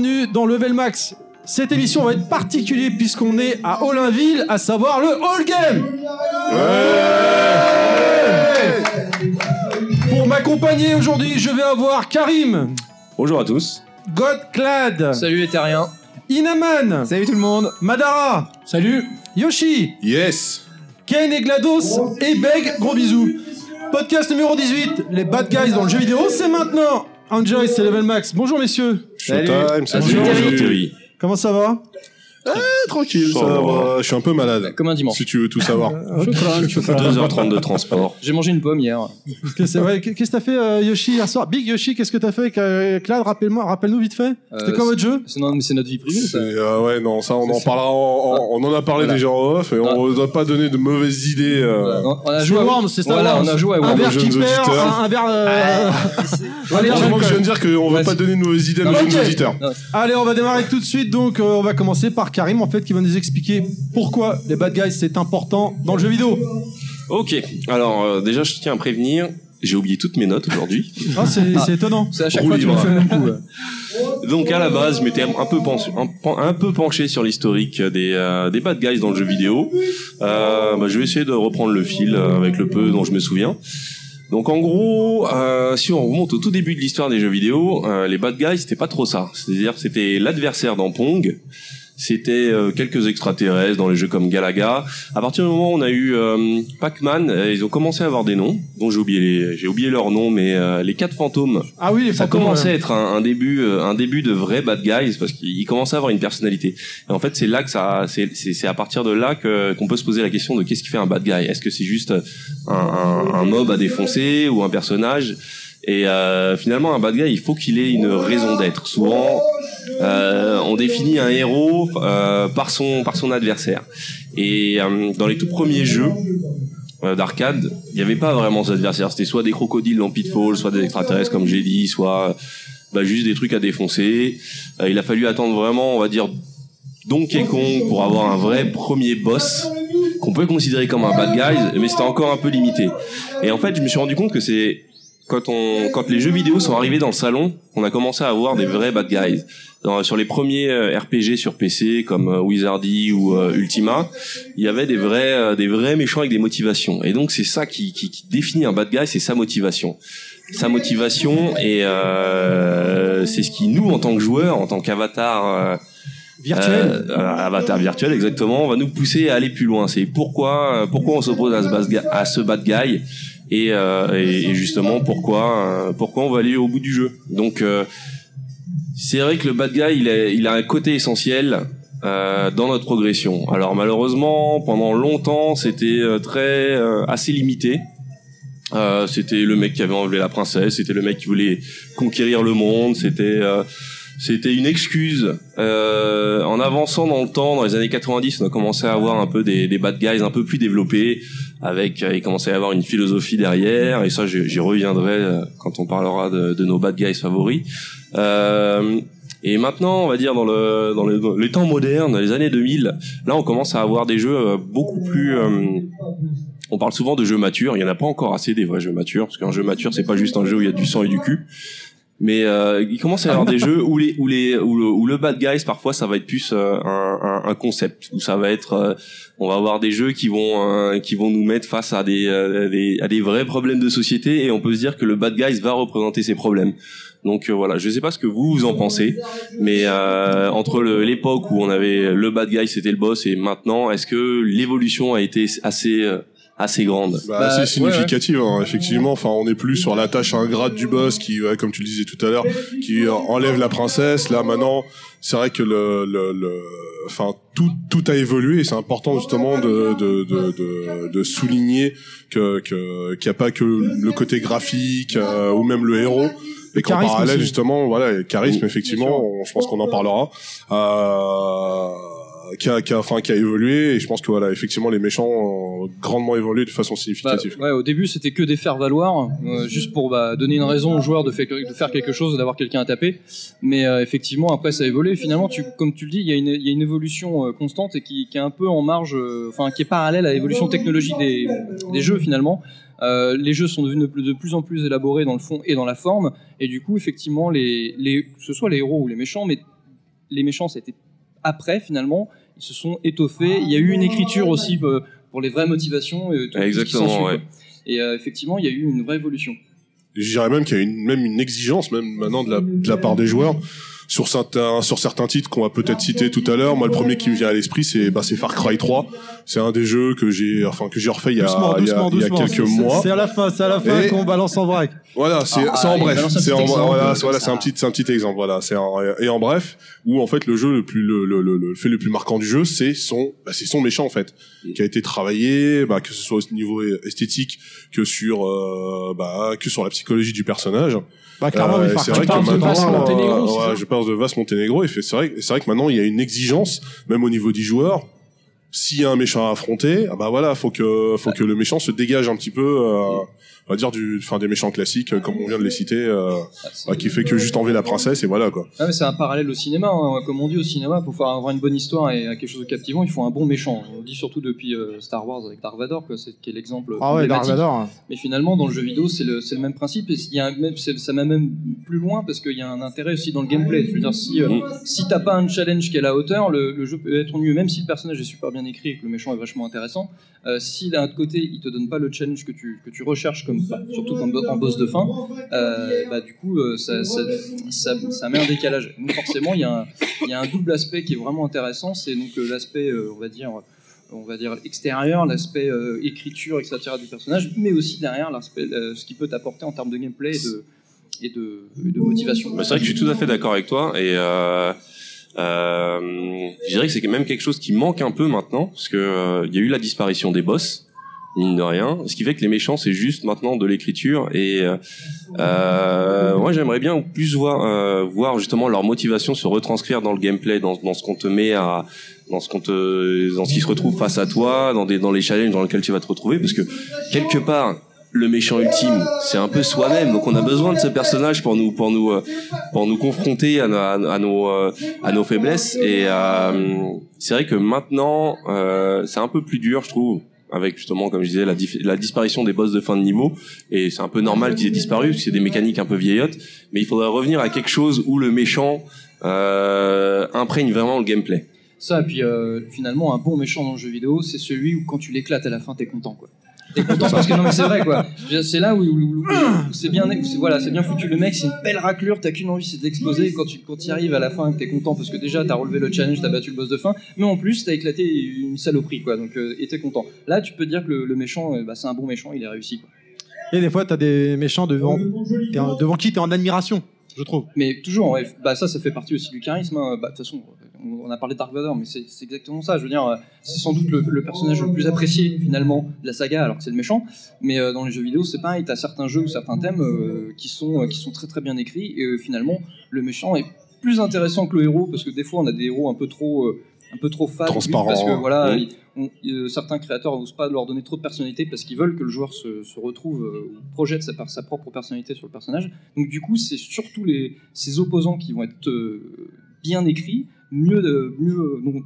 Bienvenue dans Level Max. Cette émission va être particulière puisqu'on est à Olinville, à savoir le All Game. Pour m'accompagner aujourd'hui, je vais avoir Karim, Bonjour à tous. Godclad, Salut les terriens. Inaman, Salut tout le monde. Madara, Salut. Yoshi, Yes Ken et GLaDOS et Beg, gros bisous. Podcast numéro 18, les bad guys dans le jeu vidéo, c'est maintenant. Enjoy, c'est Level Max. Bonjour messieurs, Showtime, salut. Thierry. comment ça va? Ah, tranquille, ça Ça va. va. Je suis un peu malade. Comme un dimanche. Si tu veux tout savoir. 2h30 de transport. J'ai mangé une pomme hier. Qu'est-ce ouais, Qu'est-ce que t'as fait euh, Yoshi hier soir? Big Yoshi, qu'est-ce que t'as fait avec euh, Clad? Rappelle-moi, rappelle-nous vite fait. C'était Euh, quoi votre jeu? C'est non, mais c'est notre vie privée. Ça. euh, ouais, non, ça, on en parlera. en- en- on en a parlé Voilà. déjà en off, et on ne doit pas donner de mauvaises idées. euh, On, on a joué. à- Worms, c'est ça Voilà, on a joué à Un Worms. verre jeunes qui perd, auditeurs. un, un verre. euh, va- je viens de dire qu'on va Vas-y. pas donner de mauvaises idées à nos auditeurs. Allez, on va démarrer tout de suite. Donc, on va commencer par Karim, en fait, qui va nous expliquer pourquoi les bad guys c'est important dans le jeu vidéo. Ok, alors euh, déjà je tiens à prévenir, j'ai oublié toutes mes notes aujourd'hui. Ah, c'est c'est étonnant. C'est à chaque Roule fois tu me fais le même coup. ouais. Donc à la base, je m'étais un peu, penché, un, pen- un peu penché sur l'historique des, euh, des bad guys dans le jeu vidéo. Euh, bah, je vais essayer de reprendre le fil avec le peu dont je me souviens. Donc en gros, euh, si on remonte au tout début de l'histoire des jeux vidéo, euh, les bad guys c'était pas trop ça. C'est-à-dire que c'était l'adversaire dans Pong, c'était euh, quelques extraterrestres dans les jeux comme Galaga. À partir du moment où on a eu euh, Pac-Man, euh, ils ont commencé à avoir des noms, dont j'ai oublié les, j'ai oublié leurs noms, mais euh, les quatre fantômes. Ah oui, les ça fantômes, commençait à être un, un début un début de vrais bad guys parce qu'ils commençaient à avoir une personnalité. Et en fait c'est là que ça c'est c'est c'est à partir de là que qu'on peut se poser la question de qu'est-ce qui fait un bad guy? Est-ce que c'est juste un, un, un mob à défoncer ou un personnage? Et euh, finalement un bad guy il faut qu'il ait une raison d'être. Souvent euh, on définit un héros euh, par son par son adversaire et euh, dans les tout premiers jeux euh, d'arcade, il n'y avait pas vraiment d'adversaire. C'était soit des crocodiles dans Pitfall, soit des extraterrestres comme j'ai dit, soit bah, juste des trucs à défoncer. Euh, il a fallu attendre vraiment, on va dire, Donkey Kong pour avoir un vrai premier boss qu'on peut considérer comme un bad guy, mais c'était encore un peu limité. Et en fait, je me suis rendu compte que c'est quand on quand les jeux vidéo sont arrivés dans le salon, on a commencé à avoir des vrais bad guys. Dans- sur les premiers euh, RPG sur PC comme euh, Wizardy ou euh, Ultima, il y avait des vrais euh, des vrais méchants avec des motivations. Et donc c'est ça qui, qui, qui définit un bad guy, c'est sa motivation. Sa motivation et euh, c'est ce qui nous en tant que joueurs, en tant qu'avatar euh, virtuel. euh, avatar virtuel exactement, va nous pousser à aller plus loin. C'est pourquoi euh, pourquoi on s'oppose à ce bad guy, à ce bad guy et, euh, et, et justement pourquoi euh, pourquoi on va aller au bout du jeu. Donc euh, c'est vrai que le bad guy il a, il a un côté essentiel euh, dans notre progression. Alors malheureusement pendant longtemps c'était très euh, assez limité. C'était le mec qui avait enlevé la princesse, c'était le mec qui voulait conquérir le monde, c'était c'était une excuse. Euh, en avançant dans le temps, dans les années 90, on a commencé à avoir un peu des, des bad guys un peu plus développés, avec euh, il commençait à avoir une philosophie derrière, et ça j'y reviendrai euh, quand on parlera de, de nos bad guys favoris. Euh, et maintenant, on va dire dans le dans, le- dans les temps modernes, les années 2000, là on commence à avoir des jeux euh, beaucoup plus euh, on parle souvent de jeux matures, il y en a pas encore assez des vrais jeux matures parce qu'un jeu mature c'est pas juste un jeu où il y a du sang et du cul. Mais euh, il commence à y avoir des jeux où les où les où le, où le bad guys parfois ça va être plus euh, un, un, un concept où ça va être euh, on va avoir des jeux qui vont euh, qui vont nous mettre face à des, euh, des à des vrais problèmes de société et on peut se dire que le bad guys va représenter ces problèmes. Donc euh, voilà, je sais pas ce que vous vous en pensez, mais euh, entre l'époque où on avait le bad guy c'était le boss et maintenant est-ce que l'évolution a été assez euh, assez grande Bah, Bah, c'est ouais, significatif, hein, effectivement. Enfin, on est plus sur la tâche ingrate du boss qui, ouais, comme tu le disais tout à l'heure, qui euh, enlève la princesse. Là, maintenant, c'est vrai que le, le, le, enfin, tout, tout a évolué. et C'est important justement de, de, de, de, de souligner que, que, qu'il n'y a pas que le côté graphique euh, ou même le héros. Et qu'en charisme parallèle, aussi. justement, voilà, charisme, Oui, effectivement, on- je pense qu'on en parlera. Euh, qui a, évolué, et je pense que voilà, effectivement, les méchants ont grandement évolué de façon Bah, significative. ouais, au début, c'était que des faire-valoir, euh, juste pour bah, donner une raison aux joueurs de, faire quelque chose, d'avoir quelqu'un à taper. Mais euh, effectivement, après, ça a évolué. Finalement, comme tu le dis, il y, a une- évolution euh, constante et qui, est un peu en marge, enfin, qui est parallèle à l'évolution technologique des, jeux finalement. Les jeux sont devenus de plus, en plus élaborés dans le fond et dans la forme, et du coup, effectivement, que ce soit les héros ou les méchants, mais les méchants, été après finalement, ils se sont étoffés. Il y a eu une écriture aussi euh, pour les vraies motivations. Et tout ce qui Exactement, ouais. Et euh, effectivement, il y a eu une vraie évolution. Je dirais même qu'il y a une, même une exigence, même maintenant de la, de la part des joueurs, sur certains, sur certains titres qu'on va peut-être citer tout à l'heure. Moi, le premier qui me vient à l'esprit, c'est bah, c'est Far Cry 3. C'est un des jeux que j'ai, enfin que j'ai refait il y a, Doucement, il y a, doucement, il y a doucement. quelques mois. C'est à la fin, c'est à la fin Et- qu'on balance en vrac. Voilà, c'est Ah, c'est en bref. C'est en exemple, voilà, voilà, c'est un petit, c'est un petit exemple. Voilà, c'est et en bref, où en fait le jeu le plus le, le, le, le fait le plus marquant du jeu, c'est son, bah, c'est son méchant en fait, qui a été travaillé, bah, que ce soit au niveau esthétique, que sur, euh, bah, que sur la psychologie du personnage. Bah, clairement, Euh, oui, Far c'est vrai que maintenant, euh, ouais, je parle de Vas et fait- c'est vrai, c'est vrai que maintenant il y a une exigence, même au niveau des joueurs. S'il y a un méchant à affronter, ah bah voilà, faut que, faut que le méchant se dégage un petit peu, euh, on va dire du, enfin des méchants classiques, euh, comme on vient de les citer, euh, Ah, bah, qui fait que juste enlever la princesse et voilà quoi. Ah, mais c'est un parallèle au cinéma. hein. Comme on dit au cinéma, pour avoir une bonne histoire et quelque chose de captivant, il faut un bon méchant. On dit surtout depuis euh, Star Wars avec Dark Vador, quoi, c'est qui est l'exemple. Ah ouais. Vador. Mais finalement, dans le jeu vidéo, c'est le, c'est le même principe. Et il y a un- même, ça va même plus loin parce qu'il y a un intérêt aussi dans le gameplay. Je veux dire, si, euh, Mm. si t'as pas un challenge qui est à la hauteur, le, le jeu peut être ennuyeux. Même si le personnage est super bien écrit et que le méchant est vachement intéressant, euh, si d'un autre côté, il te donne pas le challenge que tu, que tu recherches, comme, surtout comme bo- en boss de fin, euh, bah, du coup, euh, ça, ça, ça, met un décalage. Donc forcément, il y, a un- y a un double aspect qui est vraiment intéressant. C'est donc euh, l'aspect, euh, on va dire on va dire extérieur, l'aspect euh, écriture, etc. du personnage, mais aussi derrière l'aspect, euh, ce qu'il peut t'apporter en termes de gameplay et de, et de, motivation. Bah, c'est vrai que je suis tout à fait d'accord avec toi et euh, euh, je dirais que c'est même quelque chose qui manque un peu maintenant parce que euh, il y a eu la disparition des boss mine de rien ce qui fait que les méchants c'est juste maintenant de l'écriture et euh, euh, moi j'aimerais bien plus voir euh, voir justement leur motivation se retranscrire dans le gameplay dans, dans ce qu'on te met à dans ce qu'on te dans ce qui se retrouve face à toi dans des dans les challenges dans lesquels tu vas te retrouver parce que quelque part le méchant ultime, c'est un peu soi-même. Donc on a besoin de ce personnage pour nous, pour nous, euh, pour nous confronter à, nos- à nos, euh, à nos faiblesses. Et euh, c'est vrai que maintenant, euh, c'est un peu plus dur, je trouve, avec justement, comme je disais, la, disparition des boss de fin de niveau. Et c'est un peu normal qu'ils aient disparu, parce que c'est des mécaniques un peu vieillottes. Mais il faudrait revenir à quelque chose où le méchant euh, imprègne vraiment le gameplay. Ça, et puis euh, finalement, un bon méchant dans le jeu vidéo, c'est celui où quand tu l'éclates à la fin, t'es content, quoi. T'es content parce que non mais c'est vrai quoi. C'est là où, où- où- où c'est bien, c'est- voilà, c'est bien foutu. Le mec, c'est une belle raclure. T'as qu'une envie, c'est de l'exploser. Et Quand tu quand y arrives à la fin, que t'es content parce que déjà t'as relevé le challenge, t'as battu le boss de fin, mais en plus t'as éclaté une saloperie quoi. Donc euh, et t'es content. Là, tu peux dire que le, le méchant, euh, bah, c'est un bon méchant, il est réussi quoi. Et des fois, t'as des méchants devant, en- devant qui t'es en admiration, je trouve. Mais toujours, ouais, bah ça, ça fait partie aussi du charisme. hein. Bah, de toute façon, on a parlé de Dark Vador, mais c'est exactement ça. Je veux dire, euh, c'est sans doute le, le personnage le plus apprécié finalement de la saga, alors que c'est le méchant. Mais euh, dans les jeux vidéo, c'est pareil. T'as certains jeux ou certains thèmes euh, qui sont qui sont très très bien écrits, et euh, finalement, le méchant est plus intéressant que le héros parce que des fois, on a des héros un peu trop un peu trop fades, Transparents. parce que voilà, on- euh, certains créateurs n'osent pas leur donner trop de personnalité parce qu'ils veulent que le joueur se, se retrouve euh, ou projette sa, sa propre personnalité sur le personnage. Donc du coup, c'est surtout les, ces opposants qui vont être euh, bien écrits, mieux, de- mieux euh, donc,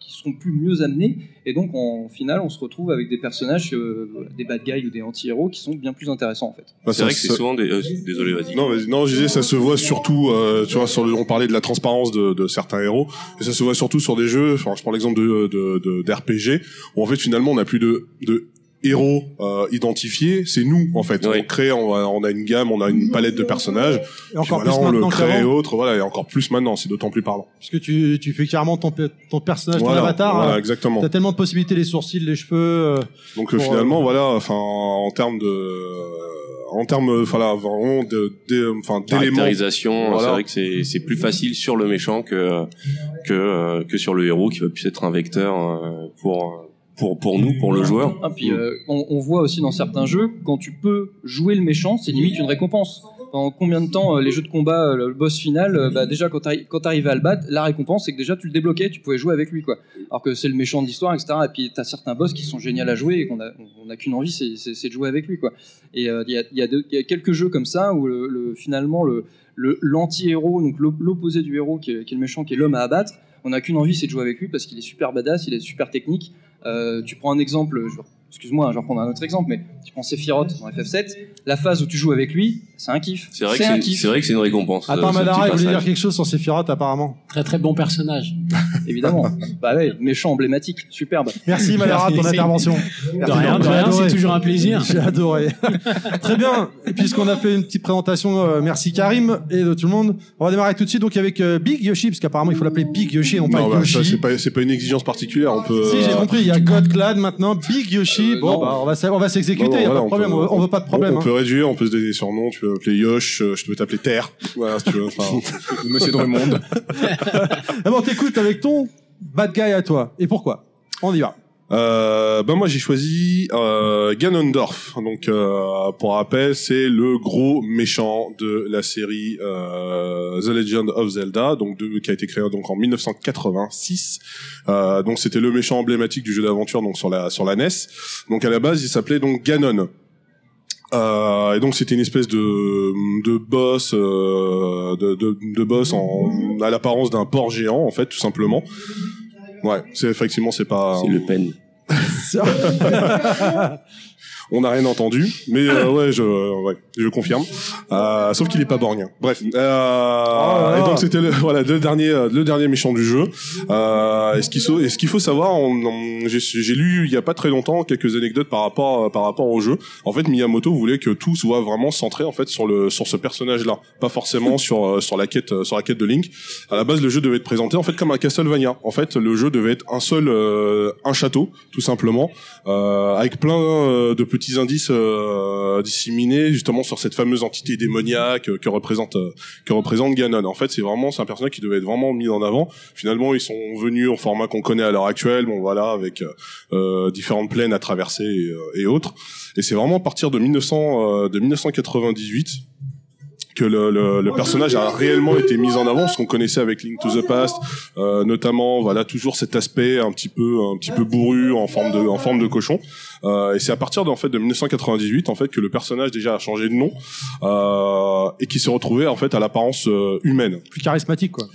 qui seront plus mieux amenés, et donc en finale, on se retrouve avec des personnages, euh, des bad guys ou des anti-héros qui sont bien plus intéressants en fait. Bah, c'est vrai que c'est souvent des. euh, désolé, vas-y. Non, mais, non, je disais, ça se voit surtout, euh, tu vois, sur le- on parlait de la transparence de, de certains héros, et ça se voit surtout sur des jeux, enfin, je prends l'exemple de, de, de- d'RPG, où en fait, finalement, on n'a plus de, de héros euh, identifiés, c'est nous, en fait. Oui. On crée, on a, on a une gamme, on a une palette de personnages, Et encore voilà, plus on le maintenant crée et autres, voilà, et encore plus maintenant, c'est d'autant plus parlant. puisque tu, tu fais carrément ton, ton personnage, Voilà, ton avatar. voilà, euh, exactement. T'as tellement de possibilités, les sourcils, les cheveux. euh, Donc Pour, finalement, euh, voilà, enfin, en termes de, en termes, enfin là, vraiment de, de- enfin, d'éléments. caractérisation, Voilà. c'est vrai que c'est c'est plus facile sur le méchant que que euh, que sur le héros qui va plus être un vecteur euh, pour pour pour nous, pour le joueur. Ah, puis euh, on, voit aussi dans certains jeux, quand tu peux jouer le méchant, c'est limite une récompense. Pendant combien de temps euh, les jeux de combat, euh, le boss final, bah, déjà quand t'arri- quand t'arrivais à le battre, la récompense c'est que déjà tu le débloquais, tu pouvais jouer avec lui quoi. Alors que c'est le méchant de l'histoire, etc. Et puis t'as certains boss qui sont géniaux à jouer et qu'on a, on a qu'une envie, c'est- de jouer avec lui quoi. Et il y, a, y y a quelques jeux comme ça où le, le- finalement le le- l'anti-héros, donc l'op- l'opposé du héros qui est le méchant, qui est l'homme à abattre, on n'a qu'une envie, c'est de jouer avec lui parce qu'il est super badass, il est super technique. Euh, tu prends un exemple, je excuse-moi, je vais reprendre un autre exemple, mais tu prends Sephiroth dans FF7, la phase où tu joues avec lui, c'est un kiff. C'est vrai, que un c'est kiff, c'est vrai que c'est une récompense. Attends, euh, Madara, il voulait dire quelque chose sur Sephiroth apparemment. Très très bon personnage. évidemment. bah ouais, méchant emblématique, superbe. Merci Madara ton intervention. De rien, de rien, c'est toujours un plaisir. J'ai adoré. Très bien. Et puisqu'on a fait une petite présentation, euh, merci Karim et de tout le monde. On va démarrer tout de suite donc avec euh, Big Yoshi, parce qu'apparemment il faut l'appeler Big Yoshi et non pas Non, bah, ça, Yoshi. c'est pas, pas une exigence particulière. On peut. Si j'ai compris, il y a God Clad maintenant, Big Yoshi. Euh, bon, bah, on va, s- on va s'exécuter, il y a pas de problème, on, veut- on veut pas de problème. On, hein. peut réduire, on peut se donner des surnoms. Tu peux m'appeler Yosh, euh, je peux t'appeler Terre. Voilà, si tu veux. Enfin, Monsieur dans le monde. Ah t'écoutes avec ton bad guy à toi. Et pourquoi? On y va. Euh, ben moi j'ai choisi euh, Ganondorf. Donc euh, pour rappel, c'est le gros méchant de la série euh, The Legend of Zelda, donc de, qui a été créé donc en 1986. Euh, donc c'était le méchant emblématique du jeu d'aventure donc sur la sur la NES. Donc à la base, il s'appelait donc Ganon. Euh, et donc c'était une espèce de de boss euh, de, de, de boss en à l'apparence d'un porc géant en fait tout simplement. Ouais, c'est effectivement c'est pas C'est Le Pen. on n'a rien entendu, mais euh, ouais, je, ouais, je confirme. Euh, sauf qu'il est pas borgne. Bref. Euh, là. et donc c'était le, voilà le dernier, euh, le dernier méchant du jeu. Euh, et ce qu'il faut, et ce qu'il faut savoir, on- on- j'ai j'ai lu il y a pas très longtemps quelques anecdotes par rapport, par rapport au jeu. En fait, Miyamoto voulait que tout soit vraiment centré en fait sur le, sur ce personnage-là, pas forcément sur, euh, sur la quête, euh, sur la quête de Link. À la base, le jeu devait être présenté en fait comme un Castlevania. En fait, le jeu devait être un seul, euh, un château, tout simplement, euh, avec plein euh, de petits indices euh, disséminés justement sur cette fameuse entité démoniaque euh, que représente euh, que représente Ganon. En fait, c'est vraiment c'est un personnage qui devait être vraiment mis en avant. Finalement, ils sont venus au format qu'on connaît à l'heure actuelle, bon voilà, avec euh, différentes plaines à traverser et, autres. Et c'est vraiment à partir de 1900 de 1998 que le, le, le personnage a réellement été mis en avant, ce qu'on connaissait avec Link to the Past, euh, notamment voilà toujours cet aspect un petit peu un petit peu bourru en forme de en forme de cochon. Euh, et c'est à partir en fait de 1998 en fait que le personnage déjà a changé de nom euh, et qui s'est retrouvé en fait à l'apparence euh, humaine Plus charismatique, quoi.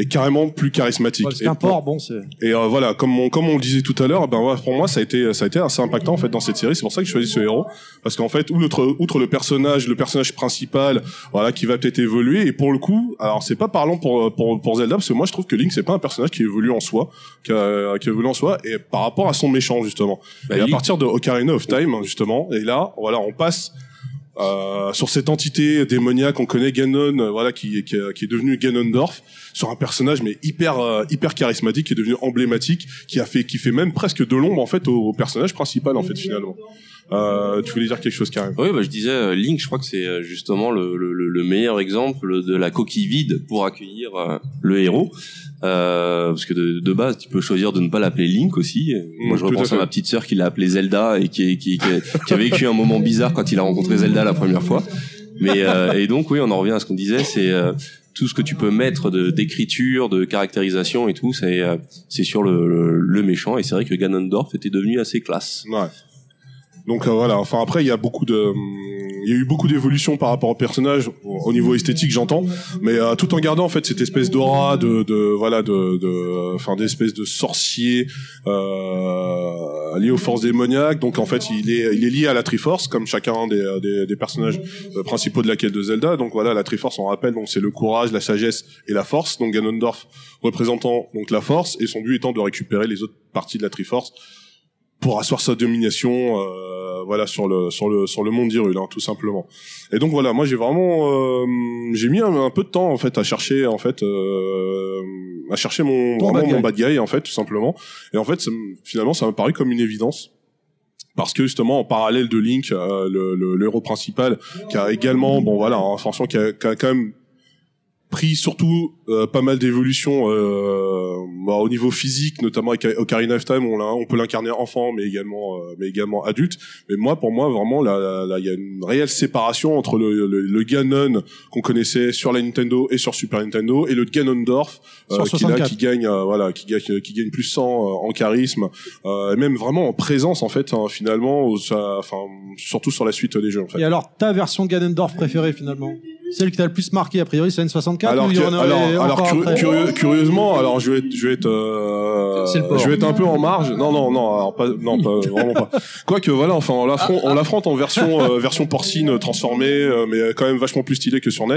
Et carrément plus charismatique. Et qu'un pour- porc, bon, c'est. et euh, voilà, comme on, comme on le disait tout à l'heure, ben voilà, pour moi ça a été ça a été assez impactant en fait dans cette série. C'est pour ça que j'ai choisi ce héros parce qu'en fait, outre outre le personnage, le personnage principal, voilà, qui va peut-être évoluer. Et pour le coup, alors c'est pas parlant pour pour pour Zelda parce que moi je trouve que Link c'est pas un personnage qui évolue en soi, qui, a- qui évolue en soi et par rapport à son méchant justement. Bah, et à partir de Ocarina of Time justement, et là voilà, on passe euh, sur cette entité démoniaque qu'on connaît Ganon, euh, voilà, qui, qui, qui est devenu Ganondorf, sur un personnage mais hyper euh, hyper charismatique, qui est devenu emblématique, qui a fait qui fait même presque de l'ombre en fait au, au personnage principal en fait finalement. Euh, tu voulais dire quelque chose Karim Oui, bah, je disais, euh, Link, je crois que c'est euh, justement le, le, le- le meilleur exemple de la coquille vide pour accueillir euh, le héros. Euh, parce que de, de base, tu peux choisir de ne pas l'appeler Link aussi. Moi, je à repense à, ma petite sœur qui l'a appelé Zelda et qui, qui, qui, qui a vécu un moment bizarre quand il a rencontré Zelda la première fois. Mais euh, et donc, oui, on en revient à ce qu'on disait, c'est euh, tout ce que tu peux mettre de d'écriture, de caractérisation et tout, c'est c'est sur le, le, le méchant. Et c'est vrai que Ganondorf était devenu assez classe. Ouais. Donc euh, voilà. Enfin après, il y a beaucoup de, hum, il y a eu beaucoup d'évolution par rapport au personnage au au niveau esthétique, j'entends, mais euh, tout en gardant en fait cette espèce d'aura de, de voilà de, de, enfin d'espèce de sorcier euh, lié aux forces démoniaques. Donc en fait, il est, il est lié à la Triforce comme chacun des, des, des personnages euh, principaux de la quête de Zelda. Donc voilà, la Triforce, on rappelle, donc c'est le courage, la sagesse et la force. Donc Ganondorf représentant donc la force et son but étant de récupérer les autres parties de la Triforce pour asseoir sa domination euh, voilà sur le sur le sur le monde d'Hyrule hein, tout simplement. Et donc voilà moi j'ai vraiment euh, j'ai mis un, un peu de temps en fait à chercher en fait euh, à chercher mon Ton vraiment bad guy. mon bad guy en fait tout simplement. Et en fait ça finalement ça m'a paru comme une évidence. Parce que justement en parallèle de Link euh, le, le, le héros principal qui a également bon voilà hein, franchement qui a, qui a quand même pris surtout euh, pas mal d'évolutions euh, bah, au niveau physique notamment avec Ocarina of Time on, on peut l'incarner enfant mais également euh, mais également adulte. Mais moi pour moi vraiment là là, là, il y a une réelle séparation entre le, le, le Ganon qu'on connaissait sur la Nintendo et sur Super Nintendo et le Ganondorf euh, qui là 64. qui gagne euh, voilà qui gagne qui gagne plus 100 euh, en charisme euh, et même vraiment en présence en fait hein, finalement ça- enfin surtout sur la suite des jeux en fait. Et alors, ta version Ganondorf préférée finalement? Celle qui t'a le plus marqué, a priori, c'est N64 Alors, ou il y que- en a alors, alors curieux- curieusement, alors je vais être, je vais être, euh, je vais être un peu en marge. Non, non, non, alors pas, non, pas, vraiment pas. Quoique, voilà, enfin, on l'affronte, on l'affronte en version, euh, version porcine euh, transformée, euh, mais quand même vachement plus stylé que sur NES,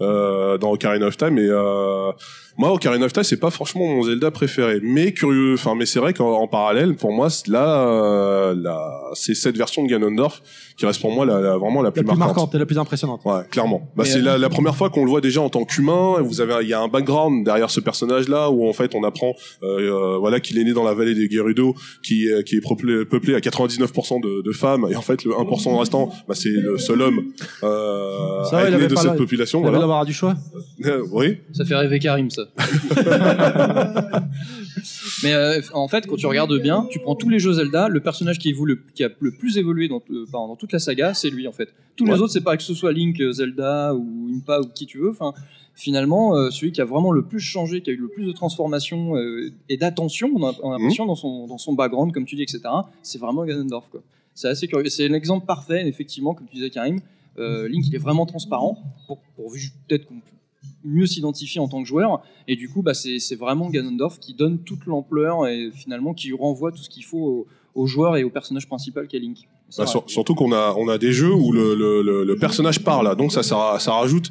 euh, dans Ocarina of Time. Et euh, moi, Ocarina of Time, c'est pas franchement mon Zelda préféré, mais curieux. Enfin, mais c'est vrai qu'en en parallèle, pour moi, c'est- là, euh, là, c'est cette version de Ganondorf qui reste pour moi la, la- vraiment la La plus, plus marquante et la plus impressionnante. Ouais, clairement. Bah, c'est la, la première fois qu'on le voit déjà en tant qu'humain. Vous avez, il y a un background derrière ce personnage-là où en fait on apprend, euh, euh, voilà, qu'il est né dans la vallée des Gerudo, qui, euh, qui est peuplé, peuplé à 99% de, de femmes, et en fait le 1% restant, bah, c'est le seul homme euh, Ça à être né avait de cette la- population. Il avait Voilà. l'embarras du choix. Euh, oui. Ça fait rêver Karim, ça. Mais euh, en fait, quand tu regardes bien, tu prends tous les jeux Zelda, le personnage qui, évolue, qui a le plus évolué dans, euh, pardon, dans toute la saga, c'est lui en fait. Tous Ouais. les autres, c'est pas que ce soit Link, euh, Zelda ou Impa ou qui tu veux. Enfin, finalement, euh, celui qui a vraiment le plus changé, qui a eu le plus de transformation euh, et d'attention, on a, on a l'impression dans son dans son background, comme tu dis, etc. C'est vraiment Ganondorf quoi. C'est assez curieux. C'est l'exemple parfait, effectivement, comme tu disais Karim. Euh, Link, il est vraiment transparent, pour, pour peut-être qu'on peut mieux s'identifier en tant que joueur. Et du coup, bah, c'est c'est vraiment Ganondorf qui donne toute l'ampleur et finalement qui renvoie tout ce qu'il faut au, au joueur et au personnage principal qu'est Link. Bah, sur- surtout qu'on a, on a des jeux où le, le, le, le personnage parle, donc ça, ça, ça rajoute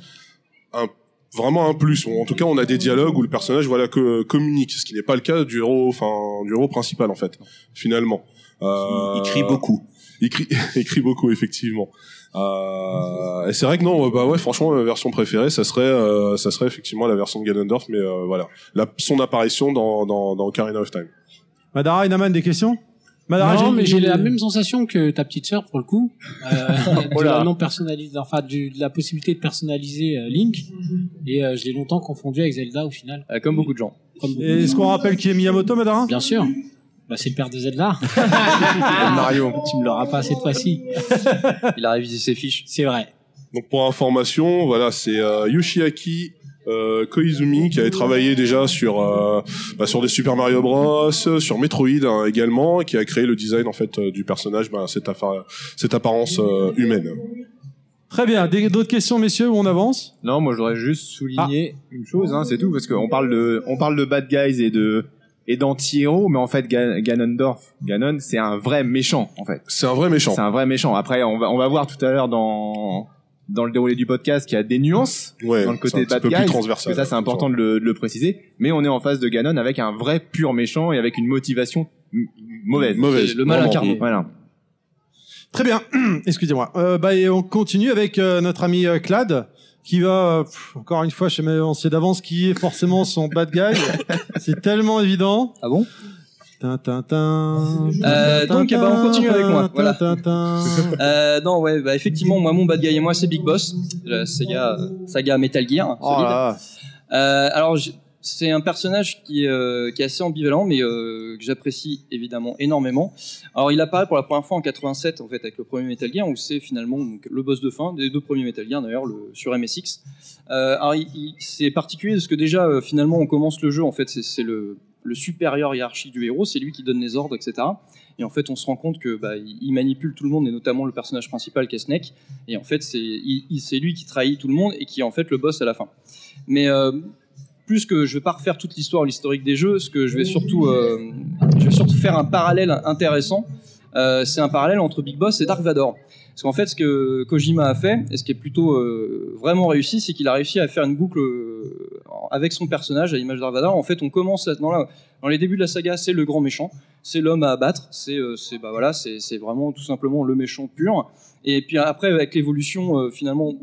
un, vraiment un plus. En tout cas, on a des dialogues où le personnage, voilà, que, communique, ce qui n'est pas le cas du héros, enfin, du héros principal en fait, finalement. Euh, Il crie beaucoup. Il crie, il crie beaucoup, effectivement. Euh, et c'est vrai que non, bah ouais, franchement, la version préférée, ça serait, euh, ça serait effectivement la version de Ganondorf, mais euh, voilà, la, son apparition dans, dans, dans Ocarina of Time. Madara, Inaman, des questions? Madara, non, mais j'ai la même sensation que ta petite sœur pour le coup, euh, de là. la non personnalisée, enfin du, de la possibilité de personnaliser euh, Link. Et euh, je l'ai longtemps confondu avec Zelda au final. Euh, comme beaucoup de gens. Et Est-ce qu'on rappelle qui est Miyamoto, Madara? Bien sûr. Bah, c'est le père de Zelda. Mario. tu me l'auras pas cette fois-ci. Il a révisé ses fiches. C'est vrai. Donc pour information, voilà, c'est euh, Yoshiaki euh, Koizumi qui avait travaillé déjà sur euh, bah, sur des Super Mario Bros, sur Metroid hein, également, et qui a créé le design en fait euh, du personnage, bah, cette, affa- cette apparence euh, humaine. Très bien. Des- D'autres questions, messieurs, où on avance? Non, moi je voudrais juste souligner une chose, hein, c'est tout, parce qu'on parle de, on parle de bad guys et de et d'anti-héros, mais en fait Ga- Ganondorf, Ganon, c'est un vrai méchant en fait. C'est un vrai méchant. C'est un vrai méchant. Après, on va on va voir tout à l'heure dans dans le déroulé du podcast qu'il y a des nuances Ouais, dans le côté petit bad peu plus guys, transversal. parce que ça c'est important de le, de le préciser. Mais on est en face de Ganon avec un vrai pur méchant et avec une motivation mauvaise. Mauvaise. Le mal incarné. Voilà. Très bien. Excusez-moi. Euh, bah, et on continue avec euh, notre ami euh, Clad, qui va, euh, pff, encore une fois, je sais même, on sait d'avance qui est forcément son bad guy. C'est tellement évident. Ah bon? Tin, tin, tin, Euh, donc, eh ben, on continue avec moi. Voilà. euh, Non, ouais, bah, effectivement, moi, mon bad guy et moi, c'est Big Boss, la saga, saga Metal Gear. Oh solide. là. Euh, alors, c'est un personnage qui, est, euh, qui est assez ambivalent, mais euh, que j'apprécie évidemment énormément. Alors, il apparaît pour la première fois en 87, en fait, avec le premier Metal Gear, où c'est finalement le boss de fin des deux premiers Metal Gear, d'ailleurs, le- sur MSX. Euh, alors, c'est particulier parce que déjà, euh, finalement, on commence le jeu, en fait, c'est le, supérieur hiérarchique du héros, c'est lui qui donne les ordres, etc. Et en fait, on se rend compte que bah, il manipule tout le monde, et notamment le personnage principal qui est. Et en fait, c'est lui qui trahit tout le monde et qui est en fait le boss à la fin. Mais plus que je vais pas refaire toute l'histoire, l'historique des jeux, ce que je vais surtout, euh, je vais surtout faire un parallèle intéressant. Euh, c'est un parallèle entre Big Boss et Dark Vador. Parce qu'en fait, ce que Kojima a fait, et ce qui est plutôt euh, vraiment réussi, c'est qu'il a réussi à faire une boucle avec son personnage à l'image Vador. En fait, on commence dans les débuts de la saga, c'est le grand méchant, c'est l'homme à abattre, c'est euh, bah voilà, vraiment tout simplement le méchant pur. Et puis après, avec l'évolution, euh, finalement,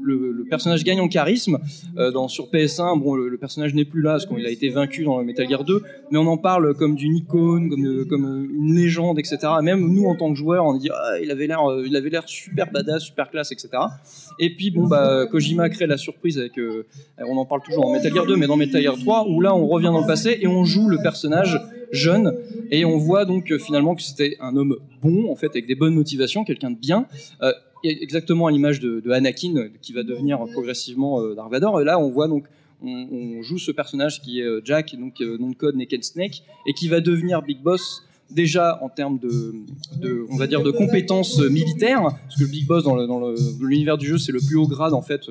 le, personnage gagne en charisme. Euh, dans, sur PS1, bon, le, personnage n'est plus là parce qu'il a été vaincu dans Metal Gear 2, mais on en parle comme d'une icône, comme, comme une légende, etc. Même nous, en tant que joueurs, on dit ah, il avait l'air, super badass, super classe, etc. Et puis bon, bah, Kojima crée la surprise avec, on en parle toujours dans Metal Gear 2, mais dans Metal Gear 3, où là, on revient dans le passé et on joue le personnage jeune, et on voit donc euh, finalement que c'était un homme bon, en fait, avec des bonnes motivations, quelqu'un de bien. Euh, exactement à l'image de, de Anakin euh, qui va devenir progressivement euh, Dark Vador. Et là, on voit donc, on, joue ce personnage qui est euh, Jack, donc euh, nom de code Naked Snake, et qui va devenir Big Boss déjà en termes de, on va dire, de compétences euh, militaires, parce que le Big Boss dans l'univers du jeu, c'est le plus haut grade en fait.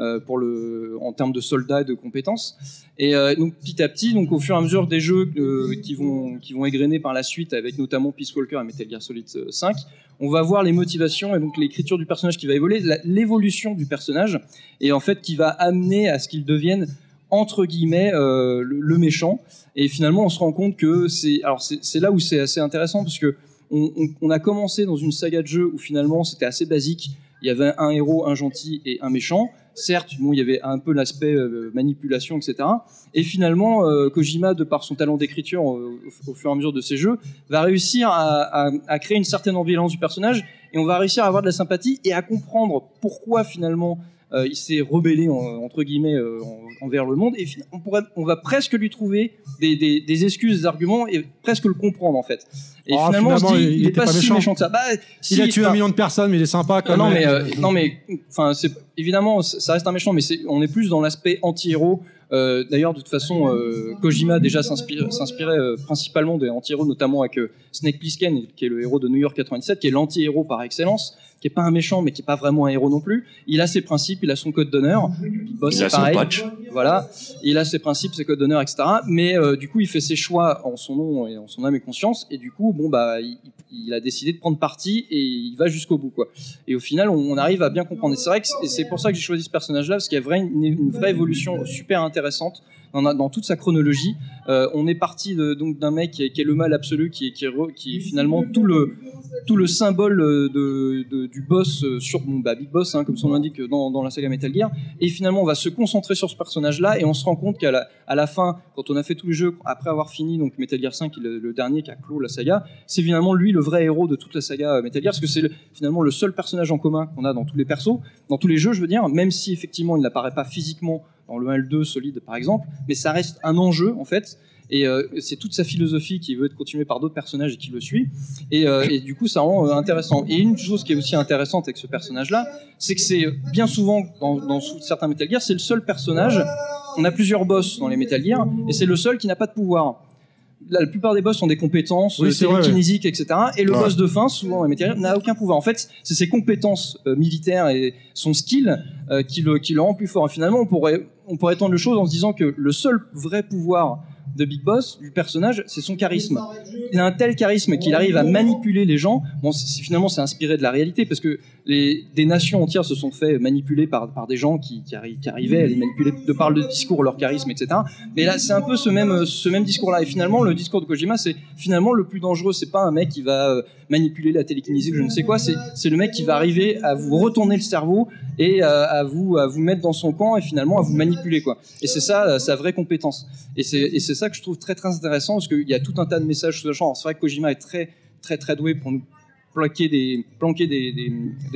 Euh, pour le, en termes de soldats et de compétences. Et euh, donc petit à petit, donc au fur et à mesure des jeux euh, qui vont qui vont égrener par la suite, avec notamment Peace Walker et Metal Gear Solid euh, 5, on va voir les motivations et donc l'écriture du personnage qui va évoluer, l'évolution du personnage, et en fait qui va amener à ce qu'il devienne entre guillemets le, méchant. Et finalement, on se rend compte que c'est alors c'est là où c'est assez intéressant parce que on, a commencé dans une saga de jeux où finalement c'était assez basique. Il y avait un héros, un gentil et un méchant. Certes, bon, il y avait un peu l'aspect euh, manipulation, etc. Et finalement, euh, Kojima, de par son talent d'écriture euh, au, fur et à mesure de ses jeux, va réussir à, à- à créer une certaine ambivalence du personnage et on va réussir à avoir de la sympathie et à comprendre pourquoi finalement euh, il s'est rebellé en- entre guillemets euh, en- envers le monde et on pourrait, on va presque lui trouver des, des- des excuses, des arguments et presque le comprendre en fait. Et Oh, finalement, on se finalement, dit, il il, est était pas, si méchant. que ça. Bah, si, il a tué un enfin, million de personnes, mais il est sympa quand non, même. mais euh, non mais enfin c'est évidemment ça reste un méchant mais on est plus dans l'aspect anti-héros d'ailleurs de toute façon Kojima déjà s'inspirait principalement des anti-héros notamment avec Snake Plissken qui est le héros de New York 97 qui est l'anti-héros par excellence qui est pas un méchant mais qui est pas vraiment un héros non plus il a ses principes il a son code d'honneur Boss Il a son pareil patch. voilà, il a ses principes, ses codes d'honneur, etc. Mais euh, du coup, il fait ses choix en son nom et en son âme et conscience, et du coup, bon bah, il, il a décidé de prendre parti et il va jusqu'au bout, quoi. Et au final, on, on arrive à bien comprendre. Et c'est vrai que c'est- c'est pour ça que j'ai choisi ce personnage-là, parce qu'il y a vrai, une, une vraie évolution super intéressante dans, toute sa chronologie. Euh, on est parti donc d'un mec qui est, le mal absolu, qui est, qui est, finalement tout le tout le symbole euh, du boss euh, sur bon, bah, Big Boss, hein, comme son l'indique dans, dans la saga Metal Gear. Et finalement, on va se concentrer sur ce personnage-là et on se rend compte qu'à la, à la fin, quand on a fait tous les jeux, après avoir fini donc Metal Gear 5, qui est le, le dernier qui a clos la saga, c'est finalement lui le vrai héros de toute la saga Metal Gear, parce que c'est le- finalement le seul personnage en commun qu'on a dans tous les persos, dans tous les jeux, je veux dire, même si effectivement il n'apparaît pas physiquement dans le 1 et le 2 solide par exemple, mais ça reste un enjeu en fait. Et euh, c'est toute sa philosophie qui veut être continuée par d'autres personnages et qui le suit. Et, euh, et du coup, ça rend euh, intéressant. Et une chose qui est aussi intéressante avec ce personnage-là, c'est que c'est bien souvent dans, dans certains Metal Gear, c'est le seul personnage. On a plusieurs boss dans les Metal Gear, et c'est le seul qui n'a pas de pouvoir. La, la plupart des boss ont des compétences Oui, télékinésiques, etc. Et le Ouais. boss de fin, souvent dans les Metal Gear, n'a aucun pouvoir. En fait, c'est ses compétences militaires et son skill qui, le, qui le rend plus fort. Et finalement, on pourrait, on pourrait étendre le chose en se disant que le seul vrai pouvoir de Big Boss, du personnage, c'est son charisme. Il a un tel charisme qu'il arrive à manipuler les gens. Bon, finalement, c'est inspiré de la réalité parce que des nations entières se sont fait manipuler par, des gens qui, qui, arri- qui arrivaient à les manipuler de par le discours, leur charisme, etc. Mais là, c'est un peu ce même, discours-là. Et finalement, le discours de Kojima, c'est finalement le plus dangereux. C'est pas un mec qui va euh, manipuler la télékinésie, ou je ne sais quoi. C'est le mec qui va arriver à vous retourner le cerveau et euh, à vous mettre dans son camp et finalement à vous manipuler. Et c'est ça euh, sa vraie compétence. Et c'est ça que je trouve très très intéressant parce qu'il y a tout un tas de messages sous-jacents. C'est vrai que Kojima est très très très doué pour nous planquer des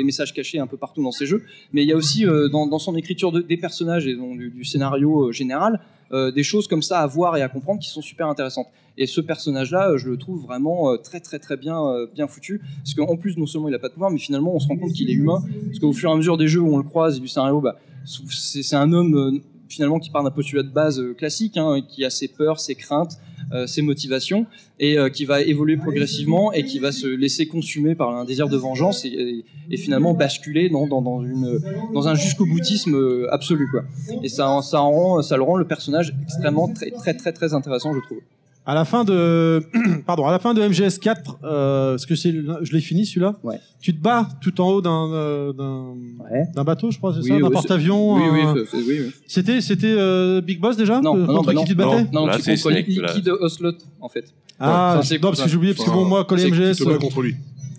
messages cachés un peu partout dans ses jeux. Mais il y a aussi euh, dans, son écriture de- des personnages et dans, du, scénario euh, général euh, des choses comme ça à voir et à comprendre qui sont super intéressantes. Et ce personnage-là, je le trouve vraiment très très très bien bien foutu parce qu'en plus non seulement il a pas de pouvoir, mais finalement on se rend compte qu'il est humain parce qu'au fur et à mesure des jeux où on le croise et du scénario, bah, c'est un homme finalement qui part d'un postulat de base euh, classique, hein, qui a ses peurs, ses craintes, euh, ses motivations, et euh, qui va évoluer progressivement et qui va se laisser consumer par un désir de vengeance et, finalement basculer dans, un jusqu'au boutisme absolu. Et ça, ça le rend le personnage extrêmement très très très très intéressant, je trouve. À la fin de, pardon, à la fin de MGS 4, euh, parce que c'est, je l'ai fini celui-là. Ouais. Tu te bats tout en haut d'un, euh, d'un, Ouais. d'un bateau, je crois, c'est Oui, ça, d'un oui, porte-avions. Oui, oui, un- oui, oui. C'était, c'était euh, Big Boss déjà Non, non, contre bah non. qui tu te battais? Non, Là, tu contre. Liquid Oslot, en fait. Ah, Enfin, c'est- non, parce que j'ai oublié parce que bon, moi, collé MGS. Tu te bats contre lui.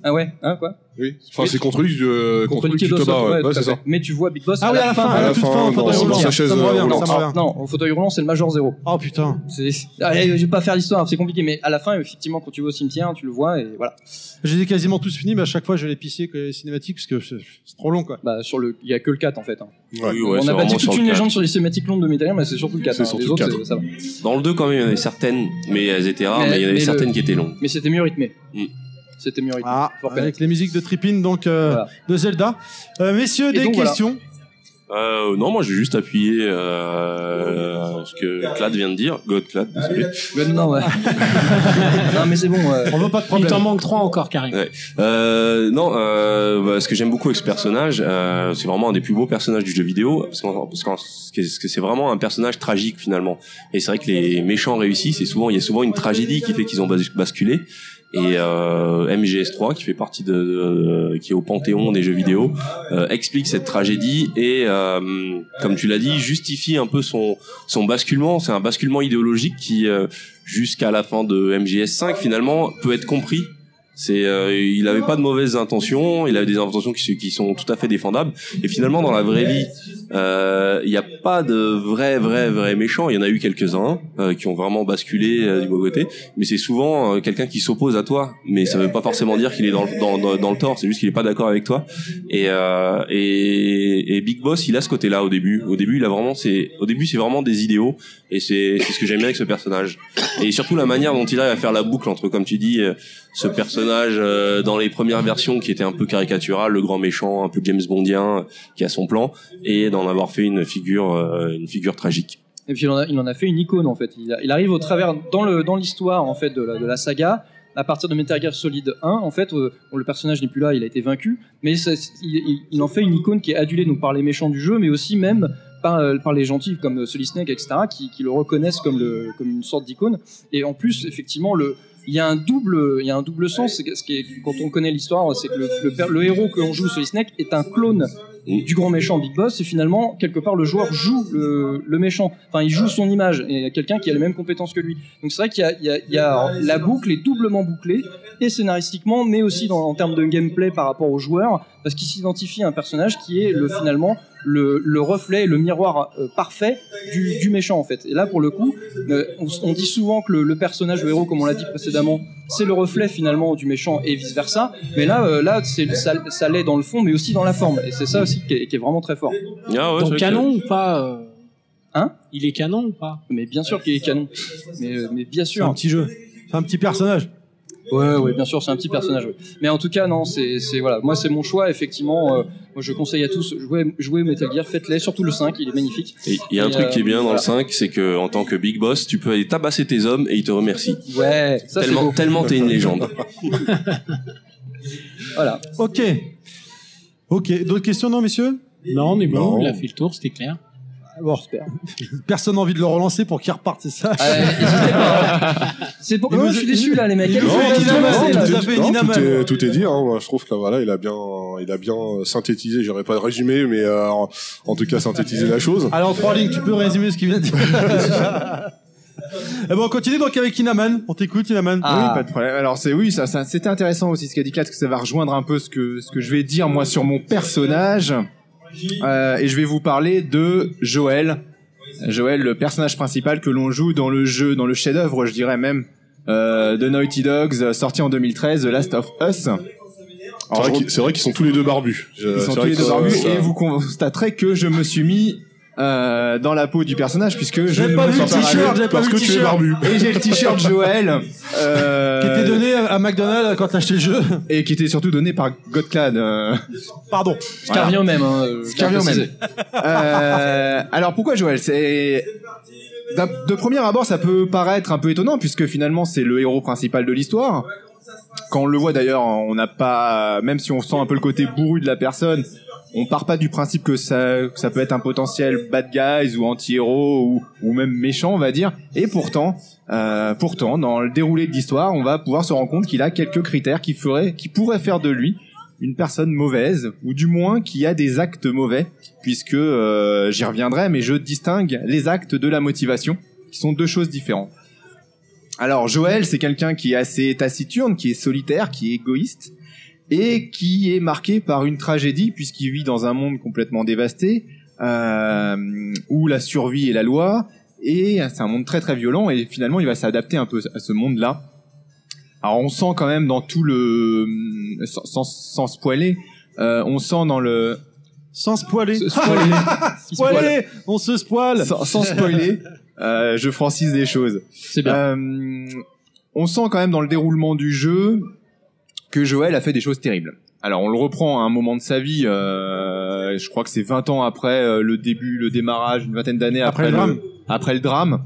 Ah ouais, hein, quoi Oui. Enfin, c'est contre lui, euh, contre lui te. Ouais, ouais, c'est ça. Mais tu vois Big Boss Ah à oui, la à la fin. à la fin, dans- sa chaise, Ça me revient, roulante. Non, au fauteuil roulant, c'est le Major Zero. Oh putain. C'est- Allez, je vais pas faire l'histoire, c'est compliqué, mais à la fin, effectivement, quand tu vas au cimetière, tu le vois et voilà. J'ai quasiment tous fini, mais à chaque fois, je les pisser que les cinématiques parce que c'est trop long, quoi. Bah, sur le, il y a que le 4 en fait. hein. Ouais. Oui, ouais, On a bâti toute le une légende sur les cinématiques longues de Metal Gear, mais c'est surtout le 4. C'est hein. surtout Les le autres, 4. c'est- ça va. Dans le 2, quand même, il y en avait certaines, mais elles étaient rares, Mais- mais il y en avait le- certaines qui étaient longues. Mais c'était mieux rythmé. Mm. C'était. Ah, avec les musiques de Trippin, donc, euh, Voilà. de Zelda. Euh, messieurs, Et des donc, voilà. questions. Euh, non, moi j'ai juste appuyé euh, ce que Clad vient de dire. God Clad, désolé. Non, ouais. non, mais c'est bon. On veut pas de Il problème. t'en manque trois encore, Karim. Ouais. Euh, non, euh, bah, ce que j'aime beaucoup avec ce personnage, euh, c'est vraiment un des plus beaux personnages du jeu vidéo, parce que parce que c'est vraiment un personnage tragique finalement. Et c'est vrai que les méchants réussis, c'est souvent, il y a souvent une tragédie qui fait qu'ils ont bas- basculé. Et euh, MGS3, qui fait partie de, de- qui est au panthéon des jeux vidéo, euh, explique cette tragédie et, euh, comme tu l'as dit, justifie un peu son son basculement. C'est un basculement idéologique qui, euh, jusqu'à la fin de MGS5, finalement, peut être compris. C'est, euh, il avait pas de mauvaises intentions, il avait des intentions qui, sont tout à fait défendables. Et finalement, dans la vraie vie, euh, il n'y a pas de vrais, vrais, vrais méchants. Il y en a eu quelques-uns euh, qui ont vraiment basculé euh, du bon côté, mais c'est souvent euh, quelqu'un qui s'oppose à toi. Mais ça veut pas forcément dire qu'il est dans, dans, dans, dans le tort. C'est juste qu'il est pas d'accord avec toi. Et, euh, et, et Big Boss, il a ce côté-là au début. Au début, il a vraiment, c'est, au début, c'est vraiment des idéaux. Et c'est, ce que j'aime bien avec ce personnage. Et surtout la manière dont il arrive à faire la boucle entre, comme tu dis, euh, ce personnage euh, dans les premières versions qui était un peu caricatural, le grand méchant, un peu James Bondien, qui a son plan, et d'en avoir fait une figure, euh, une figure tragique. Et puis il en, a, fait une icône en fait. Il, arrive au travers dans l'histoire en fait de la, saga. À partir de Metal Gear Solid 1, en fait, euh, le personnage n'est plus là, il a été vaincu, mais il, en fait une icône qui est adulée par les méchants du jeu, mais aussi même par, euh, les gentils comme euh, Solid Snake, etc., qui, le reconnaissent comme, une sorte d'icône. Et en plus, effectivement, il y a un double, il y a un double sens. Ce qui quand on connaît l'histoire, c'est que le, héros que l'on joue, Solid est un clone du grand méchant Big Boss. Et finalement, quelque part, le joueur joue le, le méchant. Enfin, il joue son image et il y a quelqu'un qui a les mêmes compétences que lui. Donc c'est vrai qu'il y a, il y a- il y a la boucle est doublement bouclée et scénaristiquement, mais aussi dans, en termes de gameplay par rapport au joueur, parce qu'il s'identifie à un personnage qui est le finalement le, le reflet, le miroir euh, parfait du, du méchant en fait. Et là, pour le coup, euh, on, on dit souvent que le, le personnage, le héros, comme on l'a dit précédemment, c'est le reflet finalement du méchant et vice versa. Mais là, euh, là, c'est ça, ça l'est dans le fond, mais aussi dans la forme. Et c'est ça aussi qui est, qui est vraiment très fort. Ah ouais, c'est vrai canon ou pas euh, Hein Il est canon ou pas? Mais bien sûr qu'il est canon. Mais, euh, mais bien C'est sûr. un petit jeu. C'est un petit personnage. Ouais, ouais, bien sûr, c'est un petit personnage. ouais. Mais en tout cas, non, c'est, c'est voilà, moi c'est mon choix. Effectivement, euh, moi je conseille à tous jouez, jouez au Metal Gear, faites-les, surtout le 5, il est magnifique. Et il y a un Et, truc qui est bien dans le voilà. 5, c'est que en tant que Big Boss, tu peux aller tabasser tes hommes et ils te remercient. Ouais, ça c'est tellement, beau. tellement t'es une légende. Voilà. Ok. Ok. D'autres questions, non, messieurs? Non, on est bon, Non. il a fait le tour, c'était clair. Bon, J'espère. personne n'a envie de le relancer pour qu'il reparte, c'est ça? C'est pour. Il Oh, je suis déçu là, les mecs. non, tout est, tout est dit. Hein. Moi, je trouve que là, voilà, il a bien, il a bien synthétisé. J'aurais pas résumé, mais euh, en, tout cas synthétisé la chose. Alors, trois lignes, tu peux résumer ce qu'il vient de dire Eh ben, on continue donc avec Inaman. On t'écoute, Inaman. Ah. Oui, pas de problème. Alors c'est oui, ça, ça c'était intéressant aussi ce qu'a dit Clad, parce que ça va rejoindre un peu ce que ce que je vais dire moi sur mon personnage. Euh, et je vais vous parler de Joël. Joël, le personnage principal que l'on joue dans le jeu, dans le chef-d'œuvre, je dirais même, euh, de Naughty Dogs, euh, sorti en 2013, The Last of Us. C'est Alors, vrai qu'ils- c'est vrai qu'ils sont tous les deux barbus. Ils sont tous les deux barbus et vous constaterez que je me suis mis euh, dans la peau du personnage puisque je pas vu le t-shirt, parce vu que le tu es t-shirt. barbu. et j'ai le t-shirt Joël euh, Qui était donné à McDonald's quand t'as acheté le jeu. et qui était surtout donné par Godclad. euh, Pardon. Ce qui revient au même. Hein, euh, Ce qui revient au préciser. même. Euh, alors pourquoi Joël? C'est de premier abord ça peut paraître un peu étonnant puisque finalement c'est le héros principal de l'histoire. Quand on le voit d'ailleurs, on n'a pas, même si on sent un peu le côté bourru de la personne, on part pas du principe que ça, peut être un potentiel bad guys ou anti-héros ou, même méchant, on va dire. Et pourtant, euh, pourtant, dans le déroulé de l'histoire, on va pouvoir se rendre compte qu'il a quelques critères qui qui pourraient faire de lui une personne mauvaise ou du moins qui a des actes mauvais, puisque euh, j'y reviendrai, mais je distingue les actes de la motivation, qui sont deux choses différentes. Alors Joël, c'est quelqu'un qui est assez taciturne, qui est solitaire, qui est égoïste, et qui est marqué par une tragédie puisqu'il vit dans un monde complètement dévasté, euh, où la survie est la loi, et c'est un monde très très violent, et finalement il va s'adapter un peu à ce monde-là. Alors on sent quand même dans tout le... sans, sans, sans spoiler, euh, on sent dans le... Sans spoiler. Spoiler. Il spoil. Spoiler On se spoil Sans, sans spoiler, euh, je francise des choses. C'est bien. Euh, on sent quand même dans le déroulement du jeu que Joël a fait des choses terribles. Alors on le reprend à un moment de sa vie, euh, je crois que c'est 20 ans après euh, le début, le démarrage, une vingtaine d'années Après après, le drame. après le drame.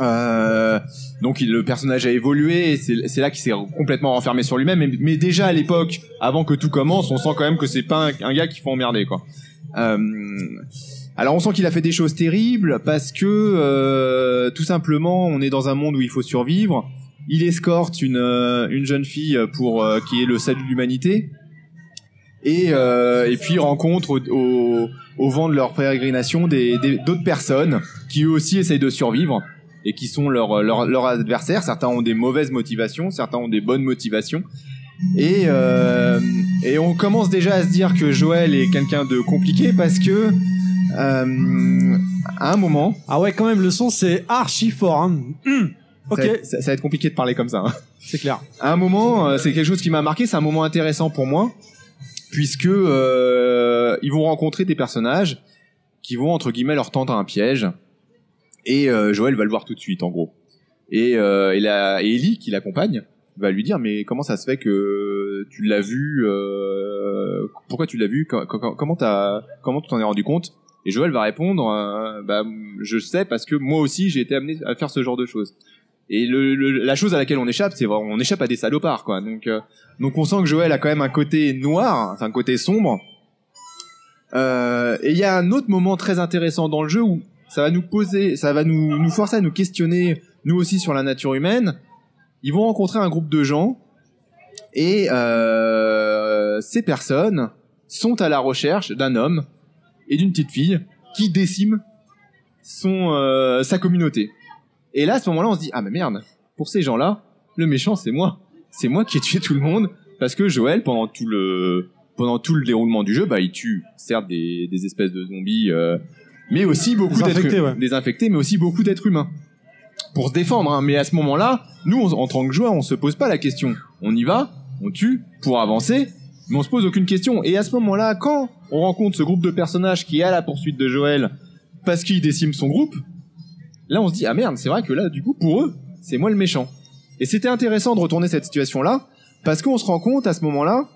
Euh, donc il- le personnage a évolué et c'est là qu'il s'est complètement renfermé sur lui-même. Mais, mais déjà à l'époque, avant que tout commence, on sent quand même que c'est pas un, un gars qu'il faut emmerder quoi. Alors on sent qu'il a fait des choses terribles parce que euh, tout simplement on est dans un monde où il faut survivre. Il escorte une, euh, une jeune fille pour euh, qui est le salut de l'humanité et, euh, et puis rencontre au, au, au vent de leur pérégrination des des- d'autres personnes qui eux aussi essayent de survivre et qui sont leurs leur, leur adversaires. Certains ont des mauvaises motivations, certains ont des bonnes motivations. Et, euh, et on commence déjà à se dire que Joël est quelqu'un de compliqué parce que euh, à un moment, Ah ouais, quand même, le son c'est archi fort. Hein. Hum. Ok, ça, va être- ça- ça va être compliqué de parler comme ça. hein. c'est clair. à un moment, euh, c'est quelque chose qui m'a marqué, c'est un moment intéressant pour moi, puisque euh, ils vont rencontrer des personnages qui vont entre guillemets leur tendre un piège, et euh, Joël va le voir tout de suite en gros. Et, euh, et, la, et Ellie qui l'accompagne va lui dire mais comment ça se fait que tu l'as vu euh, pourquoi tu l'as vu Co- co- comment t'as comment tu t'en es rendu compte? Et Joël va répondre euh, bah je sais parce que moi aussi j'ai été amené à faire ce genre de choses et la chose à laquelle on échappe, c'est on échappe à des salopards, quoi. Donc, euh, donc on sent que Joël a quand même un côté noir, un côté sombre. Euh, et il y a un autre moment très intéressant dans le jeu où ça va nous poser, ça va nous, forcer à nous questionner, nous aussi, sur la nature humaine. Ils vont rencontrer un groupe de gens et ces personnes sont à la recherche d'un homme et d'une petite fille qui déciment son, euh, sa communauté. Et là, à ce moment-là, on se dit ah mais merde, pour ces gens-là, le méchant c'est moi, c'est moi qui ai tué tout le monde parce que Joël pendant tout le pendant tout le déroulement du jeu, bah il tue certes des, des espèces de zombies, euh, mais aussi beaucoup d'êtres infectés, ouais. des infectés, mais aussi beaucoup d'êtres humains pour se défendre. Hein. Mais à ce moment-là, nous on- en tant que joueur, on se pose pas la question. On y va, on tue pour avancer, mais on se pose aucune question. Et à ce moment-là, quand on rencontre ce groupe de personnages qui est à la poursuite de Joël parce qu'il décime son groupe, là on se dit ah merde c'est vrai que là du coup pour eux c'est moi le méchant. Et c'était intéressant de retourner cette situation là parce qu'on se rend compte à ce moment là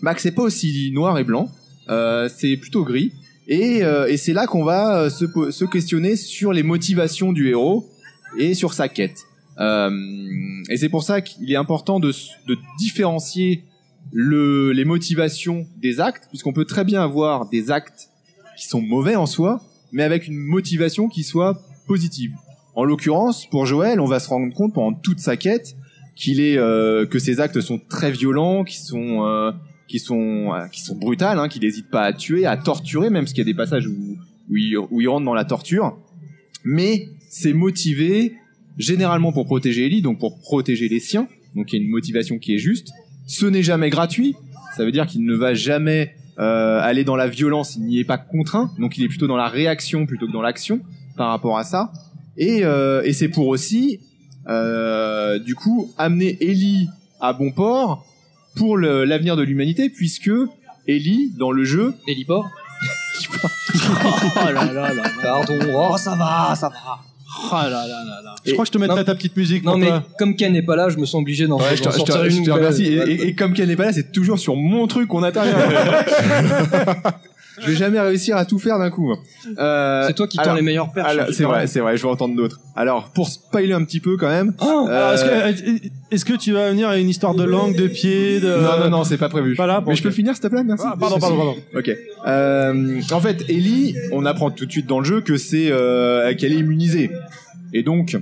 bah, que c'est pas aussi noir et blanc euh, c'est plutôt gris. Et, euh, et c'est là qu'on va euh, se, se questionner sur les motivations du héros et sur sa quête. Euh, et c'est pour ça qu'il est important de, de différencier le, les motivations des actes puisqu'on peut très bien avoir des actes qui sont mauvais en soi mais avec une motivation qui soit positive. En l'occurrence, pour Joël, on va se rendre compte pendant toute sa quête qu'il est euh, que ses actes sont très violents, qui sont euh, qui sont euh, qui sont brutales, hein, qu'il n'hésite pas à tuer, à torturer, même qu'il y a des passages où où il, où il rentre dans la torture. Mais c'est motivé généralement pour protéger Ellie, donc pour protéger les siens. Donc il y a une motivation qui est juste. Ce n'est jamais gratuit. Ça veut dire qu'il ne va jamais euh, aller dans la violence, il n'y est pas contraint, donc il est plutôt dans la réaction plutôt que dans l'action par rapport à ça. Et, euh, et c'est pour aussi, euh, du coup, amener Ellie à bon port pour le- l'avenir de l'humanité, puisque Ellie, dans le jeu, Héliport Oh là là là là. Pardon. Oh, ça va, ça va. Oh là là là là. Je crois que je te mettrai Non. ta petite musique. Non mais toi. comme Ken n'est pas là, je me sens obligé d'en Ouais, je te, je te- sortir je une te belle- remercie. Et, et- et comme qu'elle n'est pas là, c'est toujours sur mon truc qu'on intervient. je vais jamais réussir à tout faire d'un coup. Euh, C'est toi qui tends les meilleures perches. c'est vrai, c'est vrai, je vais entendre d'autres. Alors, pour spoiler un petit peu quand même. Oh, euh, est-ce que, tu vas venir à une histoire de langue, de pied, de... Non, non, non, c'est pas prévu. Pas là, bon, Mais je peux finir, s'il te plaît, merci. Ah, pardon, pardon, pardon. Ok. Euh, en fait, Ellie, on apprend tout de suite dans le jeu que c'est euh, qu'elle est immunisée. Et donc,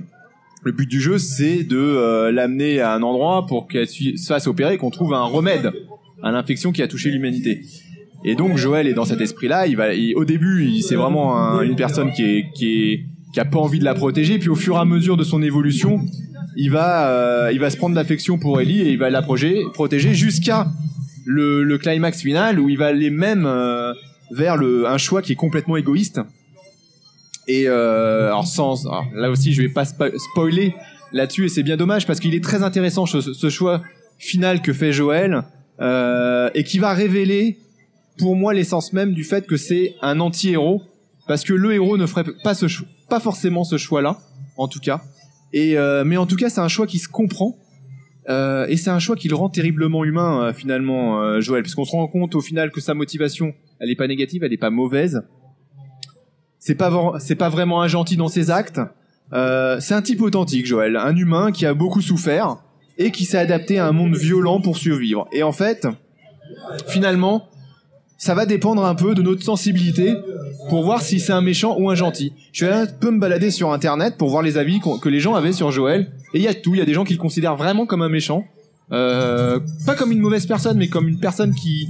le but du jeu, c'est de euh, l'amener à un endroit pour qu'elle se fasse opérer, qu'on trouve un remède à l'infection qui a touché l'humanité. Et donc, Joël est dans cet esprit-là. Il va, au début, c'est vraiment un- une personne qui est, a pas envie de la protéger. Puis, au fur et à mesure de son évolution, il va, euh, il va se prendre d'affection pour Ellie et il va la protéger, protéger jusqu'à le, climax final où il va aller même euh, vers un choix qui est complètement égoïste. Et euh, alors sans, là aussi je vais pas spo- spoiler là-dessus et c'est bien dommage parce qu'il est très intéressant ce, ce choix final que fait Joël et qui va révéler pour moi l'essence même du fait que c'est un anti-héros parce que le héros ne ferait pas ce pas forcément ce choix-là en tout cas et euh, mais en tout cas c'est un choix qui se comprend Euh, et c'est un choix qui le rend terriblement humain euh, finalement, Joël, parce qu'on se rend compte au final que sa motivation, elle est pas négative, elle est pas mauvaise. C'est pas c'est pas vraiment un gentil dans ses actes. C'est un type authentique, Joël, un humain qui a beaucoup souffert et qui s'est adapté à un monde violent pour survivre. Et en fait, finalement, ça va dépendre un peu de notre sensibilité pour voir si c'est un méchant ou un gentil. Je vais un peu me balader sur internet pour voir les avis que les gens avaient sur Joël. Et il y a tout, il y a des gens qui le considèrent vraiment comme un méchant. Euh, pas comme une mauvaise personne, mais comme une personne qui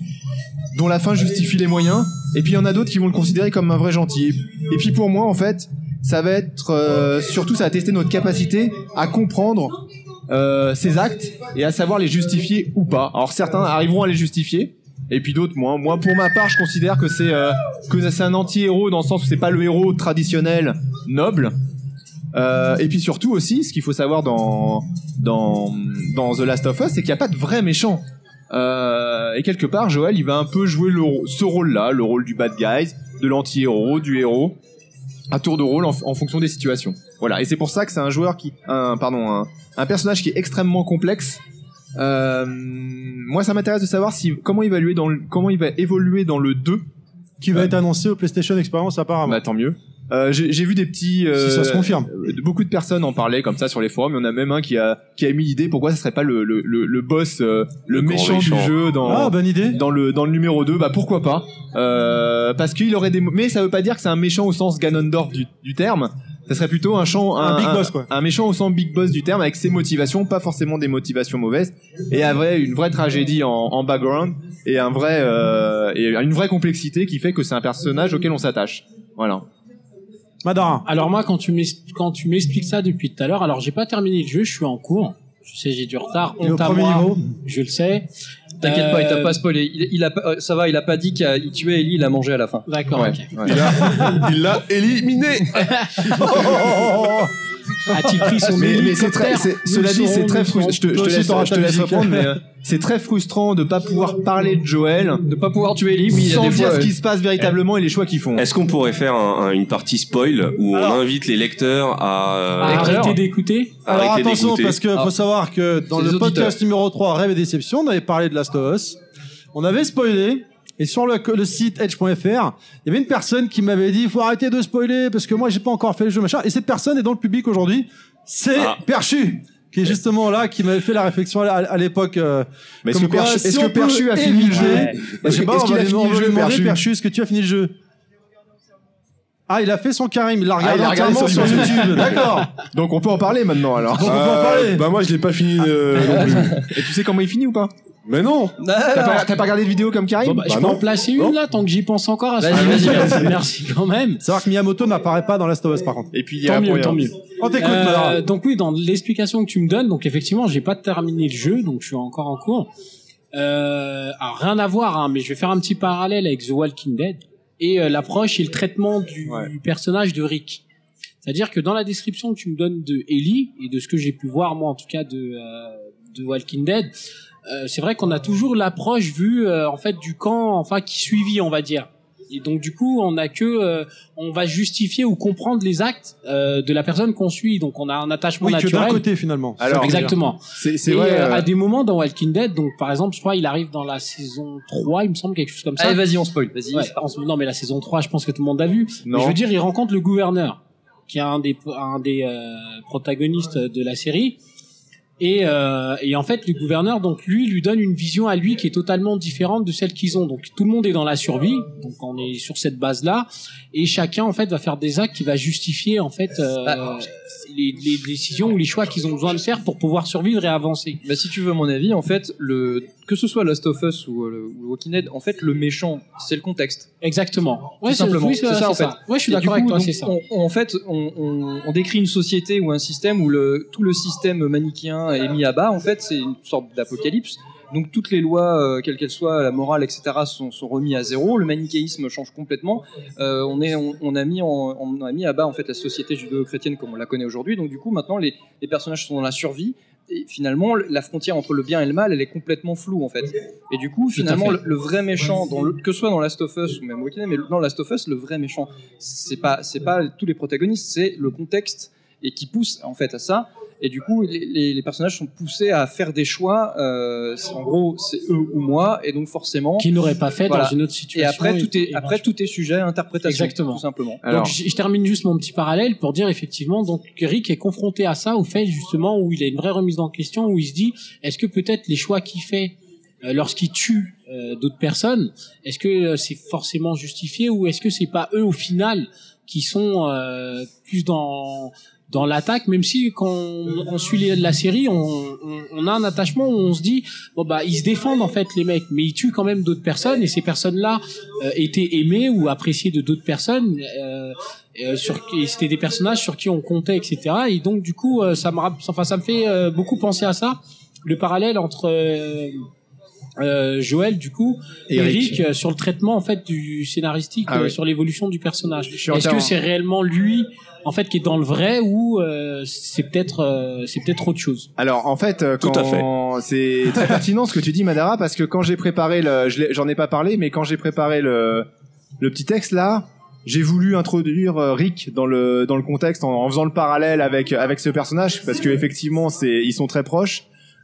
dont la fin justifie les moyens. Et puis il y en a d'autres qui vont le considérer comme un vrai gentil. Et puis pour moi, en fait, ça va être euh, surtout ça va tester notre capacité à comprendre euh, ses actes et à savoir les justifier ou pas. Alors certains arriveront à les justifier, et puis d'autres moins. Moi, pour ma part, je considère que c'est euh, que c'est un anti-héros dans le sens où c'est pas le héros traditionnel noble. Euh, et puis surtout aussi, ce qu'il faut savoir dans dans dans The Last of Us, c'est qu'il n'y a pas de vrai méchant. Euh, et quelque part, Joel, il va un peu jouer le, ce rôle-là, le rôle du bad guy, de l'anti-héros, du héros, à tour de rôle en, en fonction des situations. Voilà. Et c'est pour ça que c'est un joueur qui, un pardon, un, un personnage qui est extrêmement complexe. Euh, moi, ça m'intéresse de savoir si comment il va évoluer dans le, comment il va évoluer dans le 2. Qui va être annoncé au PlayStation Experience apparemment. Bah tant mieux. Euh, j'ai j'ai vu des petits. euh, Si ça se confirme. euh, beaucoup de personnes en parlaient comme ça sur les forums. Il y en a même un qui a qui a émis l'idée pourquoi ce serait pas le le, le, le boss, euh, le, Le grand méchant, méchant. du jeu dans Ah, bonne idée. dans le dans le numéro 2 bah pourquoi pas euh, parce qu'il aurait des mais ça veut pas dire que c'est un méchant au sens Ganondorf du, du terme ça serait plutôt un champ Un big boss, quoi. un méchant au sens big boss du terme avec ses motivations pas forcément des motivations mauvaises et un vrai une vraie tragédie en, en background et un vrai euh, et une vraie complexité qui fait que c'est un personnage auquel on s'attache voilà Madara. Alors moi, quand tu m'expliques, quand tu m'expliques ça depuis tout à l'heure, alors j'ai pas terminé le jeu, je suis en cours. Je sais, j'ai du retard. Est au premier moi, niveau. Je le sais. T'inquiète Euh, pas, il t'a pas spoilé. Il, il a pas- euh, ça va, il a pas dit qu'il tuait Ellie, il a mangé à la fin. D'accord. Ouais. il l'a éliminé. A-t-il pris son mais, mais c'est très, cela dit, c'est très frustrant. Je te, je laisse, t'auras je te ta laisse musique. répondre, mais euh, c'est très frustrant de pas pouvoir parler de Joël De pas pouvoir tuer Ellie, oui, il y a sans des dire fois. ce qui se passe véritablement et les choix qu'ils font. Est-ce qu'on pourrait faire un- un- une partie spoil où Alors- on invite les lecteurs à euh. Arrêtez d'écouter. Alors arrêter attention, d'écouter parce que faut Ah. savoir que dans C'est le les podcast numéro 3, Rêve et Déception, on avait parlé de Last of Us. On avait spoilé. Et sur le, le site edge.fr, il y avait une personne qui m'avait dit, il faut arrêter de spoiler parce que moi, j'ai pas encore fait le jeu, machin. Et cette personne est dans le public aujourd'hui. C'est Ah. Perchu. Qui est justement là, qui m'avait fait la réflexion à, à l'époque. euh, Mais est-ce que Perchu, si que a fini le jeu Je Est-ce sais que- pas, est-ce on qu'il va a lui fini le jeu, demander, Perchu Perchu, est-ce que tu as fini le jeu Ah, il a fait son Karim, il l'a regardé, il l'a regardé entièrement sur sur YouTube. YouTube. D'accord. Donc on peut en parler maintenant alors. Donc on peut en Euh, parler. bah moi je l'ai pas fini euh, non plus. Et tu sais comment il finit ou pas? Mais non. T'as pas, t'as pas regardé de vidéo comme Karim Bon, bah, je Bah peux non. en placer une Non. là, tant que j'y pense encore à ça. Vas-y, vas-y, vas-y. Merci quand même. Savoir que Miyamoto n'apparaît pas dans Last of Us par contre. Et puis il y Tant a mieux, pour- tant mieux. On t'écoute, Euh, Madara. donc oui, dans l'explication que tu me donnes, donc effectivement, j'ai pas terminé le jeu, donc je suis encore en cours. Euh, alors rien à voir, hein, mais je vais faire un petit parallèle avec The Walking Dead et euh, l'approche et le traitement du Ouais. personnage de Rick. C'est-à-dire que dans la description que tu me donnes de Ellie et de ce que j'ai pu voir moi en tout cas de euh, de Walking Dead, euh, c'est vrai qu'on a toujours l'approche vue euh, en fait du camp enfin qui suivit on va dire. Et donc du coup, on a que euh, on va justifier ou comprendre les actes euh, de la personne qu'on suit. Donc on a un attachement Oui, que d'un naturel. côté finalement. Alors, Exactement. C'est c'est vrai. euh, euh, à des moments dans Walking Dead, donc par exemple, je crois il arrive dans la saison 3, il me semble quelque chose comme ça. Allez, vas-y, on spoil. Vas-y. Ouais, non mais la saison 3, je pense que tout le monde l'a vu. Non. Mais je veux dire, il rencontre le gouverneur, qui est un des un des euh, protagonistes de la série. Et, euh, et en fait, le gouverneur, donc lui, lui donne une vision à lui qui est totalement différente de celle qu'ils ont. Donc tout le monde est dans la survie, donc on est sur cette base-là, et chacun en fait va faire des actes qui va justifier en fait euh, Bah, les, les décisions ou les choix qu'ils ont besoin de faire pour pouvoir survivre et avancer. Bah, si tu veux mon avis, en fait, le que ce soit Last of Us ou, euh, ou Walking Dead, en fait, le méchant, c'est le contexte. Exactement. Ouais, Tout simplement. oui, C'est ça, en fait. Ouais, je suis d'accord avec toi, c'est ça. on- on- en fait, on, on- on décrit une société ou un système où le, tout le système manichéen est mis à bas. En fait, c'est une sorte d'apocalypse. Donc toutes les lois, euh, quelles qu'elles soient, la morale, etc., sont, sont remis à zéro. Le manichéisme change complètement. Euh, on, est, on, on a mis en- on a mis à bas en fait la société judéo-chrétienne comme on la connaît aujourd'hui. Donc du coup, maintenant, les, les personnages sont dans la survie. Et finalement, la frontière entre le bien et le mal, elle est complètement floue en fait. Et du coup, finalement, le, le vrai méchant, dans le, que ce soit dans Last of Us ou même Walking mais dans Last of Us, le vrai méchant, c'est pas, c'est pas tous les protagonistes, c'est le contexte et qui pousse en fait à ça. Et du coup, les, les- les personnages sont poussés à faire des choix. euh, en gros, c'est eux ou moi, et donc forcément. Qui n'aurait pas fait Voilà. dans une autre Et situation. après, tout est après tout est sujet à interprétation, Exactement. tout simplement. Alors, donc je, je termine juste mon petit parallèle pour dire effectivement donc Rick est confronté à ça au fait justement où il a une vraie remise en question où il se dit est-ce que peut-être les choix qu'il fait euh, lorsqu'il tue euh, d'autres personnes est-ce que euh, c'est forcément justifié ou est-ce que c'est pas eux au final qui sont euh, plus dans dans l'attaque même si quand on, on suit les- la série on, on, on a un attachement où on se dit bon bah ils se défendent en fait les mecs. Mais ils tuent quand même d'autres personnes et ces personnes là euh, étaient aimées ou appréciées de d'autres personnes euh, euh, sur qui c'était des personnages sur qui on comptait etc et donc du coup euh, ça me enfin ça me fait euh, beaucoup penser à ça le parallèle entre euh, euh, Joël du coup Et et euh, sur le traitement en fait du scénaristique Ah euh, oui. sur l'évolution du personnage. Est-ce que c'est réellement lui en fait qui est dans le vrai ou euh, c'est peut-être euh, c'est peut-être autre chose. Alors en fait, euh, Tout à quand c'est très pertinent ce que tu dis, Madara, parce que quand j'ai préparé le, je l'ai- j'en ai pas parlé, mais quand j'ai préparé le, le petit texte là, j'ai voulu introduire euh, Rick dans le dans le contexte en, en faisant le parallèle avec avec ce personnage, parce que effectivement c'est ils sont très proches,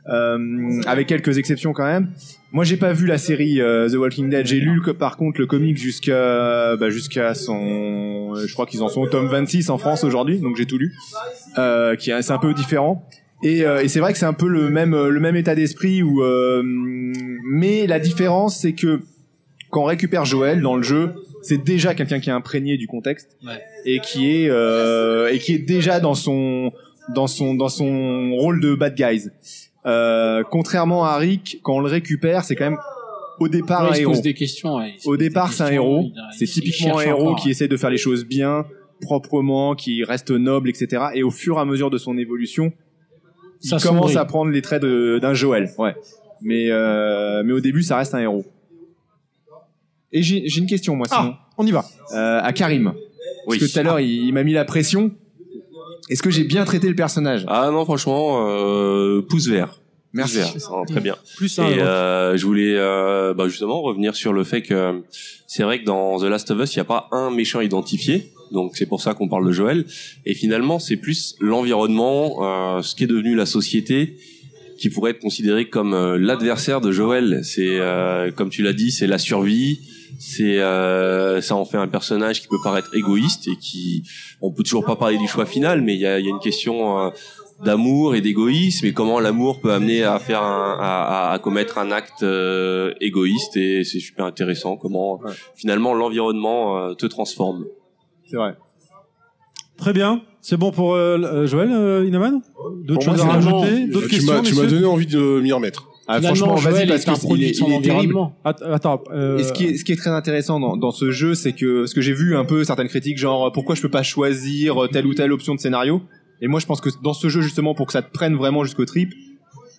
euh, avec quelques exceptions quand même. Moi j'ai pas vu la série euh, The Walking Dead, j'ai lu que, par contre le comic jusqu'à bah, jusqu'à son, je crois qu'ils en sont au tome 26 en France aujourd'hui, donc j'ai tout lu, euh, qui est c'est un peu différent. Et, euh, et c'est vrai que c'est un peu le même le même état d'esprit où euh, mais la différence c'est que quand on récupère Joël dans le jeu, c'est déjà quelqu'un qui est imprégné du contexte Ouais. et qui est euh, et qui est déjà dans son dans son dans son rôle de bad guys. Euh, contrairement à Rick, quand on le récupère, c'est quand même au départ Ouais, un il se héros. pose des questions ouais. Il se Au pose départ, c'est un héros. il- C'est il- il typiquement un héros encore, qui essaie de faire les choses bien, proprement, qui reste noble, etc. Et au fur et à mesure de son évolution, il Ça commence sombrit. à prendre les traits d'un Joël. Ouais. Mais euh, mais au début, ça reste un héros. Et j'ai j'ai une question moi sinon Ah, on y va. Euh, à Karim. Oui. Parce que tout à l'heure, il, il m'a mis la pression. Est-ce que j'ai bien traité le personnage? Ah non, franchement, euh, pouce vert. Merci. Pouce vert, ça rend très bien. Plus un. Et euh, je voulais euh, bah, justement revenir sur le fait que c'est vrai que dans The Last of Us, il n'y a pas un méchant identifié. Donc c'est pour ça qu'on parle de Joël. Et finalement, c'est plus l'environnement, euh, ce qui est devenu la société, qui pourrait être considéré comme euh, l'adversaire de Joël. C'est euh, comme tu l'as dit, c'est la survie. C'est euh, ça en fait un personnage qui peut paraître égoïste et qui on peut toujours pas parler du choix final, mais il y a, il y a une question euh, d'amour et d'égoïsme et comment l'amour peut amener à faire un, à, à- à commettre un acte euh, égoïste et c'est super intéressant comment Ouais. finalement l'environnement euh, te transforme. C'est vrai. Très bien. C'est bon pour euh, Joël, euh, Inaman? D'autres choses à rajouter? D'autres tu questions m'as tu m'as donné envie de m'y remettre. Ah, franchement, vas-y parce est que il est, il est terrible. Attends. euh, Et ce qui est, ce qui est très intéressant dans, dans ce jeu, c'est que ce que j'ai vu un peu certaines critiques, genre pourquoi je peux pas choisir telle ou telle option de scénario. Et moi, je pense que dans ce jeu justement, pour que ça te prenne vraiment jusqu'au trip,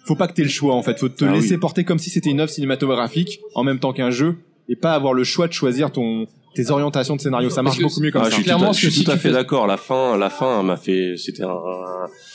faut pas que t'aies le choix en fait. Faut te Ah laisser oui. porter comme si c'était une œuvre cinématographique en même temps qu'un jeu, et pas avoir le choix de choisir ton tes orientations de scénario. Ça marche beaucoup mieux comme Ah, ça. je suis Clairement, tout à, je suis si tout à fait fais- d'accord. La fin, la fin m'a fait, c'était un,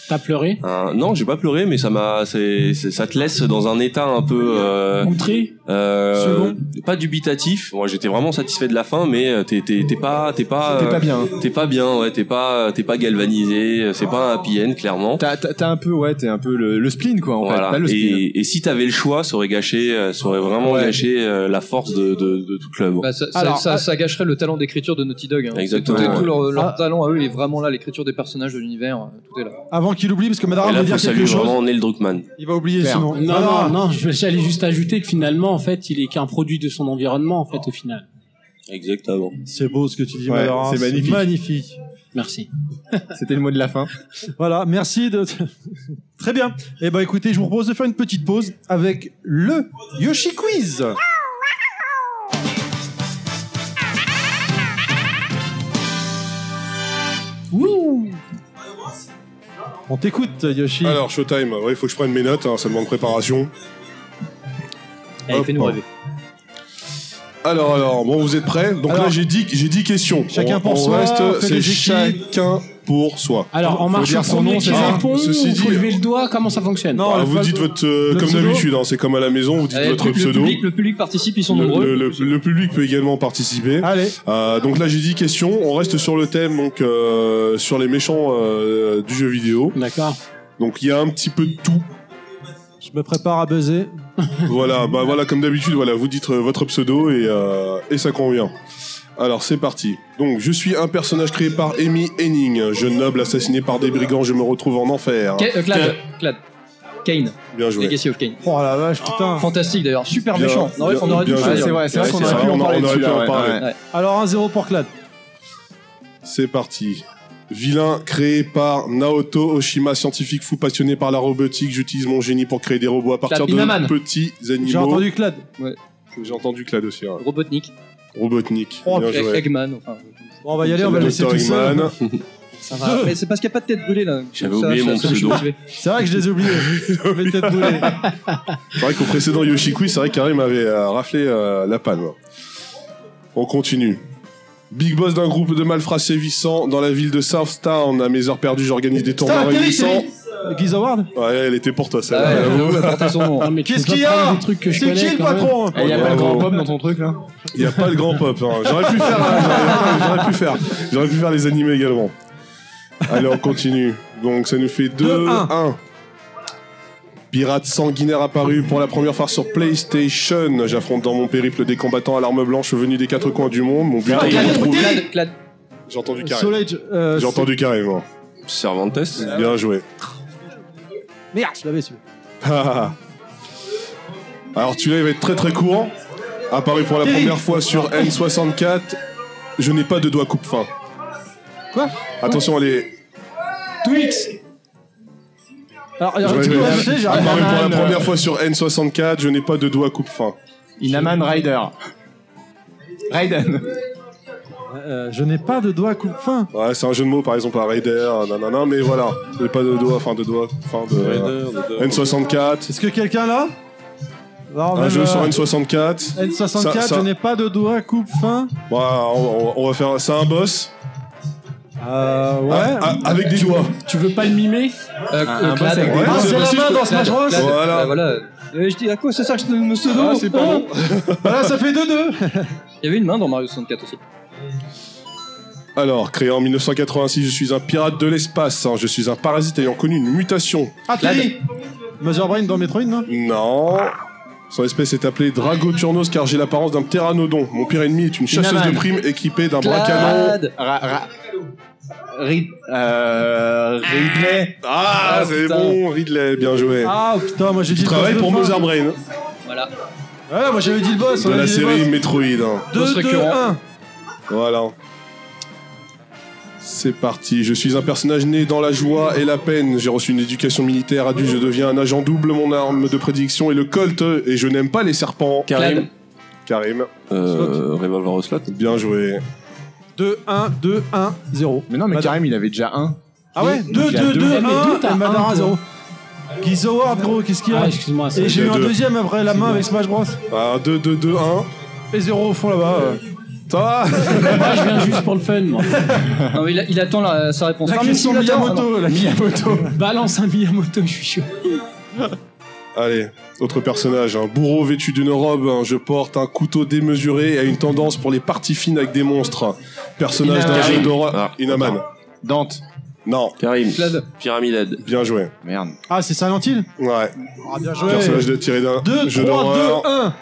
T'as pleuré un- non, j'ai pas pleuré, mais ça m'a, ça te laisse dans un état un peu, euh, Outré euh, Second. pas dubitatif. Moi, j'étais vraiment satisfait de la fin, mais euh, t'es, t'es, t'es pas, t'es pas, T'es pas bien. T'es pas bien, ouais, t'es pas, t'es pas galvanisé, c'est pas un happy end, clairement. T'as un peu ouais, t'es un peu le, le spleen quoi en fait. Voilà. T'as le spleen. Et, et si t'avais le choix, ça aurait gâché, euh, ça aurait vraiment Ouais. gâché la force de, de, de toute l'œuvre. Bah, ça, ça- Alors, ça, ah- ça gâcherait le talent d'écriture de Naughty Dog. hein. Exactement, Tout, est- tout ouais. leur, leur Ah. talent à eux est vraiment là, l'écriture des personnages de l'univers, euh, tout est là. Avant qu'il oublie, parce que Madara faut dire quelque chose. vraiment Neil Druckmann. Il va oublier Claire. sinon. Non, non, non, je- j'allais juste ajouter que finalement, en fait, il est qu'un produit de son environnement, en fait, au final. Exactement. C'est beau ce que tu dis, Ouais, Madara. c'est magnifique. magnifique. Merci. C'était le mot de la fin. Voilà, merci de. Très bien. Eh ben, écoutez, je vous propose de faire une petite pause avec le Yoshi Quiz. Wouh On t'écoute, Yoshi. Alors, Showtime, ouais, il faut que je prenne mes notes, hein, ça demande préparation. Allez, fais-nous rêver. Alors, alors, bon, vous êtes prêts? Donc Alors- là, j'ai dit, j'ai 10 questions. Chacun On- pour on soi, reste- fais C'est chacun pour soi. Alors, en marche dire son nom, c'est ça répond, Ceci il faut dit- lever le doigt, comment ça fonctionne Non, Ah, le vous dites votre, euh, comme pseudo d'habitude, hein, c'est comme à la maison, vous dites Allez, votre le, pseudo. public, le public participe, ils sont Le, nombreux. le- le- le public peut également participer. Allez, Euh, donc là j'ai 10 questions, on reste sur le thème donc euh, sur les méchants euh, du jeu vidéo. D'accord. Donc il y a un petit peu de tout. Je me prépare à buzzer. voilà, bah voilà, comme d'habitude, voilà, vous dites euh, votre pseudo et, euh, et ça convient. Alors c'est parti. Donc je suis un personnage créé par Amy Henning, jeune noble assassiné par des brigands, je me retrouve en enfer. Euh, Clad, Clad. Kane, Bien joué. Legacy of Kane. Oh la vache, putain. Fantastique d'ailleurs, super Bien, méchant. On aurait, on aurait dû bien joué. Choisir. c'est vrai, c'est vrai Ouais, qu'on c'est aurait pu vrai, en on parler aurait pu dessus. en là, parler. ouais. Ouais. Alors 1-0 pour Clad. C'est parti. Vilain créé par Naoto Oshima, scientifique fou passionné par la robotique. J'utilise mon génie pour créer des robots à partir de Inaman. petits animaux. J'ai entendu Clad. J'ai entendu Clad aussi. hein. Robotnik, Robotnik. Oh, Bien joué. Eggman, enfin. Bon, on va y aller, on va le laisser Dr. tout seul. Eggman. Ça va. Mais c'est parce qu'il n'y a pas de tête brûlée là. J'avais Ça, oublié ça, mon ça, je suis pseudo. motivé. C'est vrai que je les ai oubliés. Mes têtes brûlées. C'est vrai qu'au précédent Yoshikui, c'est vrai qu'Arim avait euh, raflé euh, la palme. On continue. Big boss d'un groupe de malfrats sévissants dans la ville de Southtown. À mes heures perdues, j'organise des tournois Putain, réunissants. Giz Award Ouais, elle était pour toi, Ah celle-là. ouais, j'avoue. j'avoue, elle portait son nom. Non, mais tu Qu'est-ce peux pas qu'il y a prendre des trucs que je C'est connais qui le quand même. patron Il y a pas le Bravo. grand pomme dans ton truc là Il n'y a pas le grand pop. hein. J'aurais pu faire, hein, j'aurais- j'aurais pu faire, j'aurais pu faire les animés également. Allez, on continue. Donc ça nous fait 2-1. Pirate sanguinaire apparu pour la première fois sur PlayStation. J'affronte dans mon périple des combattants à l'arme blanche venus des quatre coins du monde. Mon but est de Clad, retrouver. Clad, Clad. J'ai entendu carré. Euh, J'ai entendu carré, moi. Cervantes. Bien joué. Merde, je l'avais su. Alors celui-là, il va être très très court. Apparu pour la première fois sur N64. Je n'ai pas de doigt coupe-fin. Quoi? Attention, elle est Twix. Alors, tu peux j'ai Apparu pour la première fois sur N64, je n'ai pas de doigt coupe-fin. Inaman Rider. Raiden. Euh, je n'ai pas de doigt coupe-fin. Ouais, c'est un jeu de mots, par exemple, à Raider, nanana, mais voilà. Je n'ai pas de doigt, enfin de doigt, enfin de N64. Est-ce que quelqu'un là Un jeu euh, sur N64. N64, Ça- ça- je n'ai pas de doigt coupe-fin. Bon, on, on- on va faire. C'est un boss. Euh, ouais. Ah, ah, avec des doigts. Tu veux pas le mimer Euh, Un- euh, boss avec des Ouais, Ah, c'est c'est la possible. main dans Smash Bros. Voilà. voilà. Euh, je dis à quoi ça sert que je me pseudo Ah, c'est pas bon. Voilà, ça fait 2-2. Il y avait une main dans Mario 64 aussi. Alors, créé en 1986, je suis un pirate de l'espace. hein. Je suis un parasite ayant connu une mutation. Ah, Terry Mother Brain dans Metroid, non? Non. Son espèce est appelée Dragoturnos car j'ai l'apparence d'un pteranodon. Mon pire ennemi est une chasseuse Inaman. de primes équipée d'un bras canon. Clad. Ra- ra- Rid- euh, Ridley. Ah, Ah, c'est putain. bon, Ridley, bien joué. Ah, putain, moi j'ai dit Tu le boss de pour fin. Mother Brain Voilà. Ouais, moi j'avais dit le boss. de a la dit série boss. Metroid. hein. 2, Boss 2, récurrent. 1. Voilà. C'est parti. Je suis un personnage né dans la joie et la peine. J'ai reçu une éducation militaire. Adulte, je deviens un agent double. Mon arme de prédiction est le Colt et je n'aime pas les serpents. Karim. Karim, Euh, Revolver au slot. bien joué. 2, 1, 2, 1, 0. Mais non, mais Madame. Karim, il avait déjà un. Ah ouais Il 2, y a 2, deux. 2, Eh, mais d'où 1, t'as et un, Madara toi 0. Giz Award, gros, qu'est-ce qu'il y a Ah, excuse-moi. Et j'ai eu un deux. deuxième après la main avec Smash Bros. Ah, 2, 2, 2, 1. Et 0 au fond là-bas. euh. Ça Moi, je viens juste pour le fun, moi. Non, mais il, a- il attend la- sa réponse. La Ah, mais question s'il attend- Miyamoto. La Miyamoto. Balance un Miyamoto, je suis chaud. Allez, autre personnage, un bourreau vêtu d'une robe, hein, je porte un couteau démesuré et a une tendance pour les parties fines avec des monstres. Personnage d'un Inaman. jeu d'horreur. Ah. Inaman. Dante. Non, Karim. Clad. Pyramid Head. bien joué. Merde. Ah, c'est Silent Hill Ouais, Ah, bien joué. personnage de tiré d'un 2, jeu 3, 2, d'horreur.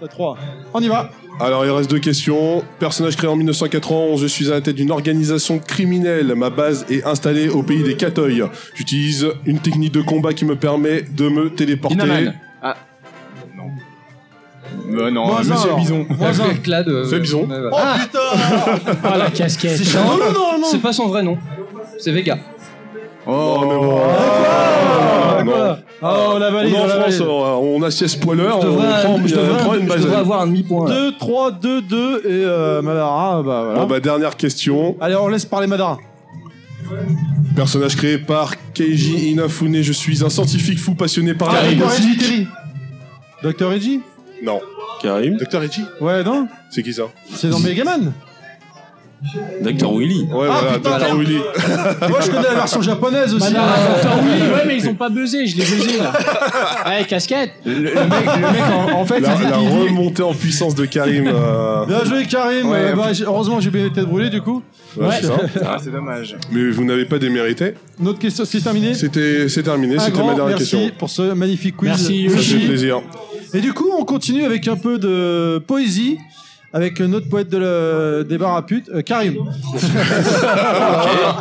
1. 3. On y va. Alors il reste deux questions. Personnage créé en 1991, je suis à la tête d'une organisation criminelle. Ma base est installée au pays des Katoy. J'utilise une technique de combat qui me permet de me téléporter. Inaman. Ah. Non. Euh, non, Moins un, Monsieur alors. Bison. Moins un. Clad. euh, Fais bison. ouais. Oh putain Ah, la casquette. C'est chiant. Non, non, non, C'est pas son vrai nom. C'est Vega. Oh, mais bon. Ah, non. Oh, on la On valide, est en on la France, valide. on on assied spoiler, Je on prend, je on devrais- prend une je base. devrais avoir un demi-point. là. 2, 3, 2, 2 et euh, Madara, bah voilà. Bon bah dernière question. Allez, on laisse parler Madara. Personnage créé par Keiji Inafune, je suis un scientifique fou passionné par la Ah, Dr. Reggie Non. Karim. Dr. Reggie Ouais, non C'est qui ça C'est dans Megaman Dr Willy. Ouais, Ah, voilà, putain, Dr. alors. Willy. Moi, je connais la version japonaise aussi. Madame, Dr. Willy, ouais, mais ils ont pas buzzé, je l'ai buzzé là. Ouais, casquette. Le, le mec, le mec en, en fait, La, remontée en puissance de Karim. euh, Bien joué, Karim. Ouais, Euh, bah, j'ai- heureusement, j'ai bien été brûlé, du coup. ouais, c'est. Ah, c'est dommage. Mais vous n'avez pas démérité. Une autre question, c'est terminé C'était c'est terminé, c'était ma dernière merci question. pour ce magnifique quiz. Merci, Ça fait plaisir. Et du coup, on continue avec un peu de poésie avec notre poète de la... des bars à putes, euh, Karim.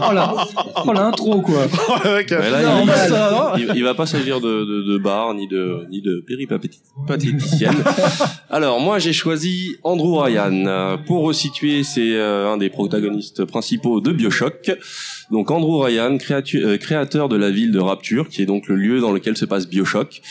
Oh là, oh l'intro quoi. Mais là, Non, il, ça, non. il- il va pas s'agir de, de, de bar ni de ni de péripatéticienne. Alors moi j'ai choisi Andrew Ryan Euh, pour resituer c'est euh, un des protagonistes principaux de BioShock. Donc Andrew Ryan, euh, créateur de la ville de Rapture, qui est donc le lieu dans lequel se passe BioShock.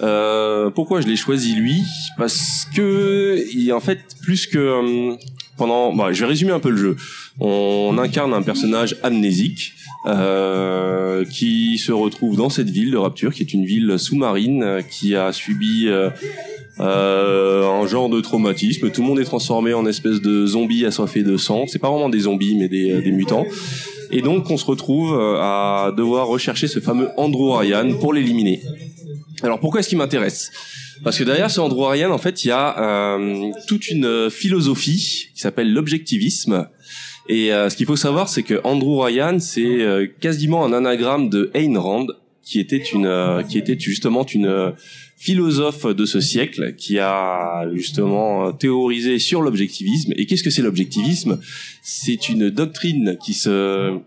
Euh, pourquoi je l'ai choisi lui? Parce que il en fait plus que euh, pendant, bah, je vais résumer un peu le jeu. On incarne un personnage amnésique euh, qui se retrouve dans cette ville de Rapture, qui est une ville sous-marine euh, qui a subi euh, un genre de traumatisme. Tout le monde est transformé en espèce de zombies assoiffés de sang. C'est pas vraiment des zombies, mais des, euh, des mutants. Et donc, on se retrouve euh, à devoir rechercher ce fameux Andrew Ryan pour l'éliminer. Alors, pourquoi est-ce qu'il m'intéresse? Parce que derrière ce Andrew Ryan, en fait, il y a euh, toute une euh, philosophie qui s'appelle l'objectivisme. Et euh, ce qu'il faut savoir, c'est que Andrew Ryan, c'est euh, quasiment un anagramme de Ayn Rand, qui était une, euh, qui était justement une euh, philosophe de ce siècle, qui a justement euh, théorisé sur l'objectivisme. Et qu'est-ce que c'est l'objectivisme? C'est une doctrine qui se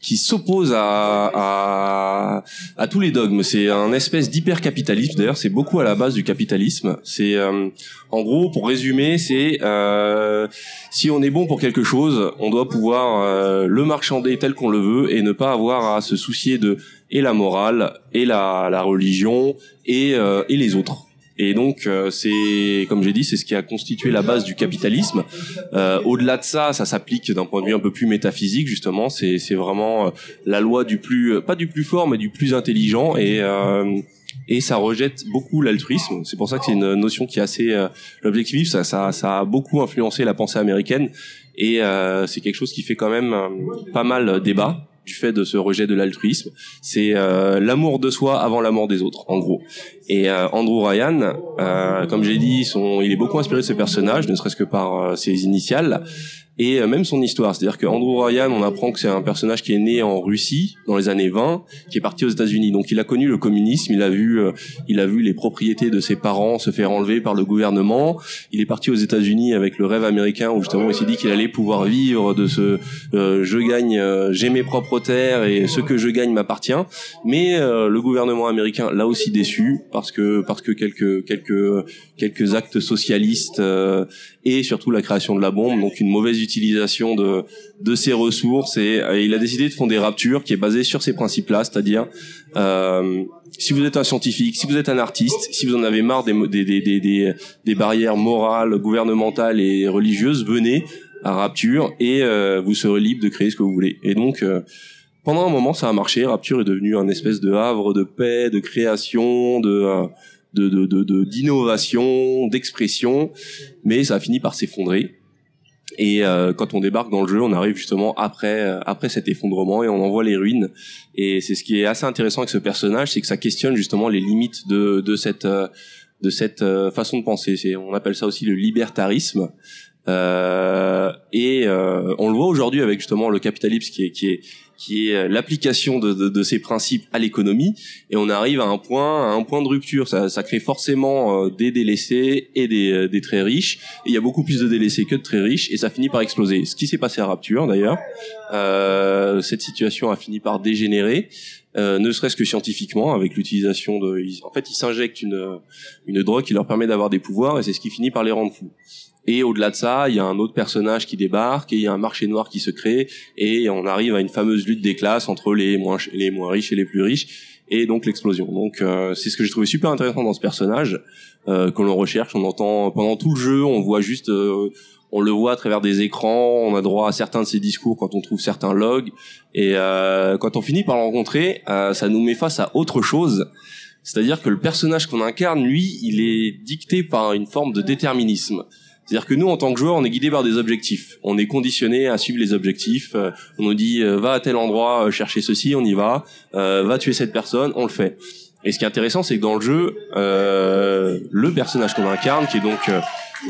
qui s'oppose à, à, à tous les dogmes. C'est un espèce d'hypercapitalisme. D'ailleurs, c'est beaucoup à la base du capitalisme. C'est euh, en gros, pour résumer, c'est euh, si on est bon pour quelque chose, on doit pouvoir euh, le marchander tel qu'on le veut et ne pas avoir à se soucier de et la morale et la, la religion et, euh, et les autres. Et donc, euh, c'est, comme j'ai dit, c'est ce qui a constitué la base du capitalisme. Euh, au-delà de ça, ça s'applique d'un point de vue un peu plus métaphysique, justement. C'est, c'est vraiment euh, la loi du plus, pas du plus fort, mais du plus intelligent. Et, euh, et ça rejette beaucoup l'altruisme. C'est pour ça que c'est une notion qui est assez euh, l'objectivisme. Ça, ça, ça a beaucoup influencé la pensée américaine. Et euh, c'est quelque chose qui fait quand même euh, pas mal débat du fait de ce rejet de l'altruisme. C'est euh, l'amour de soi avant l'amour des autres, en gros. Et euh, Andrew Ryan, euh, comme j'ai dit, son, il est beaucoup inspiré de ce personnage, ne serait-ce que par euh, ses initiales et euh, même son histoire. C'est-à-dire que Andrew Ryan, on apprend que c'est un personnage qui est né en Russie dans les années 20, qui est parti aux États-Unis. Donc il a connu le communisme, il a vu, euh, il a vu les propriétés de ses parents se faire enlever par le gouvernement. Il est parti aux États-Unis avec le rêve américain où justement il s'est dit qu'il allait pouvoir vivre de ce euh, je gagne, euh, j'ai mes propres terres et ce que je gagne m'appartient. Mais euh, le gouvernement américain l'a aussi déçu parce que parce que quelques quelques quelques actes socialistes euh, et surtout la création de la bombe, donc une mauvaise utilisation de de ses ressources et, euh, il a décidé de fonder Rapture qui est basé sur ces principes-là, c'est-à-dire euh, si vous êtes un scientifique, si vous êtes un artiste, si vous en avez marre des, des, des, des, des, barrières morales, gouvernementales et religieuses, venez à Rapture et euh, vous serez libre de créer ce que vous voulez. Et donc, euh, pendant un moment, ça a marché. Rapture est devenu un espèce de havre de paix, de création, de euh, de de de- de- d'innovation, d'expression, mais ça a fini par s'effondrer. Et euh, quand on débarque dans le jeu, on arrive justement après euh, après cet effondrement et on en voit les ruines. Et c'est ce qui est assez intéressant avec ce personnage, c'est que ça questionne justement les limites de de cette euh, de cette euh, façon de penser. C'est on appelle ça aussi le libertarisme. Euh, et on le voit aujourd'hui avec justement le capitalisme qui est qui est qui est l'application de, de, de ces principes à l'économie et on arrive à un point à un point de rupture. Ça, ça crée forcément euh, des délaissés et des, euh, des très riches. Et il y a beaucoup plus de délaissés que de très riches et ça finit par exploser. Ce qui s'est passé à Rapture d'ailleurs euh, cette situation a fini par dégénérer euh, ne serait-ce que scientifiquement avec l'utilisation de en fait ils s'injectent une une drogue qui leur permet d'avoir des pouvoirs et c'est ce qui finit par les rendre fous et au-delà de ça, il y a un autre personnage qui débarque et il y a un marché noir qui se crée et on arrive à une fameuse lutte des classes entre les moins riches et les plus riches et donc l'explosion. Donc euh, c'est ce que j'ai trouvé super intéressant dans ce personnage euh, que l'on recherche. On entend pendant tout le jeu, on voit juste euh, on le voit à travers des écrans, on a droit à certains de ses discours quand on trouve certains logs et euh, quand on finit par le rencontrer, euh, ça nous met face à autre chose. C'est-à-dire que le personnage qu'on incarne, lui, il est dicté par une forme de déterminisme. C'est-à-dire que nous, en tant que joueurs, on est guidé par des objectifs. On est conditionné à suivre les objectifs. Euh, on nous dit euh, va à tel endroit euh, chercher ceci, on y va. Euh, va tuer cette personne, on le fait. Et ce qui est intéressant, c'est que dans le jeu, euh, le personnage qu'on incarne, qui est donc euh,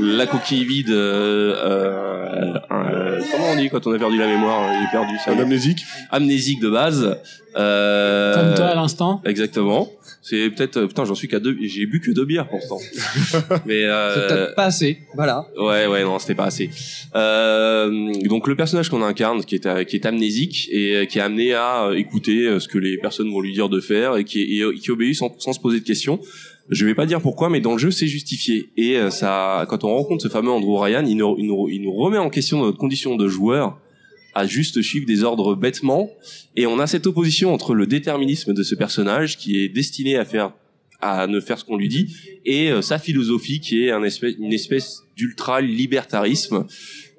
la coquille vide, euh, euh, euh, comment on dit quand on a perdu la mémoire, il est perdu, ça Un amnésique. amnésique de base. Euh, Comme toi à l'instant. Exactement. C'est peut-être euh, putain, j'en suis qu'à deux. J'ai bu que deux bières pourtant. Mais C'est euh, peut-être pas assez. Voilà. ouais, ouais, non, c'était pas assez. Euh, donc le personnage qu'on incarne, qui est euh, qui est amnésique et euh, qui est amené à écouter ce que les personnes vont lui dire de faire et qui est- et, qui obéit sans, sans se poser de questions. Je vais pas dire pourquoi, mais dans le jeu, c'est justifié. Et ça, quand on rencontre ce fameux Andrew Ryan, il nous, il nous, il nous remet en question notre condition de joueur à juste suivre des ordres bêtement. Et on a cette opposition entre le déterminisme de ce personnage qui est destiné à faire à ne faire ce qu'on lui dit et euh, sa philosophie qui est une espèce d'ultra libertarisme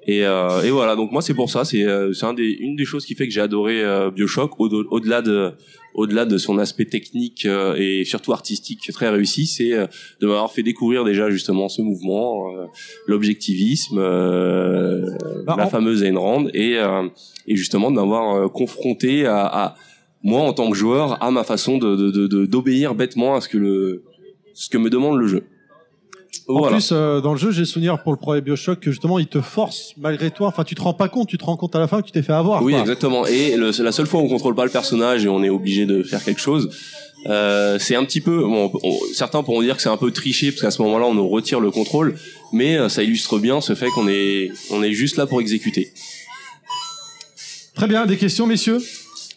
et, euh, et voilà. Donc moi c'est pour ça. C'est euh, un une des choses qui fait que j'ai adoré euh, Bioshock au- au-delà de au-delà de son aspect technique euh, et surtout artistique très réussi c'est euh, de m'avoir fait découvrir déjà justement ce mouvement euh, l'objectivisme euh, Bah, la fameuse Ayn Rand et euh, et justement de m'avoir euh, confronté à, à moi en tant que joueur à ma façon de de- de- de- d'obéir bêtement à ce que le ce que me demande le jeu. En Voilà. plus, euh, dans le jeu, j'ai souvenir pour le premier Bioshock que justement, il te force malgré toi. Enfin, tu te rends pas compte, tu te rends compte à la fin que tu t'es fait avoir. oui, quoi. exactement. Et le- c'est la seule fois où on contrôle pas le personnage et on est obligé de faire quelque chose, euh, c'est un petit peu. Bon, on- certains pourront dire que c'est un peu triché parce qu'à ce moment-là, on nous retire le contrôle, mais euh, ça illustre bien ce fait qu'on est on est juste là pour exécuter. Très bien, des questions, messieurs?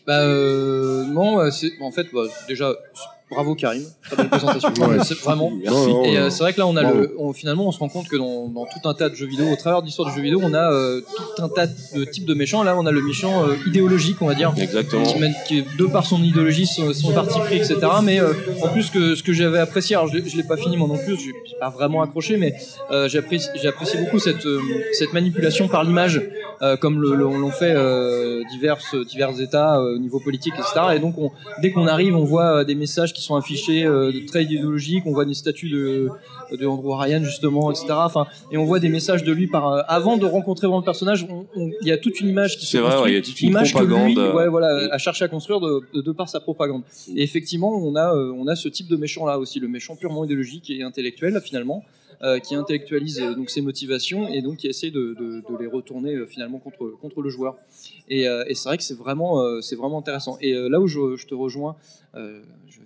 Bah euh, non, c'est en fait bah, déjà bravo Karim, très belle présentation. Ouais. Vraiment. Merci. Non, non, Et euh, c'est vrai que là, on a bravo. le, on- finalement, on se rend compte que dans, dans tout un tas de jeux vidéo, au travers de l'histoire du jeu vidéo, on a euh, tout un tas de types de méchants. Là, on a le méchant euh, idéologique, on va dire, Exactement. qui, mène, qui, de par son idéologie, son, son parti pris, etc. Mais euh, en plus, que ce que j'avais apprécié, alors je, l'ai- je l'ai pas fini moi non plus, j'ai j'ai pas vraiment accroché, mais euh, j'ai apprécié, j'ai apprécié beaucoup cette, euh, cette manipulation par l'image, euh, comme le, le- l'ont fait euh, divers, divers États euh, au niveau politique, etc. Et donc, on, dès qu'on arrive, on voit euh, des messages qui sont affichés euh, très idéologiques, on voit des statues de, de Andrew Ryan justement, etc. Enfin, et on voit des messages de lui par euh, avant de rencontrer vraiment le personnage. on- on- Il y a toute une image qui se C'est vrai, il y a toute une image propagande. que lui, ouais, voilà, a cherché à construire de, de, de par sa propagande. Et effectivement, on a, euh, on a ce type de méchant là aussi, le méchant purement idéologique et intellectuel finalement, euh, qui intellectualise euh, donc ses motivations et donc qui essaie de, de, de les retourner euh, finalement contre, contre le joueur. Et, et c'est vrai que c'est vraiment, c'est vraiment intéressant. Et là où je, je te rejoins,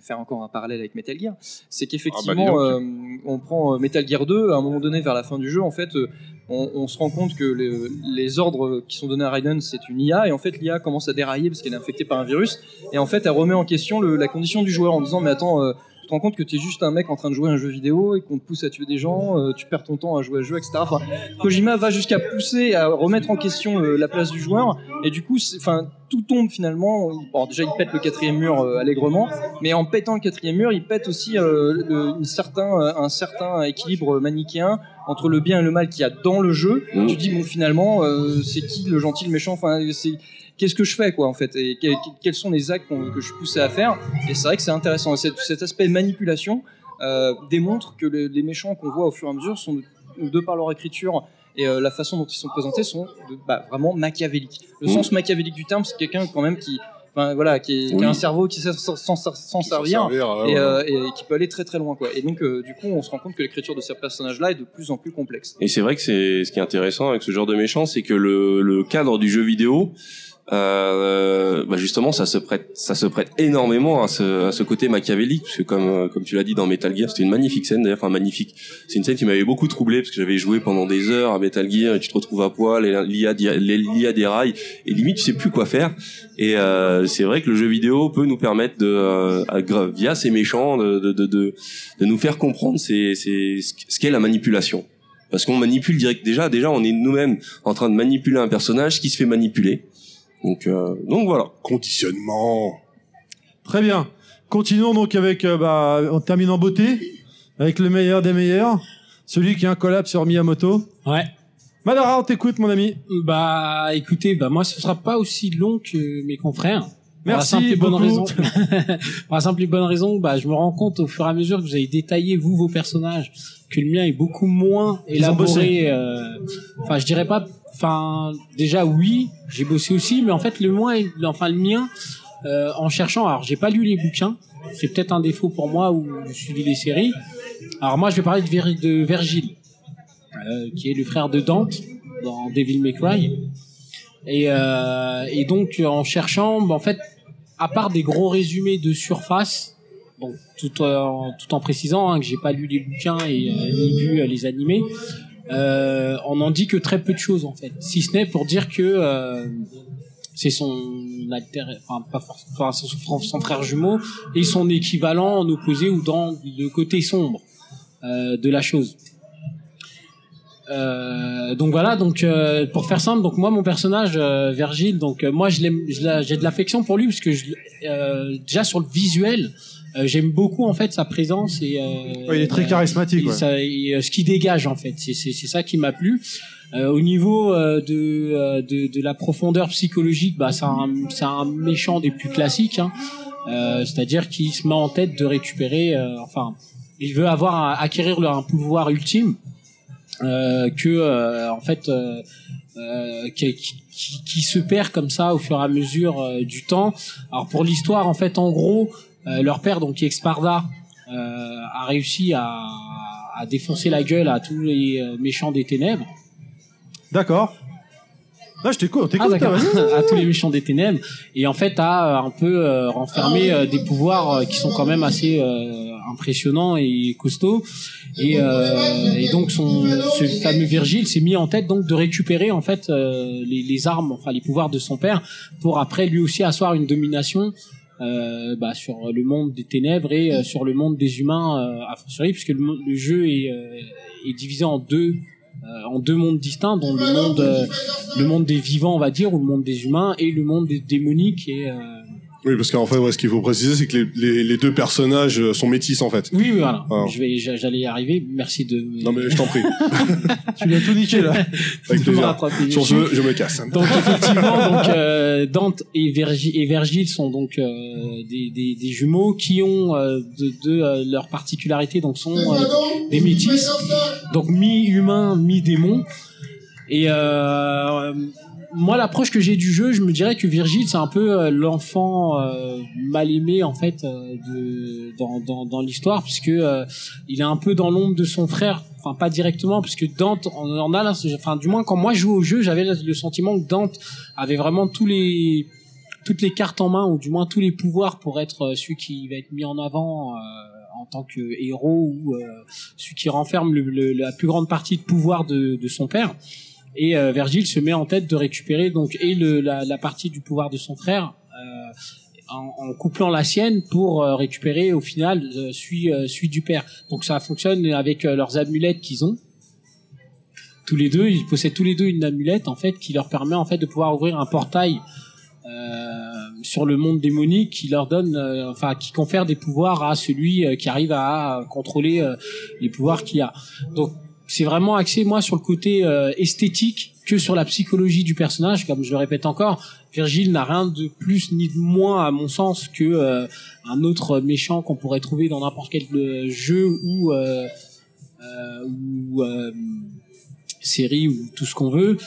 faire encore un parallèle avec Metal Gear, c'est qu'effectivement, Ah bah, euh, on prend euh, Metal Gear 2, à un moment donné, vers la fin du jeu, en fait, euh, on, on se rend compte que les, les ordres qui sont donnés à Raiden, c'est une IA, et en fait, l'IA commence à dérailler parce qu'elle est infectée par un virus, et en fait, elle remet en question le- la condition du joueur en disant, mais attends, tu te rends compte que tu es juste un mec en train de jouer à un jeu vidéo et qu'on te pousse à tuer des gens, euh, tu perds ton temps à jouer à jeu, etc. Enfin, Kojima va jusqu'à pousser à remettre en question euh, la place du joueur, et du coup, enfin, tout tombe finalement. Bon, déjà, il pète le quatrième mur euh, allègrement, mais en pétant le quatrième mur, il pète aussi euh, le- une certain, euh, un certain équilibre manichéen entre le bien et le mal qu'il y a dans le jeu. Mm. Tu dis bon, finalement, euh, c'est qui le gentil, le méchant? Enfin, c'est qu'est-ce que je fais quoi en fait et que- que- quels sont les actes que je suis poussé à faire Et c'est vrai que c'est intéressant. Cet, cet aspect manipulation euh, démontre que les, les méchants qu'on voit au fur et à mesure sont de, de par leur écriture et euh, la façon dont ils sont présentés sont de- bah, vraiment machiavéliques. Le sens machiavélique du terme, c'est quelqu'un quand même qui, enfin, voilà, qui, est- qui Oui. a un cerveau qui sait s'en servir. servir, ouais, Et, ouais. euh, et qui peut aller très très loin quoi. Et donc euh, du coup on se rend compte que l'écriture de ces personnages-là est de plus en plus complexe. Et c'est vrai que c'est ce qui est intéressant avec ce genre de méchant, c'est que le, le cadre du jeu vidéo, euh, bah justement, ça se prête, ça se prête énormément à ce, à ce côté machiavélique, parce que comme, euh, comme tu l'as dit dans Metal Gear, c'était une magnifique scène d'ailleurs, enfin magnifique. C'est une scène qui m'avait beaucoup troublé parce que j'avais joué pendant des heures à Metal Gear et tu te retrouves à poil, et l'IA, l'IA déraille et limite tu sais plus quoi faire. Et euh, c'est vrai que le jeu vidéo peut nous permettre de, euh, via ces méchants, de, de, de, de, de nous faire comprendre c'est, c'est ce qu'est la manipulation parce qu'on manipule direct déjà déjà on est nous-mêmes en train de manipuler un personnage qui se fait manipuler donc euh, donc voilà Conditionnement. Très bien. Continuons donc avec, euh, bah, on termine en beauté, avec le meilleur des meilleurs, celui qui a un collab sur Miyamoto. Ouais. Madara, on t'écoute, mon ami. Bah, écoutez, bah moi, ce sera pas aussi long que mes confrères. Pour la Merci simple et bonne raison. Pour la simple et bonne raison, bah, je me rends compte au fur et à mesure que vous avez détaillé vous vos personnages, que le mien est beaucoup moins élaboré. euh, Enfin, je dirais pas. Enfin, déjà oui, j'ai bossé aussi, mais en fait le mien, euh, en cherchant. Alors, j'ai pas lu les bouquins. C'est peut-être un défaut pour moi je suivi les séries. Alors moi, je vais parler de, Vir- euh, qui est le frère de Dante dans Devil May Cry. Et, euh, donc en cherchant, bah, en fait, à part des gros résumés de surface, tout, en, précisant hein, que j'ai pas lu les bouquins et ni vu les animés, euh, on en dit que très peu de choses en fait, si ce n'est pour dire que euh, c'est son alter, enfin pas forcément, enfin, son, frère jumeau et son équivalent en opposé ou dans le côté sombre euh, de la chose. Euh, donc voilà, donc euh, pour faire simple, donc moi mon personnage euh, Virgile, donc moi je l'aime, j'ai de l'affection pour lui parce que je, déjà sur le visuel, euh, j'aime beaucoup en fait sa présence et euh, Ouais, il est très charismatique. et ouais. ça- et, euh, ce qui dégage en fait, c'est c'est c'est ça qui m'a plu. Euh, au niveau euh, de, euh, de de la profondeur psychologique, bah c'est un c'est un méchant des plus classiques, hein. Euh, c'est-à-dire qu'il se met en tête de récupérer, euh, enfin, il veut avoir un- acquérir le- un pouvoir ultime euh, que euh, en fait euh, euh, qui, qui, qui se perd comme ça au fur et à mesure euh, du temps. Alors pour l'histoire, en fait, en gros, euh, leur père, donc qui est Exparda, euh, a réussi à, à défoncer la gueule à tous les euh, méchants des ténèbres. D'accord. Ah, je t'écoute, Ah, t'écoute. d'accord. vas-y. à tous les méchants des ténèbres et en fait a euh, un peu euh, renfermé euh, des pouvoirs euh, qui sont quand même assez euh, impressionnants et costauds et, euh, et donc son ce fameux Virgile s'est mis en tête donc de récupérer en fait euh, les, les armes enfin les pouvoirs de son père pour après lui aussi asseoir une domination euh, bah, sur le monde des ténèbres et euh, sur le monde des humains euh, a fortiori puisque le, le jeu est, euh, est divisé en deux en deux mondes distincts dont le monde le monde des vivants on va dire ou le monde des humains et le monde des démoniques et Oui, parce qu'en fait, ouais, ce qu'il faut préciser, c'est que les, les, les deux personnages euh, sont métis en fait. oui voilà Ah. je vais j'a- j'allais y arriver merci de Non mais je t'en prie, Tu lui as tout niqué, là. avec plaisir. Sur ce, je me casse. donc effectivement donc euh, Dante et Virgile, et Virgile sont donc euh, des, des, des jumeaux qui ont euh, de, de euh, leur particularité donc sont euh, des métis donc mi-humain mi-démon et euh, moi l'approche que j'ai du jeu je me dirais que Virgile c'est un peu euh, l'enfant euh, mal aimé en fait euh, de dans, dans, dans l'histoire puisque euh, il est un peu dans l'ombre de son frère. Enfin pas directement puisque Dante en a enfin du moins quand moi je jouais au jeu j'avais le sentiment que Dante avait vraiment tous les toutes les cartes en main ou du moins tous les pouvoirs pour être euh, celui qui va être mis en avant euh, en tant que héros ou celui qui renferme le, le- la plus grande partie de pouvoir de, de son père et euh, Virgile se met en tête de récupérer donc et le, la, la partie du pouvoir de son frère euh, en, en couplant la sienne pour euh, récupérer au final euh, celui, celui du père. Donc ça fonctionne avec leurs amulettes qu'ils ont. Tous les deux, ils possèdent tous les deux une amulette en fait qui leur permet en fait de pouvoir ouvrir un portail euh, sur le monde démonique qui leur donne, euh, enfin qui confère des pouvoirs à celui euh, qui arrive à contrôler euh, les pouvoirs qu'il a. Donc c'est vraiment axé moi sur le côté euh, esthétique que sur la psychologie du personnage. Comme je le répète encore, Virgile n'a rien de plus ni de moins à mon sens que euh, un autre méchant qu'on pourrait trouver dans n'importe quel euh, jeu ou euh, euh, ou euh, série ou tout ce qu'on veut.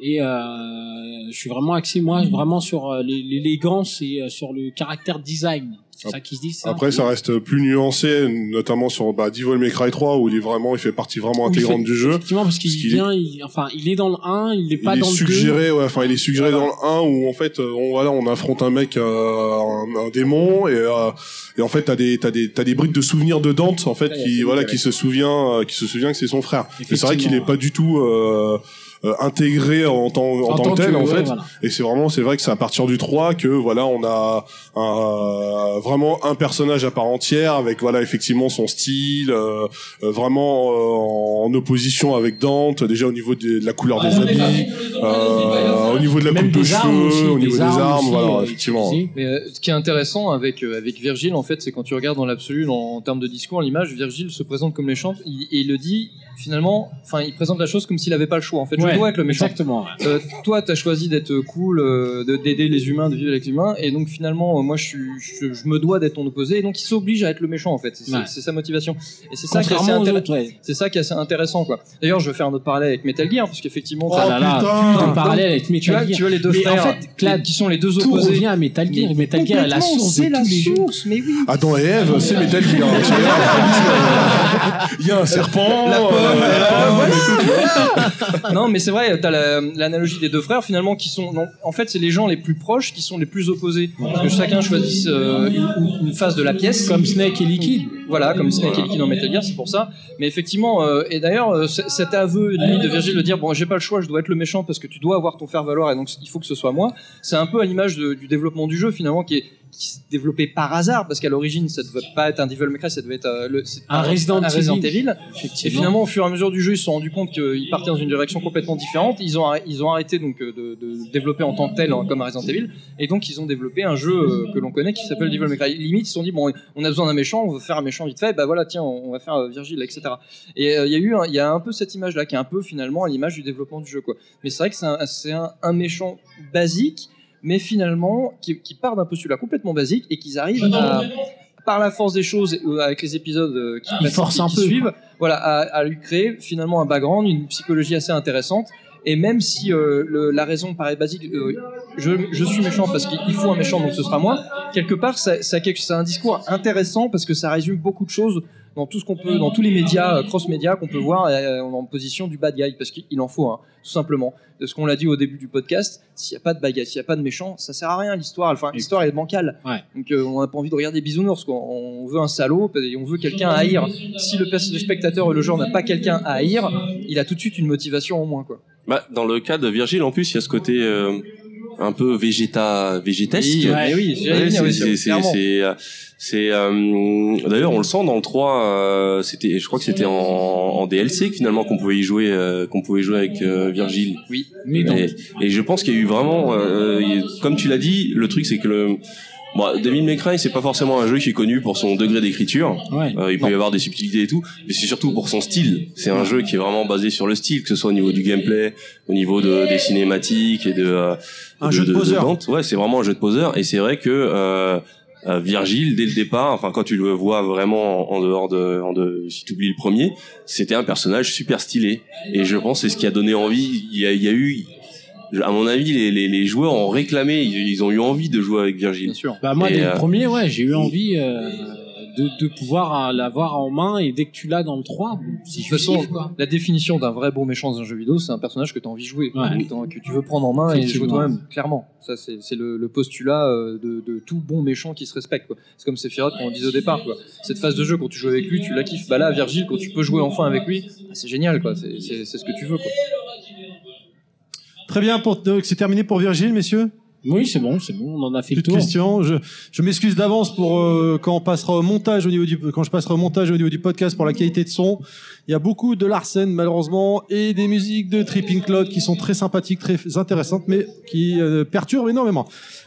Et je suis vraiment axé moi vraiment sur l'é- l'élégance et sur le caractère design. C'est ça qui se dit. ça Après, ça reste plus nuancé, notamment sur bah, Devil May Cry 3, où il est vraiment, il fait partie vraiment intégrante fait- du jeu. Effectivement, parce qu'il vient, il, enfin, il est dans le 1, il est pas il est dans le 2. suggéré, ouais, enfin, il est suggéré dans le 1 où en fait, on, voilà, on affronte un mec, euh, un, un démon, et, euh, et en fait, t'as des, t'as des, t'as des brides de souvenirs de Dante, en fait, Ouais, qui, voilà, qui se souvient, euh, qui se souvient que c'est son frère. Et c'est vrai qu'il est pas du tout euh, intégré en tant, en, tant que tel, en ouais, fait. voilà. Et c'est vraiment, c'est vrai que c'est à partir du 3 que voilà, on a un, vraiment un personnage à part entière avec voilà effectivement son style, euh, euh, vraiment euh, en opposition avec Dante déjà au niveau de, de la couleur des habits, euh, au niveau de la coupe de cheveux, aussi, au niveau des armes, aussi, voilà euh, effectivement. Mais euh, ce qui est intéressant avec euh, avec Virgile, en fait, c'est quand tu regardes dans l'absolu, en, en termes de discours, l'image, Virgile se présente comme méchante. Il, et il le dit finalement, enfin, il présente la chose comme s'il avait pas le choix. En fait, je dois être le méchant. Exactement. ouais. Euh, toi, t'as choisi d'être cool, euh, de- d'aider les humains, de vivre avec les humains, et donc finalement, euh, moi, je, suis, je, je me dois d'être ton opposé, et donc il s'oblige à être le méchant en fait. C'est Ouais. sa motivation. Et c'est ça qui est assez intéressant. C'est ça qui est assez intéressant, quoi. D'ailleurs, je vais faire un autre parallèle avec Metal Gear, parce qu'effectivement, Oh, t'as- là là, putain. putain parallèle avec tu Metal Gear. tu as les deux Mais en frères, fait, Clad, qui sont les deux Tout opposés. revient à Metal Gear. et Metal Gear est la source de c'est la tous les jeux. source, mais oui. Adam et Eve, c'est Metal Gear. Vois. Il y a un serpent. Euh, non, mais c'est vrai, t'as la- l'analogie des deux frères finalement qui sont. non, en fait, c'est les gens les plus proches qui sont les plus opposés. Parce que chacun choisit euh, une, une face de la pièce. Comme Snake et Liquid. Voilà, comme Snake et Liquid dans Metal Gear, c'est pour ça. Mais effectivement, euh, et d'ailleurs, euh, c- cet aveu limite de Virgile de dire bon, j'ai pas le choix, je dois être le méchant parce que tu dois avoir ton faire valoir et donc il faut que ce soit moi. C'est un peu à l'image de- du développement du jeu finalement qui est qui s'est développé par hasard parce qu'à l'origine ça devait pas être un Devil May Cry, ça devait être euh, le, Un Resident un Resident Evil. Et finalement, au fur et à mesure du jeu, ils se sont rendus compte qu'ils partaient dans une direction complètement différente. Ils ont, ils ont arrêté donc euh, de, de développer en tant que tel hein, comme un Resident Evil, et donc ils ont développé un jeu euh, que l'on connaît qui s'appelle Devil May Cry. Limite, ils se sont dit bon, on a besoin d'un méchant, on veut faire un méchant vite fait, bah voilà, tiens, on, on va faire euh, Virgile, etc. Et il y a eu, un- il y a un peu cette image-là qui est un peu finalement à l'image du développement du jeu, quoi. Mais c'est vrai que c'est un, c'est un, un méchant basique, mais finalement qui, qui part d'un postulat complètement basique et qu'ils arrivent à par la force des choses, euh, avec les épisodes euh, qui, peu, suivent, voilà, à, à lui créer finalement un background, une psychologie assez intéressante. Et même si euh, le- la raison paraît basique, euh, je, je suis méchant parce qu'il faut un méchant, donc ce sera moi. Quelque part, ça, un discours intéressant parce que ça résume beaucoup de choses dans tout ce qu'on peut, dans tous les médias, euh, cross-médias qu'on peut voir euh, en position du bad guy, parce qu'il en faut, hein, tout simplement. De ce qu'on l'a dit au début du podcast, s'il n'y a pas de bad guy, s'il n'y a pas de méchant, ça sert à rien l'histoire. Enfin, l'histoire est bancale. Ouais. Donc euh, on n'a pas envie de regarder bisounours, quoi. On veut un salaud et on veut quelqu'un à haïr. Si le, spectateur et le joueur n'a pas quelqu'un à haïr, il a tout de suite une motivation en moins, quoi. Bah, dans le cas de Virgile, en plus, il y a ce côté euh, un peu végéta, végétesque. Oui, oui, oui, c'est- euh, c'est, euh, d'ailleurs, on le sent dans le 3, euh, c'était, je crois que c'était en, en DLC finalement qu'on pouvait y jouer, euh, qu'on pouvait jouer avec euh, Virgile. Oui. Mais Et, et je pense qu'il y a eu vraiment, euh, comme tu l'as dit, le truc c'est que le, bon, Devil May Cry c'est pas forcément un jeu qui est connu pour son degré d'écriture. Ouais. Euh, il peut y avoir des subtilités et tout, mais c'est surtout pour son style. C'est un jeu qui est vraiment basé sur le style, que ce soit au niveau du gameplay, au niveau de, des cinématiques et de euh, Un jeu de poseur. Dante. Ouais, c'est vraiment un jeu de poseur. Et c'est vrai que euh, euh, Virgile, dès le départ, enfin quand tu le vois vraiment en, en dehors de, en de, si tu oublies le premier, c'était un personnage super stylé. Et je pense que c'est ce qui a donné envie. Il y a, il y a eu, à mon avis, les, les, les joueurs ont réclamé, ils, ils ont eu envie de jouer avec Virgile. Bien sûr. Bah moi, Et, dès euh, le premier, ouais, j'ai eu envie euh, de, de pouvoir euh, l'avoir en main et dès que tu l'as dans le 3, si De toute je façon, kiffe, quoi. La définition d'un vrai bon méchant dans un jeu vidéo, c'est un personnage que tu as envie de jouer, Ouais. que tu veux prendre en main et jouer toi-même, clairement. Ça, c'est le, le postulat euh, de, de tout bon méchant qui se respecte. C'est comme Sephiroth qu'on disait au départ. Quoi. Cette phase de jeu, quand tu joues avec lui, tu la kiffes. Bah là, Virgile, quand tu peux jouer enfin avec lui, ah, c'est génial. quoi. C'est ce que tu veux. Quoi. Très bien, pour, donc, c'est terminé pour Virgile, messieurs? Oui, c'est bon, c'est bon, on en a fait le tour. questions. Je, je m'excuse d'avance pour euh, quand on passera au montage au niveau du quand je passerai au montage au niveau du podcast pour la qualité de son. Il y a beaucoup de Larsen malheureusement et des musiques de Tripping Cloud qui sont très sympathiques, très intéressantes, mais qui euh, perturbent énormément.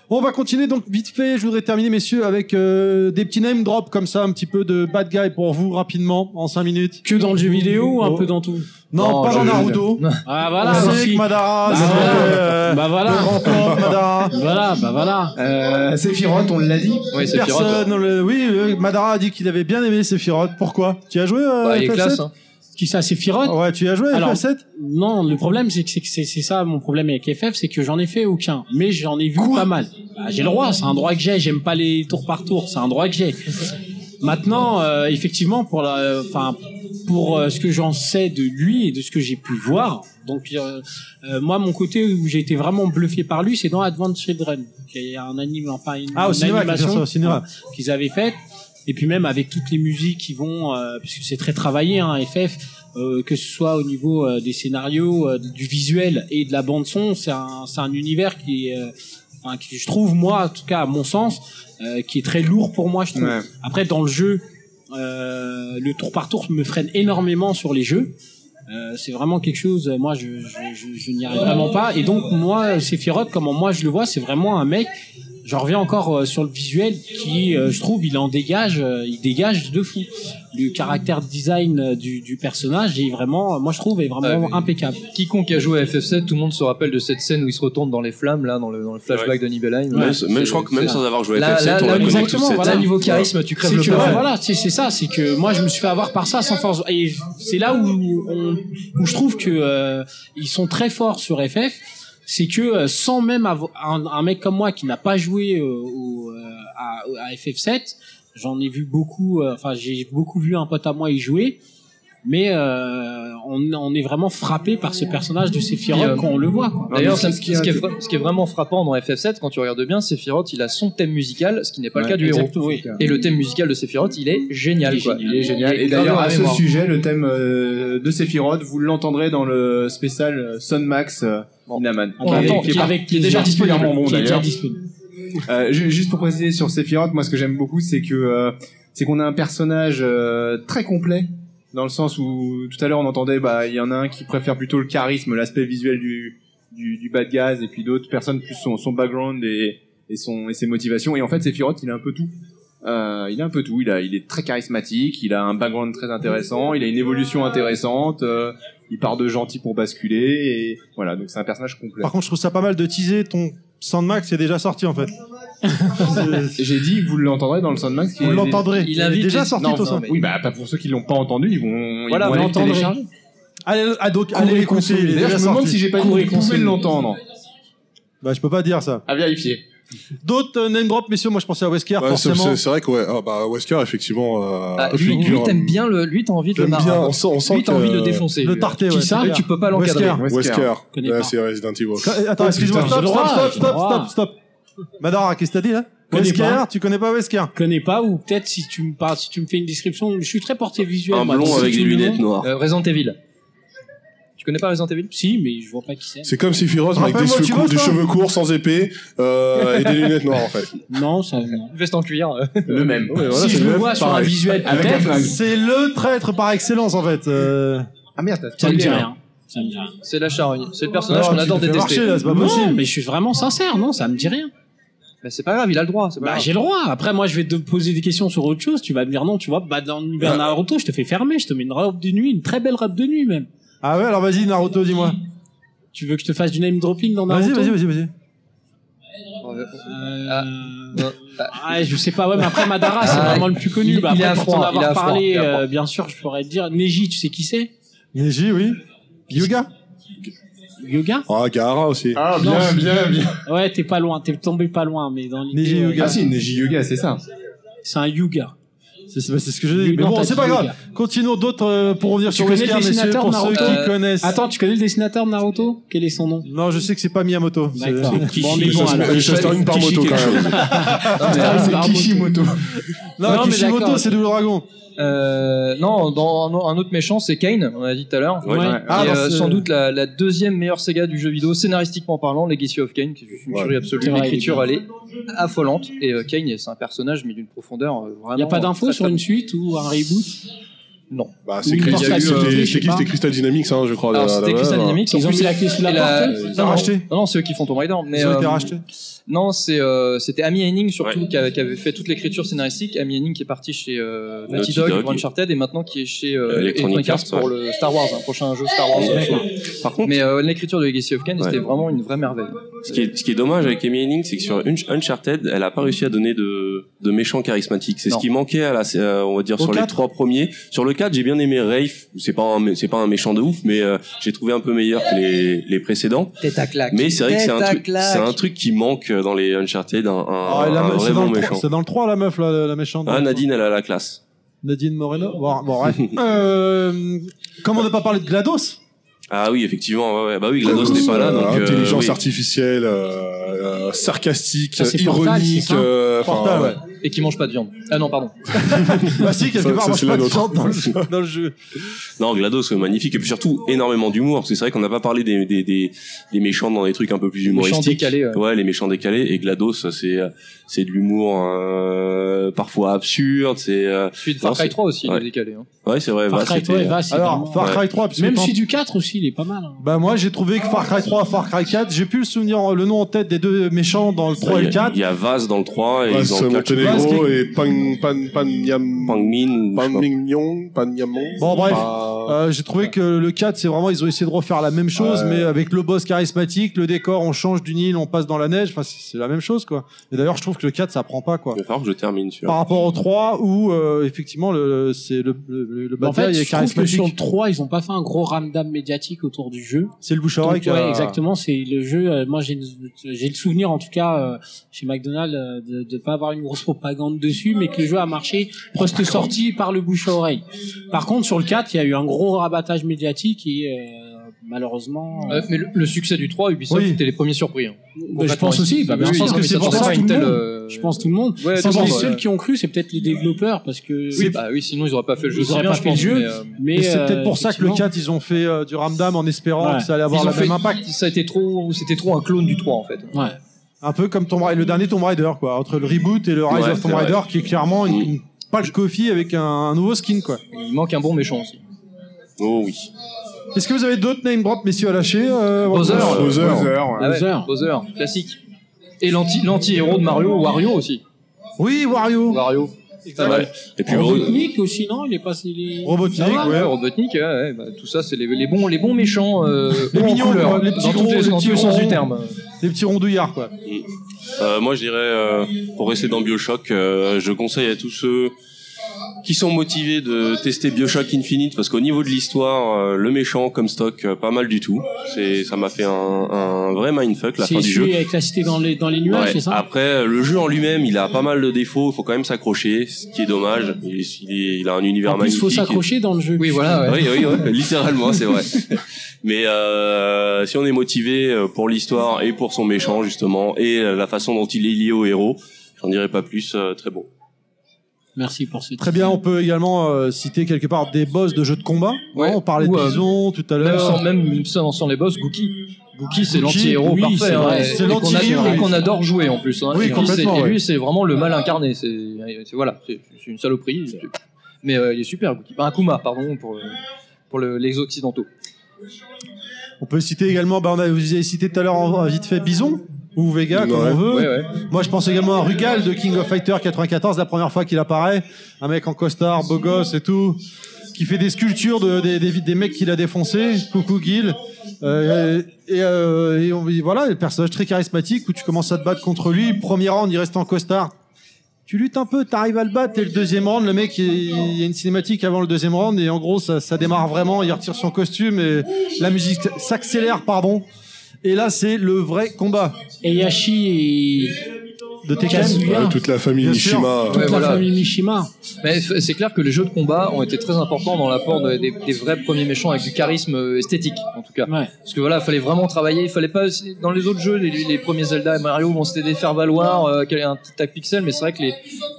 On va continuer donc vite fait. Je voudrais terminer messieurs avec euh, des petits name drops comme ça, un petit peu de bad guy pour vous rapidement en 5 minutes. Que dans le jeu vidéo ou un Oh. peu dans tout? Non, Non, pas dans Naruto. Ah On voilà, sait aussi. que Madara, Bah c'est, voilà. euh, Bah voilà. le Madara. Voilà, bah voilà. Euh, Sephiroth, on l'a dit. Oui, Sephiroth. Personne, le- oui, euh, Madara a dit qu'il avait bien aimé Sephiroth. Pourquoi? Tu as joué euh, Bah, il est FF7? classe. Hein. Qui ça, c'est Firotte Ouais, tu y as joué Alors, FF7 Non, le problème c'est que c'est ça mon problème avec FF, c'est que j'en ai fait aucun, mais j'en ai vu pas mal. Bah, j'ai le droit, c'est un droit que j'ai. J'aime pas les tours par tour, c'est un droit que j'ai. Maintenant, euh, effectivement, pour la, enfin, pour euh, ce que j'en sais de lui et de ce que j'ai pu voir, donc euh, euh, moi, mon côté où j'ai été vraiment bluffé par lui, c'est dans Advent Children, qui est un anime, enfin une, Ah, au une cinéma, animation qu'ils avaient faite. Et puis même avec toutes les musiques qui vont, euh, puisque c'est très travaillé, hein, FF, euh, que ce soit au niveau euh, des scénarios, euh, du visuel et de la bande son, c'est un, c'est un univers qui est, euh, enfin, qui je trouve moi, en tout cas à mon sens, euh, qui est très lourd pour moi, je trouve. Ouais. Après dans le jeu, euh, le tour par tour me freine énormément sur les jeux. Euh, c'est vraiment quelque chose, moi je, je, je, je n'y arrive vraiment pas. Et donc moi, Sephiroth, comment moi je le vois, c'est vraiment un mec je reviens encore euh, sur le visuel qui, euh, je trouve, il en dégage, euh, il dégage de fou. Le caractère design du, du personnage est vraiment, moi je trouve, est vraiment Ouais, mais- impeccable. Quiconque a joué à FF7, tout le monde se rappelle de cette scène où il se retourne dans les flammes, là, dans le, dans le flashback de Nibelheim. Même, même je crois que même sans avoir joué à Là, FF7, là, on là, exactement, voilà, Là, scène. niveau charisme, tu crèves le que, ouais, voilà, c'est c'est ça, c'est que moi je me suis fait avoir par ça sans force. Et c'est là où, on- où je trouve que euh, ils sont très forts sur FF, c'est que euh, sans même avoir un, un mec comme moi qui n'a pas joué euh, au, euh, à, à FF7, j'en ai vu beaucoup, euh, enfin j'ai beaucoup vu un pote à moi y jouer. Mais euh, on, on est vraiment frappé par ce personnage de Sephiroth euh, quand on le voit. D'ailleurs, ce ce, qui est vraiment frappant dans FF7, quand tu regardes bien, Sephiroth, il a son thème musical, ce qui n'est pas le cas du héros. Exactement, oui. Et le thème musical de Sephiroth, il est génial. Il est quoi. génial. Il est génial. il est Et d'ailleurs, à ce mémoire. sujet, le thème euh, de Sephiroth, vous l'entendrez dans le spécial Sun Max euh, Bon. Inaman. Qui est, qui- avec qui est déjà particulièrement bon Qui est déjà d'ailleurs. disponible. Euh, ju- juste pour préciser sur Sephiroth, moi ce que j'aime beaucoup, c'est que euh, c'est qu'on a un personnage euh, très complet dans le sens où tout à l'heure on entendait, bah il y en a un qui préfère plutôt le charisme, l'aspect visuel du, du du bad guys, et puis d'autres personnes plus son son background et et son et ses motivations. Et en fait, Sephiroth, il a un peu tout. Euh, il a un peu tout. Il a, il est très charismatique. Il a un background très intéressant. Il a une évolution intéressante. euh, il part de gentil pour basculer. Et voilà. Donc c'est un personnage complet. Par contre, je trouve ça pas mal de teaser ton Sandmax est déjà sorti en fait. J'ai dit que vous l'entendrez dans le Soundmax. Vous l'entendrez. il est invite déjà sorti non, ton non, Sand- mais- Oui, bah pas pour ceux qui l'ont pas entendu, ils vont, Voilà, ils vont vous l'entendrez. Allez, ah, donc, Courez allez l'écouter. je me demande si j'ai pas pouvez consommer. l'entendre. Bah, je peux pas dire ça. À vérifier. D'autres euh, name drop, messieurs. Moi, je pensais à Wesker, Ouais, c'est forcément. c'est- c'est vrai que ouais, ah, bah, Wesker effectivement. Euh, Ah, lui, lui, figure- t'aimes bien le, lui, t'as envie de le J'aime bien. On sent, on sent Lui, t'as envie de le défoncer. Le lui. tarté, Qui ouais. ça c'est tu peux pas l'encadrer. Wesker. Wesker. Connais Ouais, pas. c'est Resident Evil. Attends, excuse-moi, putain, stop, j'ai stop, droit, stop, j'ai stop, droit. stop, stop. Madara, qu'est-ce que t'as dit là Connais Wesker, pas. tu connais pas Wesker connais pas ou peut-être si tu me parles, si tu me fais une description, je suis très porté visuel. Un moi, blond donc si avec tu des me lunettes noires. Euh, Resident Evil. Tu connais pas Resident Evil Si, mais je vois pas qui c'est. C'est comme Sephiroth mais avec des Rappelle-moi, cheveux tu courts, bosses, des toi cheveux courts sans épée euh, et des lunettes noires en fait. Non, ça. Non. Veste en cuir. euh. Le même. Ouais, voilà, si c'est je le même, vois sur un pareil. visuel, Avec un peut-être, flingue. C'est le traître par excellence en fait. Euh... Ah merde, t'as ça me dit spoilé, rien. Ça me dit rien. C'est la charogne. C'est le personnage Alors, qu'on tu adore te fais détester. marcher, là, c'est pas Non, possible. mais je suis vraiment sincère, non, ça me dit rien. Mais c'est pas grave, il a le droit. c'est pas Bah, grave. j'ai le droit. Après, moi, je vais te poser des questions sur autre chose. Tu vas me dire non, tu vois. Bah, dans l'univers Naruto, je te fais fermer. Je te mets une robe de nuit, une très belle robe de nuit, même. Ah ouais, alors vas-y, Naruto, dis-moi. Tu veux que je te fasse du name dropping dans Vas-y, Naruto vas-y, vas-y, vas-y. Euh, Euh... Ah. non, ah, Ah, je sais pas, ouais, mais après Madara, c'est Ah, vraiment le plus connu. il- bah, il est après, à pour froid, il est avoir froid, parlé, il à froid. euh, bien sûr, je pourrais te dire. Neji, tu sais qui c'est? Neji, oui. Yoga? Yoga? Ah, Gaara aussi. Ah, Non, bien, bien, bien. Ouais, t'es pas loin, t'es tombé pas loin, mais dans l'idée, Neji Yoga. Ah si, Neji Yoga, c'est ça. c'est un Yuga. C'est ce que je dis. Mais bon, c'est dit pas grave. Continuons d'autres euh, pour revenir sur le Wesker, messieurs, pour ceux qui Euh, connaissent. Attends, tu connais le dessinateur de Naruto Quel est son nom? Non, je sais que c'est pas Miyamoto. C'est- D'accord. Bon, Mais bon, alors. par moto quand même. non, mais, c'est Naruto. Kishimoto. Non, Kishimoto, c'est Double Dragon. Euh, non, dans un, un autre méchant, c'est Kane, on a dit tout à l'heure. Ouais. Ouais. Ah, qui est euh, c'est- sans doute la, la deuxième meilleure saga du jeu vidéo, scénaristiquement parlant, Legacy of Kane, qui est juste une Ouais. tuerie absolue. L'écriture, elle est affolante. Et euh, Kane, c'est un personnage, mais d'une profondeur euh, vraiment. Il y a pas d'infos sur une suite ou un reboot? Non. Bah, c'est c'était Crystal Dynamics, hein, je crois. C'était. Crystal Dynamics. Ils en ont plus, mis la clé sous la porte Ils ont racheté. Non, non, c'est eux qui font Tomb Raider. Mais, Ils ont été euh, rachetés. Non, c'est euh, c'était Amy Henning surtout Ouais. qui, avait, qui avait fait toute l'écriture scénaristique. Amy Henning qui est parti chez euh, Naughty Naughty Dog, Dog. pour Uncharted et maintenant qui est chez euh, Electronic Arts pour le Star Wars, un prochain jeu Star Wars. D'accord. Par contre, Mais euh, l'écriture de Legacy of Ouais. c'était vraiment une vraie merveille. ce qui est, ce qui est dommage avec Amy Henning, c'est que sur Unch- Uncharted, elle a pas réussi à donner de, de méchants charismatiques. C'est ce qui manquait à la, euh, on va dire, Au sur les trois premiers. Sur le 4, j'ai bien aimé Rafe. C'est pas un, c'est pas un méchant de ouf, mais euh, j'ai trouvé un peu meilleur que les, les précédents. Tête à claque. Mais c'est vrai que c'est un truc, c'est un truc qui manque dans les Uncharted, un, un, Ah, la- un c'est vrai dans, bon le méchant. 3, c'est dans le 3, la meuf, là, la méchante. Ah, Nadine, elle a la classe. Nadine Moreno. Bon, bon bref. euh, comment ne pas parler de GLaDOS Ah oui, effectivement, ouais, ouais. bah oui, GLaDOS n'est pas là, donc euh, Intelligence oui. artificielle, euh, euh, sarcastique, Ça, Portal, ironique. euh, Portal, ouais. Et qui mange pas de viande. Ah non, pardon. Bah si, quelque part, la crois nôtre. que dans le jeu. Dans le jeu. Non, GLaDOS, magnifique. Et puis surtout, énormément d'humour. Parce que c'est vrai qu'on n'a pas parlé des, des, des, des méchants dans des trucs un peu plus Méchants humoristiques. décalés, ouais. Ouais, les méchants décalés. Et GLaDOS, c'est, c'est de l'humour, euh, parfois absurde. C'est, euh, Celui de Far Cry c'est- 3 aussi, il ouais. est décalé. Hein. ouais, c'est vrai. Far Cry c'était- 3 et va, c'est Alors, Far Cry 3, parce que Même si du 4 aussi, il est pas mal. hein. Bah moi j'ai trouvé que Far Cry 3, Far Cry 4, j'ai plus le souvenir, le nom en tête des deux méchants dans le 3 il et le a- 4. Il y a Vaz dans le 3 et Vaz, dans le 4, Monténégro et Pan, Pan, Pan, Yam, Pang Min. Pan je sais pas. Mignon, Pan Yamon. Bon bref, euh, j'ai trouvé que le 4 c'est vraiment ils ont essayé de refaire la même chose Ouais. mais avec le boss charismatique, le décor, on change d'une île, on passe dans la neige, enfin c'est la même chose quoi. Et d'ailleurs je trouve que le 4 ça prend pas quoi. Il va falloir que je termine sur. Par rapport au 3 où euh, effectivement le c'est le le, le Mais en fait, guy est je trouve que charismatique. sur le 3, ils ont pas fait un gros ramdam médiatique autour du jeu. C'est le bouche à oreille ouais, a- exactement, c'est le jeu. euh, moi, j'ai le souvenir, en tout cas, euh, chez McDonald's, de, de pas avoir une grosse propagande dessus, mais que le jeu a marché post sortie par le bouche à oreille. Par contre, sur le 4, il y a eu un gros rabattage médiatique et euh, malheureusement, Euh, mais le, le succès du 3, Ubisoft, Oui. c'était les premiers surpris. hein. bah, je pense aussi. Bah, bien Oui, sûr, oui, que c'est pour ça tout le monde. euh, je pense tout le monde. Ouais, tout les monde, seuls ouais. qui ont cru, c'est peut-être les développeurs parce que Oui, bah oui, sinon ils auraient pas fait le jeu Ils si auraient bien, pas je fait le pense, jeu. mais, euh, mais c'est euh, peut-être pour ça que le effectivement, 4 ils ont fait euh, du ramdam en espérant Ouais. que ça allait avoir le même fait- impact. Ça a été trop, c'était trop un clone du 3 en fait. Ouais. Un peu comme Tomb Raider, le dernier Tomb Raider, quoi. Entre le reboot et le Rise Ouais, of Tomb vrai. Raider, qui est clairement une, une pâle coffee avec un, un nouveau skin, quoi. Il manque un bon méchant aussi. Oh oui. Est-ce que vous avez d'autres name drops, messieurs, à lâcher euh, Bowser. Bowser. Ah ouais, Bowser. Bowser, classique. Et l'anti, l'anti-héros de Mario, Wario aussi. Oui, Wario. Wario. Et puis, Robotnik aussi, non? Il est passé les. Robotnik, Ça va ouais. Robotnik, ouais, ouais, bah, tout ça, c'est les, les bons, les bons méchants, euh, Les mignons, couleur, quoi, les petits gros, les, les petits sens du terme. Les petits rondouillards, quoi. Euh, moi, je dirais, euh, pour rester dans Bioshock, euh, je conseille à tous ceux qui sont motivés de tester Bioshock Infinite, parce qu'au niveau de l'histoire, euh, le méchant comme stock, euh, pas mal du tout. C'est, ça m'a fait un, un vrai mindfuck la fin C'est du jeu. celui avec la cité dans les, dans les nuages, Ouais. c'est ça? Après, le jeu en lui-même, il a pas mal de défauts. Il faut quand même s'accrocher, ce qui est dommage. Il, il est- il a un univers En plus, il magnifique. faut s'accrocher dans le jeu. Oui, voilà, ouais. Oui, oui, oui, littéralement, c'est vrai. Mais euh, si on est motivé euh, pour l'histoire et pour son méchant justement et euh, la façon dont il est lié au héros, j'en dirai pas plus. euh, très bon. Merci pour ce Très bien, on peut également euh, citer quelque part des boss de jeux de combat. Ouais. On parlait Ou, de euh, Bison tout à Même l'heure. sans, même sans, sans les boss, Gookie. Gookie, c'est Gookie, l'anti-héros oui, parfait. c'est hein, vrai, et- c'est et qu'on l'anti-héros, adore- et oui. qu'on adore jouer en plus. Hein. Oui, Et lui, complètement, c'est- Et ouais. lui, c'est vraiment le mal incarné. C'est c'est- voilà, c'est c'est une saloperie. c'est- Mais euh, il est super, Gookie. Enfin, Akuma, pardon, pour, le- pour le- les occidentaux. On peut citer également, bah, on a, vous avez cité tout à l'heure en- vite fait Bison ou Vega, comme Ouais. on veut. Ouais, ouais. Moi, je pense également à Rugal de King of Fighter 94, la première fois qu'il apparaît. Un mec en costard, beau gosse et tout, qui fait des sculptures de, des, des, des mecs qu'il a défoncés. Coucou Gil. Euh, et, euh, et on- et voilà, le personnage très charismatique où tu commences à te battre contre lui. Premier round, il reste en costard. Tu luttes un peu, t'arrives à le battre, et le deuxième round, le mec, il il y a une cinématique avant le deuxième round, et en gros, ça, ça démarre vraiment, il retire son costume, et la musique s'accélère, pardon. Et là, c'est le vrai combat. Et de Tekken. Ouais, toute la famille Bien sûr. Mishima. toute Ouais, la voilà. famille Mishima. Mais c'est clair que les jeux de combat ont été très importants dans l'apport de- des, des vrais premiers méchants avec du charisme euh, esthétique, en tout cas. Ouais. Parce que voilà, fallait vraiment travailler. Il fallait pas dans les autres jeux, les, les premiers Zelda et Mario, bon, c'était des faire valoir, euh, qu'il y ait un petit tac pixel, mais c'est vrai que les,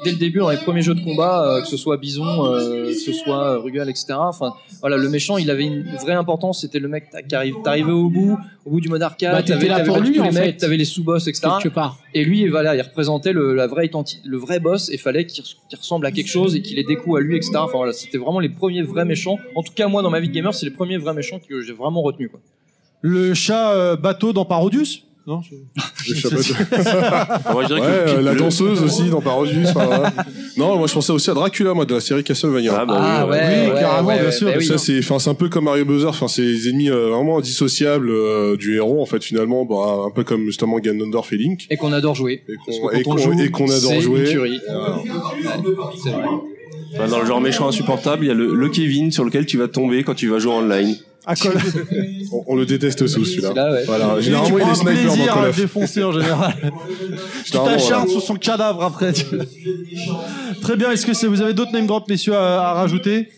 dès le début, dans les premiers jeux de combat, euh, que ce soit Bison, euh, que ce soit Rugal, etc. Enfin, voilà, le méchant, il avait une vraie importance. C'était le mec qui arrive, t'arrivais au bout, au bout du mode arcade, Bah, t'avais là pour lui, les en mecs, fait. t'avais les sous-boss, etc. Quelque part. Et lui, voilà, il représentait le, la vraie le vrai boss, et fallait qu'il res- qu'il ressemble à quelque chose et qu'il ait des coups à lui, etc. Enfin voilà, c'était vraiment les premiers vrais méchants. En tout cas, moi, dans ma vie de gamer, c'est les premiers vrais méchants que j'ai vraiment retenus. Quoi. Le chat euh, bateau dans Parodius? Non je- Je sais pas. Moi, je dirais Ouais, que euh, la le- danseuse aussi dans Parodius. enfin, non, moi je pensais aussi à Dracula, moi, de la série Castlevania. Ah, bah, oui, ouais. Oui, carrément, bien sûr. bah oui. Ça c'est, enfin c'est un peu comme Mario Bowser. Enfin c'est les ennemis euh, vraiment indissociables euh, du héros en fait finalement, bah, un peu comme justement Ganondorf et Link. Et qu'on adore jouer. Et qu'on, adore c'est une jouer. tuerie. C'est vrai. Enfin, dans le genre méchant insupportable, il y a le, le Kevin sur lequel tu vas tomber quand tu vas jouer en online. À Call On, on le déteste tous celui-là. Ouais. Voilà, généralement il est sniper dans plaisir Call à le of. défoncer en général. tu t'acharnes voilà. sur son cadavre après. Très bien, est-ce que c'est- vous avez d'autres name drops, messieurs, à, à rajouter?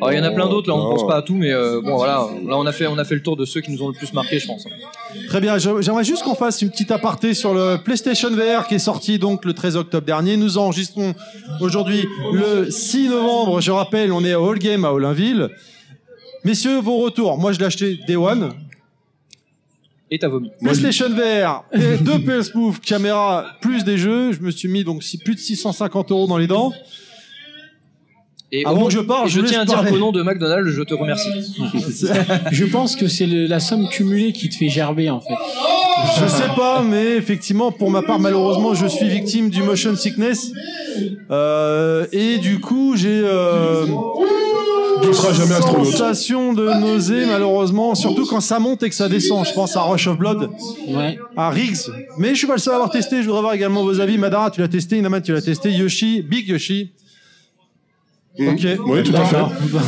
Alors, il y en a plein d'autres, là, on ne pense pas à tout, mais euh, bon, voilà. Là, on a, fait, on a fait le tour de ceux qui nous ont le plus marqué, je pense. Très bien, j'aimerais juste qu'on fasse une petite aparté sur le PlayStation VR qui est sorti donc le 13 octobre dernier. Nous enregistrons aujourd'hui le 6 novembre. Je rappelle, on est à All Game à Olinville. Messieurs, vos retours. Moi, je l'ai acheté Day One. Et t'as vomi. PlayStation VR, deux PS Move, caméra, plus des jeux. Je me suis mis donc plus de 650 euros dans les dents. Et Avant que je parle, je je tiens à dire qu'au nom de McDonald's, je te remercie. Je pense que c'est le- la somme cumulée qui te fait gerber en fait. Je sais pas, mais effectivement, pour ma part, malheureusement, je suis victime du motion sickness. Euh, et du coup, j'ai euh, Tu seras jamais astronaute. sensation de nausée, malheureusement, surtout quand ça monte et que ça descend. Je pense à Rush of Blood, Ouais. à Riggs. Mais je suis pas le seul à avoir testé. Je voudrais avoir également vos avis. Madara, tu l'as testé. Inaman, tu l'as testé. Yoshi, Big Yoshi. Ok. Oui, tout à fait.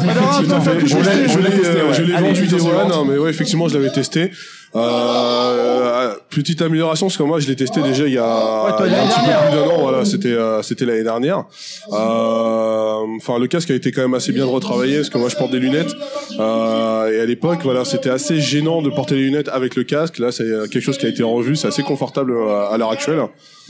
Madara, Tout à fait. Je l'ai, je l'ai, euh, je l'ai Allez, vendu hein, mais ouais, effectivement, je l'avais testé. Euh, petite amélioration parce que moi, je l'ai testé déjà il y a toi, il y a un petit peu plus d'un an. Voilà, c'était euh, c'était l'année dernière. Euh, Enfin, le casque a été quand même assez bien retravaillé parce que moi, je porte des lunettes. Euh, et à l'époque, voilà, c'était assez gênant de porter les lunettes avec le casque. Là, c'est euh, quelque chose qui a été revu. C'est assez confortable euh, à l'heure actuelle.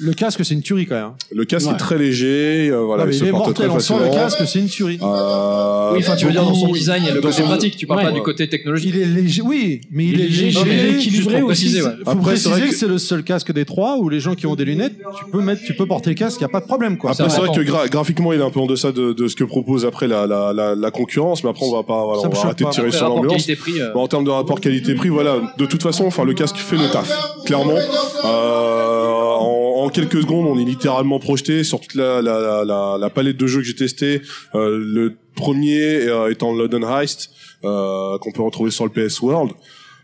Le casque, c'est une tuerie quand même. Le casque Ouais. est très léger. euh, voilà, Non, mais il se porte mortel. très facilement. le casque, c'est une tuerie. Euh, Oui, enfin, tu veux dire dans son design et le côté pratique, tu parles Ouais. pas du côté technologique. Il est léger, oui, mais il, Il est est léger, équilibré aussi. préciser, ouais. Faut Après, préciser que, que- c'est le seul casque des trois où les gens qui ont des lunettes, tu peux mettre, tu peux porter le casque, y a pas de problème quoi. Après, c'est vrai que gra- graphiquement, il est un peu en deçà de, de ce que propose après la, la, la, la concurrence, mais après, on va pas, voilà, on va arrêter de pas. tirer Après, sur rapport l'ambiance. euh, Bon, en termes de rapport qualité-prix, voilà, de toute façon, enfin, le casque fait le taf, clairement. Euh, en, en quelques secondes, on est littéralement projeté sur toute la, la, la, la, la palette de jeux que j'ai testé. Euh, le premier euh, étant London Heist, euh, qu'on peut retrouver sur le PS World.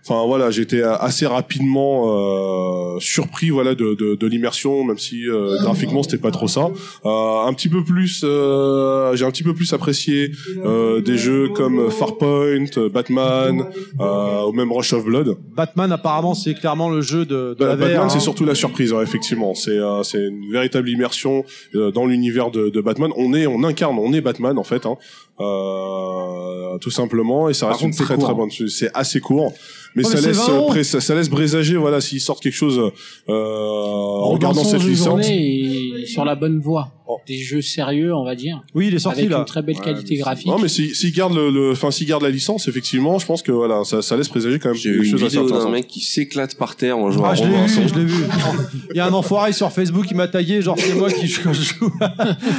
Enfin voilà, j'étais assez rapidement euh, surpris voilà de, de, de l'immersion, même si euh, graphiquement c'était pas trop ça. Euh, un petit peu plus, euh, j'ai un petit peu plus apprécié euh, des jeux comme Farpoint, Batman, euh, ou même Rush of Blood. Batman apparemment c'est clairement le jeu de, de la VR. Batman, hein. c'est surtout la surprise, ouais, effectivement. C'est euh, c'est une véritable immersion euh, dans l'univers de, de Batman. On est, on incarne, on est Batman en fait, hein, euh, tout simplement. Et ça Par reste une contre, très court, très hein. bonne. C'est assez court, mais Oh, ça mais laisse 20 euros. euh, pré- ça, ça laisse présager, voilà, s'ils sortent quelque chose euh, en regardant cette licence. et sur la bonne voie. Oh. Des jeux sérieux, on va dire. Oui, il est sorti avec là. une très belle qualité graphique. Non, mais s'ils s'ils gardent le, le, enfin, gardent la licence, effectivement, je pense que voilà, ça, ça laisse présager quand même des une assez vidéo d'un intéressantes. mec qui s'éclate par terre en jouant Ah, à je l'ai vu, je l'ai vu. Il y a un enfoiré sur Facebook qui m'a tagué, genre c'est moi qui joue joue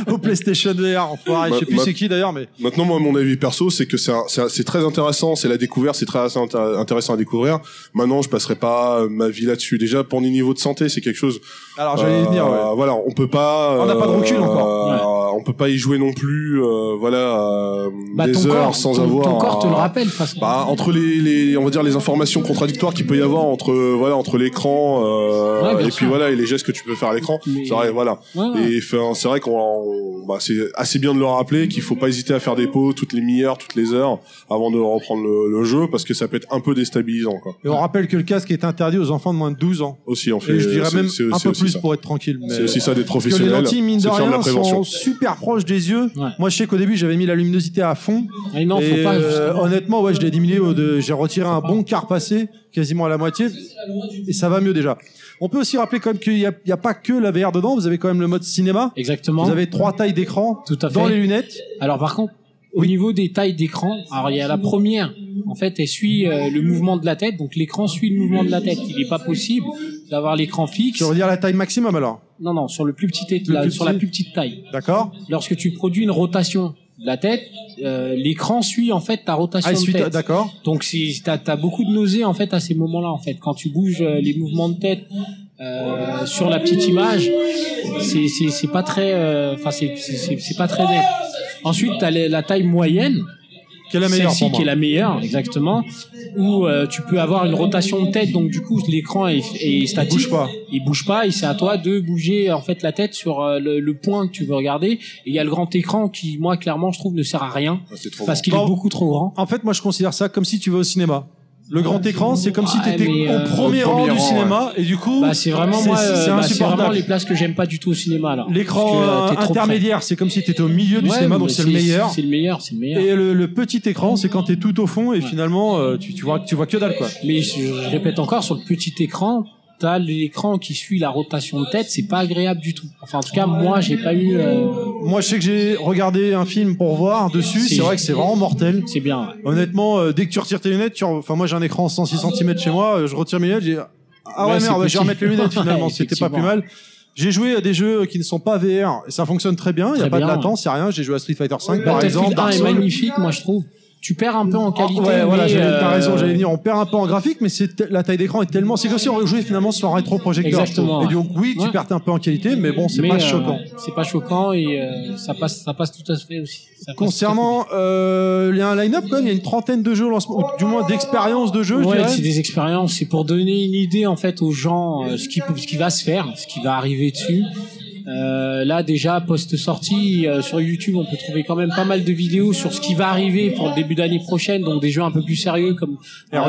au PlayStation VR, enfoiré. Je sais plus Ma- c'est qui d'ailleurs, mais Maintenant, moi, mon avis perso, c'est que c'est un- c'est un- c'est très intéressant, c'est la découverte, c'est très assez intér- intéressant à découvrir. Maintenant, je passerai pas ma vie là-dessus. Déjà, pour les niveaux de santé, c'est quelque chose. Alors j'allais y venir. euh, Ouais. Voilà, on peut pas. On n'a pas de recul euh, encore. On peut pas y jouer non plus. euh, voilà, euh, Bah, des heures corps, sans ton, avoir. ton corps te le rappelle, de toute façon. Bah, entre les, les, on va dire les informations contradictoires qu'il peut y avoir entre, voilà, entre l'écran euh, Ouais, et sûr. puis voilà et les gestes que tu peux faire à l'écran. Mais- C'est vrai, voilà. Ouais, ouais. Et enfin, c'est vrai qu'on, on- bah, c'est assez bien de le rappeler qu'il faut pas hésiter à faire des pauses toutes les demi-heures, toutes les heures avant de reprendre le, le jeu parce que ça peut être un peu déstabilisant, quoi. Et on rappelle que le casque est interdit aux enfants de moins de 12 ans. Aussi, en fait. Et je dirais même c'est- un peu aussi plus ça. pour être tranquille. mais- C'est aussi ça d'être Parce que les lentilles, mine de c'est de faire de rien, la prévention. sont super proches des yeux. Ouais. Moi, je sais qu'au début, j'avais mis la luminosité à fond. Et non, et faut pas. euh, honnêtement, ouais, je l'ai diminué. De... J'ai retiré un bon quart passé, quasiment à la moitié, et ça va mieux déjà. On peut aussi rappeler quand même qu'il n'y a, pas que la VR dedans. Vous avez quand même le mode cinéma. Exactement. Vous avez trois tailles d'écran dans les lunettes. Alors par contre, au niveau des tailles d'écran, alors il y a la première, en fait, elle suit euh, le mouvement de la tête, donc l'écran suit le mouvement de la tête. Il n'est pas possible d'avoir l'écran fixe. Je veux dire la taille maximum alors. Non, non, sur le plus petit, Le la- plus sur la plus petite taille. D'accord Lorsque tu produis une rotation de la tête, euh, l'écran suit en fait ta rotation Ah, de suit- tête. d'accord. Donc si t'as as beaucoup de nausées en fait à ces moments-là en fait quand tu bouges euh, les mouvements de tête euh, sur la petite image, c'est c'est c'est pas très euh, enfin c'est c'est pas très net. Ensuite t'as la taille moyenne, Quelle est la meilleure celle-ci qui est la meilleure exactement, où euh, tu peux avoir une rotation de tête donc du coup l'écran est, est statique, bouge pas. il bouge pas et c'est à toi de bouger en fait la tête sur euh, le, le point que tu veux regarder. Et il y a le grand écran qui moi clairement je trouve ne sert à rien Ah, parce qu'il est beaucoup trop grand. En fait, moi, je considère ça comme si tu vas au cinéma. Le grand écran, c'est comme si t'étais mais, au euh, premier rang du cinéma et du coup, Bah, c'est vraiment c'est- moi, c'est euh, bah, vraiment les places que j'aime pas du tout au cinéma là. l'écran euh, intermédiaire, c'est comme si t'étais au milieu du Ouais, cinéma, donc c'est le meilleur. C'est le meilleur, c'est le meilleur. Et le, le petit écran, c'est quand t'es tout au fond et finalement euh, tu, tu vois tu vois que dalle quoi. Mais je, je répète encore, sur le petit écran, t'as l'écran qui suit la rotation de tête, c'est pas agréable du tout. Enfin, en tout cas, moi, j'ai pas eu. euh, Moi, je sais que j'ai regardé un film pour voir dessus. C'est- vrai que c'est vraiment mortel. C'est bien. ouais. Honnêtement, euh, dès que tu retires tes lunettes, tu re- enfin moi j'ai un écran 106 cm chez moi, euh, je retire mes lunettes, j'ai ah ouais, merde, je vais remettre les lunettes finalement, Ouais, c'était pas plus mal. J'ai joué à des jeux qui ne sont pas VR, et ça fonctionne très bien, il y a pas de latence, c'est rien. J'ai joué à Street Fighter 5 par exemple, Battlefield 1 Dark est Souls. magnifique, moi, je trouve. Tu perds un peu en qualité. ouais, voilà, t'as euh, raison, j'allais venir. On perd un peu en graphique, mais c'est la taille d'écran est tellement, c'est comme si on jouait finalement sur un rétroprojecteur. Exactement. Et donc oui, tu perds un peu en qualité, mais bon, c'est pas euh, choquant. C'est pas choquant et euh, ça passe, ça passe tout à fait aussi. Ça Concernant euh, il y a un line-up quand même, il y a une trentaine de jeux, au lancement, ou du moins d'expériences de jeux. je Ouais, c'est des expériences, c'est pour donner une idée en fait aux gens euh, ce qui ce qui va se faire, ce qui va arriver dessus. Euh, là déjà post sortie sur YouTube, on peut trouver quand même pas mal de vidéos sur ce qui va arriver pour le début d'année prochaine, donc des jeux un peu plus sérieux comme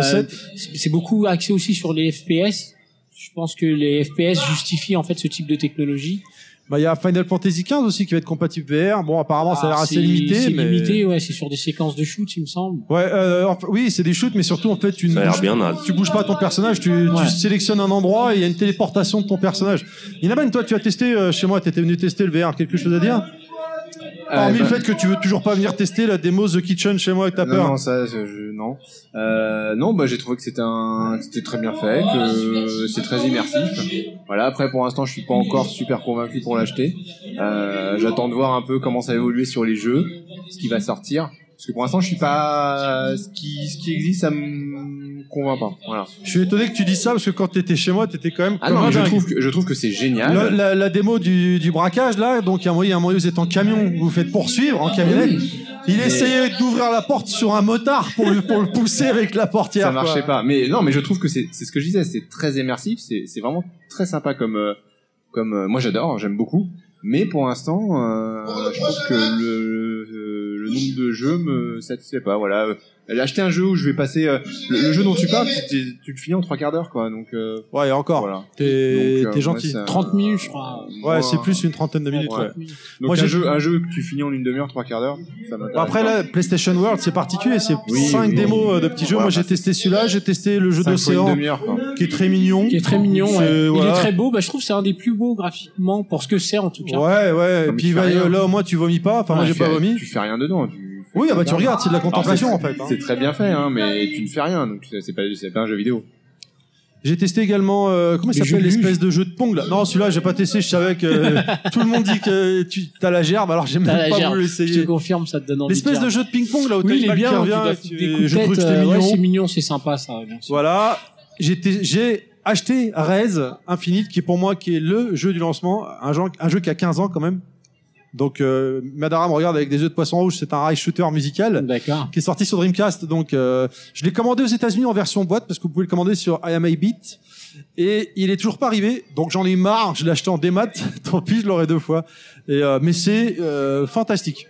c'est c'est beaucoup axé aussi sur les FPS. Je pense que les FPS justifient en fait ce type de technologie. Bah, il y a Final Fantasy XV aussi qui va être compatible VR. Bon, apparemment, ça a l'air Ah, assez limité. C'est mais... limité, ouais, c'est sur des séquences de shoot, il me semble. Ouais, euh, enfin, oui, c'est des shoots, mais surtout, en fait, tu ne Ça a bouges, bien naze. tu bouges pas ton personnage, tu, Ouais. tu sélectionnes un endroit et il y a une téléportation de ton personnage. Inaman, toi, tu as testé euh, chez moi, tu étais venu tester le VR, quelque chose à dire? Hormis bah, le fait que tu veux toujours pas venir tester la démo The Kitchen chez moi avec ta non, peur. non, ça, je, non. Euh, non, bah, j'ai trouvé que c'était un, c'était très bien fait, que c'est très immersif. Voilà. Après, pour l'instant, je suis pas encore super convaincu pour l'acheter. Euh, j'attends de voir un peu comment ça va évoluer sur les jeux, ce qui va sortir. Parce que pour l'instant, je suis pas, ce qui, ce qui existe, ça me convainc pas. Voilà. Je suis étonné que tu dises ça parce que quand t'étais chez moi, t'étais quand même Ah non, mais je dingue. trouve que, je trouve que c'est génial. La, la- la démo du, du braquage là, donc il y a un moyen, un moyen vous êtes en camion, vous vous faites poursuivre en camionnette. Il essayait d'ouvrir la porte sur un motard pour le, pour le pousser avec la portière. ça marchait quoi. pas. Mais non, mais je trouve que c'est c'est ce que je disais, c'est très immersif, c'est c'est vraiment très sympa comme euh, comme euh, moi j'adore, j'aime beaucoup. Mais pour l'instant, euh, je trouve que le, le, le nombre de jeux me satisfait pas. Voilà, acheter un jeu où je vais passer euh, le, le jeu dont tu parles, tu, tu- le finis en trois quarts d'heure, quoi. Donc euh, Ouais, et encore. voilà. T'es euh, t'es gentil. ça- 30 minutes, je crois. Ouais, c'est plus une trentaine de minutes. Ouais. ouais. 30 minutes. Donc Moi, un j'ai- jeu, un jeu que tu finis en une demi-heure, trois quarts d'heure, après pas. là, PlayStation World, c'est particulier, c'est Oui, cinq oui. démos euh, de petits jeux. Ouais, Moi, j'ai bah, testé celui-là, j'ai testé le jeu d'océan, demi-heure, quoi. qui est très mignon. Qui est très mignon, ouais. voilà. Il est très beau, bah, je trouve que c'est un des plus beaux graphiquement pour ce que c'est en tout cas. Ouais, ouais. Et puis là, au moins, tu vomis pas. Enfin, moi, j'ai pas vomi. Tu fais rien dedans. Oui, ah bah, tu regardes, c'est de la contemplation, en fait. hein. C'est très bien fait, hein, mais tu ne fais rien, donc c'est pas, c'est pas un jeu vidéo. J'ai testé également, euh, comment il Les s'appelle jeux de l'espèce de jeu de Pong là? Non, celui-là, j'ai pas testé. Je savais que tout le monde dit que tu as la gerbe, alors j'ai même la pas gerbe. voulu Je te l'essayer. confirme, ça te donne envie L'espèce de jeu de ping-pong là où t'as Oui, il est balle qui bien. tu revient. et tu- des Je c'était euh, ouais, mignon. c'est mignon, c'est sympa ça. bien sûr. Voilà. J'ai té- j'ai acheté Rez Infinite, qui est pour moi qui est le jeu du lancement, un jeu, un jeu qui a 15 ans quand même. Donc euh, Madara me regarde avec des yeux de poisson rouge, c'est un rail shooter musical D'accord. qui est sorti sur Dreamcast. Donc euh, je l'ai commandé aux États-Unis en version boîte parce que vous pouvez le commander sur IMABeat et il est toujours pas arrivé. Donc j'en ai marre, je l'ai acheté en démat. Tant pis, je l'aurai deux fois. Et euh, mais c'est euh, fantastique.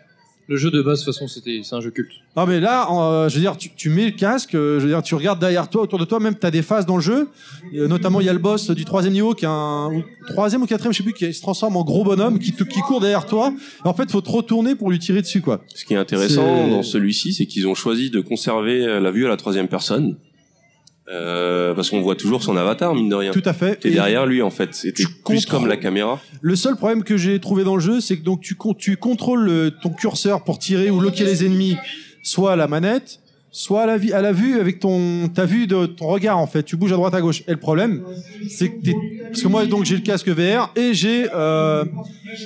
Le jeu de base, de toute façon, c'était, c'est un jeu culte. Non mais là, euh, je veux dire, tu, tu mets le casque, euh, je veux dire, tu regardes derrière toi, autour de toi, même t'as des phases dans le jeu. Euh, notamment, il y a le boss du troisième niveau qui est un ou- troisième ou quatrième, je sais plus, qui se transforme en gros bonhomme, qui, te- qui court derrière toi. Et en fait, faut te retourner pour lui tirer dessus, quoi. Ce qui est intéressant C'est- dans celui-ci, c'est qu'ils ont choisi de conserver la vue à la troisième personne. Euh, parce qu'on voit toujours son avatar, mine de rien. Tout à fait. T'es Et derrière lui, en fait. C'était plus contrôles- comme la caméra. Le seul problème que j'ai trouvé dans le jeu, c'est que donc tu, con- tu contrôles le- ton curseur pour tirer ou loquer les ennemis, soit à la manette, soit à la, à la vue avec ton ta vue de ton regard en fait. Tu bouges à droite à gauche. Et le problème, c'est que t'es- parce que moi donc j'ai le casque VR et j'ai euh,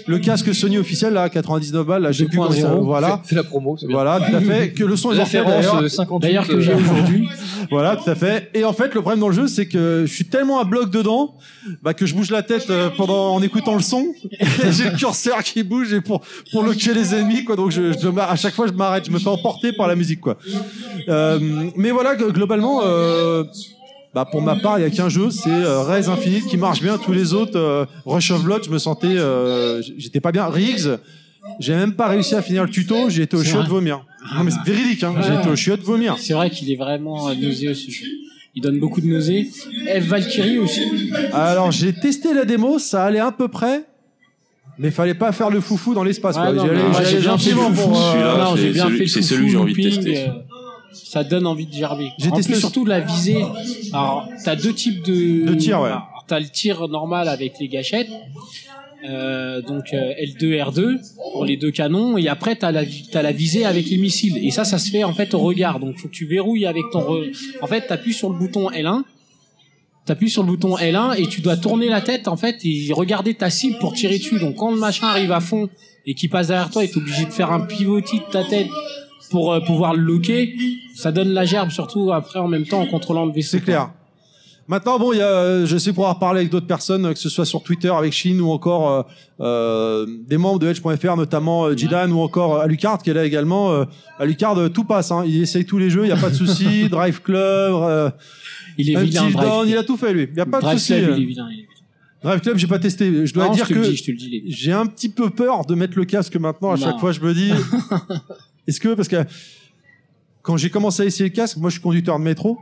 le casque Sony officiel là, 99 balles, là, j'ai plus comment ça- 2.0. Voilà. Fais la promo, c'est bien. Voilà, tout à fait. Que le son est d'ailleurs. euh, 58. D'ailleurs que j'ai euh, aujourd'hui. Voilà, tout à fait. Et en fait, le problème dans le jeu, c'est que je suis tellement à bloc dedans, bah, que je bouge la tête euh, pendant en écoutant le son. Et j'ai le curseur qui bouge et pour pour loquer les ennemis, quoi. Donc je, je à chaque fois, je m'arrête, je me fais emporter par la musique, quoi. Euh, mais voilà, que globalement. Euh, bah pour ma part, il y a qu'un jeu, c'est euh, Rise Infinite qui marche bien. Tous les autres, euh, Rush of Blood, je me sentais, euh, j'étais pas bien. Riggs, j'ai même pas réussi à finir le tuto. J'ai été au vrai de vomir. Non, mais c'est véridique, hein. Ouais. J'ai- Je suis hâte de vomir. C'est vrai qu'il est vraiment euh, nauséeux ce jeu. Il donne beaucoup de nausées. Eve Valkyrie aussi. Alors, j'ai testé la démo, ça allait à peu près. Mais fallait pas faire le foufou dans l'espace. Ouais, j'ai bien fait le foufou. pour. euh, Celui-là, non, c'est j'ai bien celui- fait le c'est foufou, celui que j'ai envie de tester. Ça donne envie de gerber. J'ai testé surtout la visée. Alors, t'as deux types de... De tirs, ouais. T'as le tir normal avec les gâchettes. Euh, donc euh, L2, R2 pour les deux canons et après t'as la t'as la visée avec les missiles et ça ça se fait en fait au regard donc faut que tu verrouilles avec ton re... en fait t'appuies sur le bouton L1 t'appuies sur le bouton L1 et tu dois tourner la tête en fait et regarder ta cible pour tirer dessus donc quand le machin arrive à fond et qu'il passe derrière toi et t'es obligé de faire un pivotis de ta tête pour euh, pouvoir le loquer ça donne la gerbe surtout après en même temps en contrôlant le vaisseau C'est clair. Maintenant, bon, y a, euh, je sais pouvoir parler avec d'autres personnes, euh, que ce soit sur Twitter avec Chine ou encore euh, des membres de Edge.fr, notamment Jidan ou encore Alucard qui est là également. Alucard, tout passe. Hein. Il essaye tous les jeux, il y a pas de souci. Drive Club, il est vilain Club. il a tout fait lui. Il y a pas de souci. Club, il est vilain, il est vilain. Drive Club, j'ai pas testé. Je dois Non, dire je que j'ai un petit peu peur de mettre le casque maintenant. À Non. chaque fois, je me dis, est-ce que parce que quand j'ai commencé à essayer le casque, moi je suis conducteur de métro,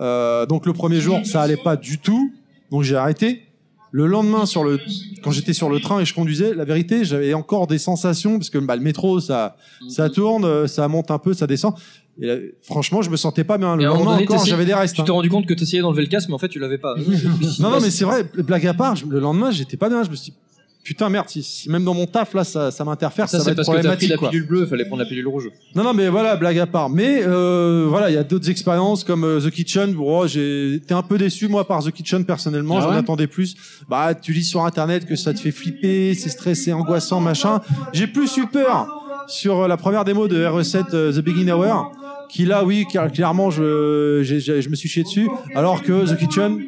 euh, donc le premier jour ça allait pas du tout, donc j'ai arrêté. Le lendemain, sur le, quand j'étais sur le train et je conduisais, la vérité, j'avais encore des sensations parce que bah, le métro, ça, ça tourne, euh, ça monte un peu, ça descend. Et là, franchement, je me sentais pas bien. Le lendemain donné, encore, j'avais des restes. Tu hein. t'es rendu compte que t'essayais d'enlever le casque, mais en fait, tu l'avais pas. Non, non, mais c'est vrai, blague à part, je- le lendemain, j'étais pas bien. Je me suis dit, putain, merde, si, même dans mon taf, là, ça, ça m'interfère, ça, Ça, va c'est être parce que t'as pris problématique, la pilule bleue, fallait prendre la pilule rouge. Non, non, mais voilà, blague à part. Mais, euh, voilà, il y a d'autres expériences comme euh, The Kitchen. Bon, j'ai été un peu déçu, moi, par The Kitchen, personnellement. Ah J'en ouais attendais plus. Bah, tu lis sur Internet que ça te fait flipper, c'est stressé, angoissant, machin. J'ai plus eu peur sur euh, la première démo de RE7 euh, The Begin Hour, qui là, oui, car- clairement, je, j'ai- je me suis chié dessus. Alors que The Kitchen,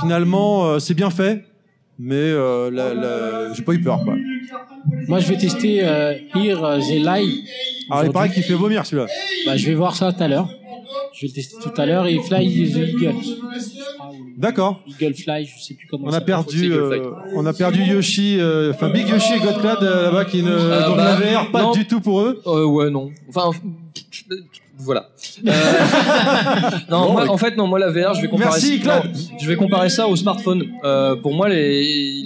finalement, c'est bien fait. Mais euh, la, la- j'ai pas eu peur, quoi. Moi, je vais tester euh, Here the Lie. Alors, il paraît qu'il fait vomir, celui-là. Bah, je vais voir ça tout à l'heure. Je vais le tester tout à l'heure et Fly the Eagle. Ah, D'accord. Eagle Fly, je sais plus comment On ça a s'appelle. perdu, Eagle euh, on a perdu Yoshi, euh, enfin Big Yoshi et Godclad euh, là-bas qui ne, Euh, dans bah, la VR, pas non. du tout pour eux. Euh, ouais, non. Enfin, voilà. Euh, non, moi, en fait, non, moi, la VR, je vais comparer Merci, ça, non, je vais comparer ça au smartphone. Euh, pour moi, les,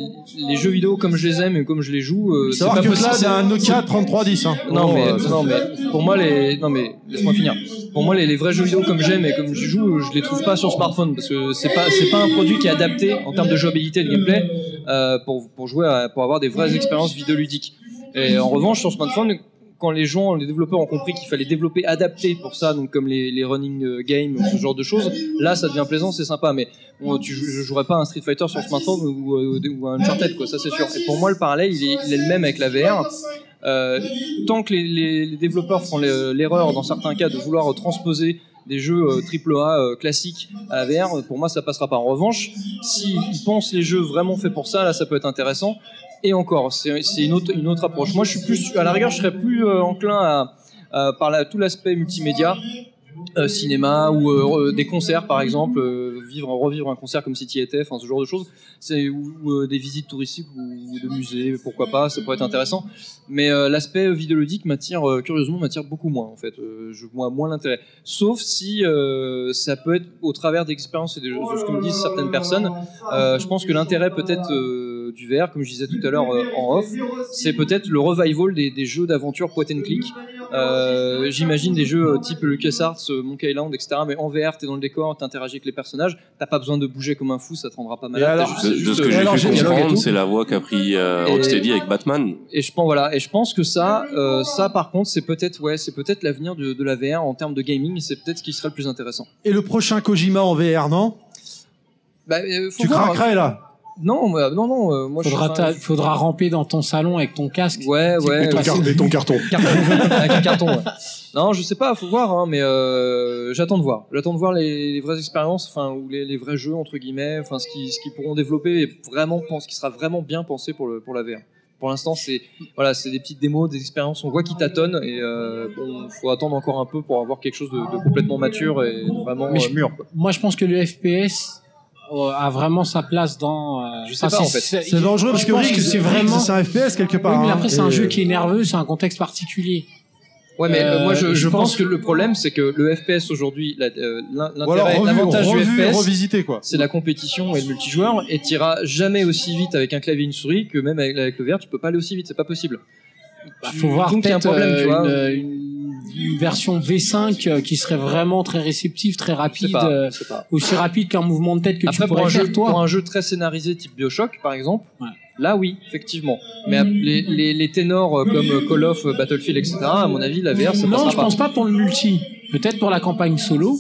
les jeux vidéo, comme je les aime et comme je les joue, euh, c'est pas que possible. là, c'est un Nokia 3310. Hein. Non, Oh, mais, euh, non, mais pour moi, les, non, mais laisse-moi finir. Pour moi, les, les vrais jeux vidéo comme j'aime et comme je joue, je les trouve pas sur smartphone parce que c'est pas, c'est pas un produit qui est adapté en termes de jouabilité et de gameplay euh, pour, pour jouer, à- pour avoir des vraies expériences vidéoludiques. Et en revanche, sur smartphone, quand les gens, les développeurs ont compris qu'il fallait développer adapté pour ça, donc comme les, running euh, games, ce genre de choses, là, ça devient plaisant, c'est sympa. Mais bon, tu, jouerais pas un Street Fighter sur smartphone ou, ou un Uncharted, quoi, ça c'est sûr. Et pour moi, le parallèle, il est, le même avec la VR. Euh, tant que les, développeurs font le- l'erreur, dans certains cas, de vouloir transposer des jeux AAA euh, classiques à la VR, pour moi ça passera pas. En revanche, s'ils pensent les jeux vraiment faits pour ça, là ça peut être intéressant. Et encore, c'est une autre, approche. Moi je suis plus, à la rigueur, je serais plus euh, enclin à, à- tout l'aspect multimédia. euh, cinéma ou euh, des concerts par exemple vivre revivre un concert comme City était enfin ce genre de choses ou, des visites touristiques ou de musées pourquoi pas ça pourrait être intéressant mais l'aspect vidéoludique m'attire curieusement m'attire beaucoup moins en fait je vois moins l'intérêt sauf si ça peut être au travers d'expériences et de, ce que me disent certaines personnes je pense que l'intérêt peut-être euh, du VR comme je disais tout à l'heure euh, en off c'est peut-être le revival des, des jeux d'aventure point and click euh, j'imagine des jeux euh, type LucasArts euh, Monkey Island etc mais en VR t'es dans le décor t'interagis avec les personnages t'as pas besoin de bouger comme un fou ça te rendra pas malade alors, juste- De, ce que euh, j'ai comprendre, tout. c'est la voie qu'a pris euh, Rocksteady avec Batman. Et je pense voilà, et je pense que ça, euh, ça par contre, c'est peut-être ouais, c'est peut-être l'avenir de, de la VR en termes de gaming. C'est peut-être ce qui serait le plus intéressant. Et le prochain Kojima en VR, non? Bah, euh, faut Tu voir. craquerais là? Non, bah, non, non. euh, moi, Faudra, je ta- suis faudra ramper dans ton salon avec ton casque. Ouais, ouais. Et ton, ouais, car- et ton carton. carton, avec un carton. ouais. Non, je sais pas, faut voir, hein, mais euh, j'attends de voir. J'attends de voir les, les vraies expériences, enfin, ou les, les vrais jeux entre guillemets, enfin, ce qui, ce qu'ils pourront développer et vraiment pense, qui sera vraiment bien pensé pour le, pour la VR. Pour l'instant, c'est voilà, c'est des petites démos, des expériences. On voit qu'ils tâtonnent et euh, bon, faut attendre encore un peu pour avoir quelque chose de, de complètement mature et vraiment Mais euh, je- mûr. Quoi. Moi, je pense que le FPS euh, a vraiment sa place dans. euh, Je sais pas, en c'est- fait. C'est dangereux parce je que Riggs, que c'est vraiment. c'est un FPS quelque part. Oui, mais hein. après, c'est un jeu qui est nerveux, c'est un contexte particulier. Ouais, mais euh, Euh, moi je, je pense pense- que le problème c'est que le FPS aujourd'hui, euh, l'intérêt, l'avantage du FPS, c'est la compétition et le multijoueur, et t'iras jamais aussi vite avec un clavier et une souris que même avec, avec le VR, tu peux pas aller aussi vite, c'est pas possible. Bah, faut voir Donc, il y a un peut-être problème, euh, tu vois. une, une- une version V5 euh, qui serait vraiment très réceptive, très Je rapide, pas, euh, je pas. aussi rapide qu'un mouvement de tête que Après tu pour pourrais un, jeu, faire toi. pour un jeu très scénarisé type Bioshock par exemple, Ouais. là oui, effectivement. Mais les, les, les ténors euh, comme Call of, Battlefield, etc., à mon avis, la VR ça non, passera je pas. pense pas pour le multi. Peut-être pour la campagne solo,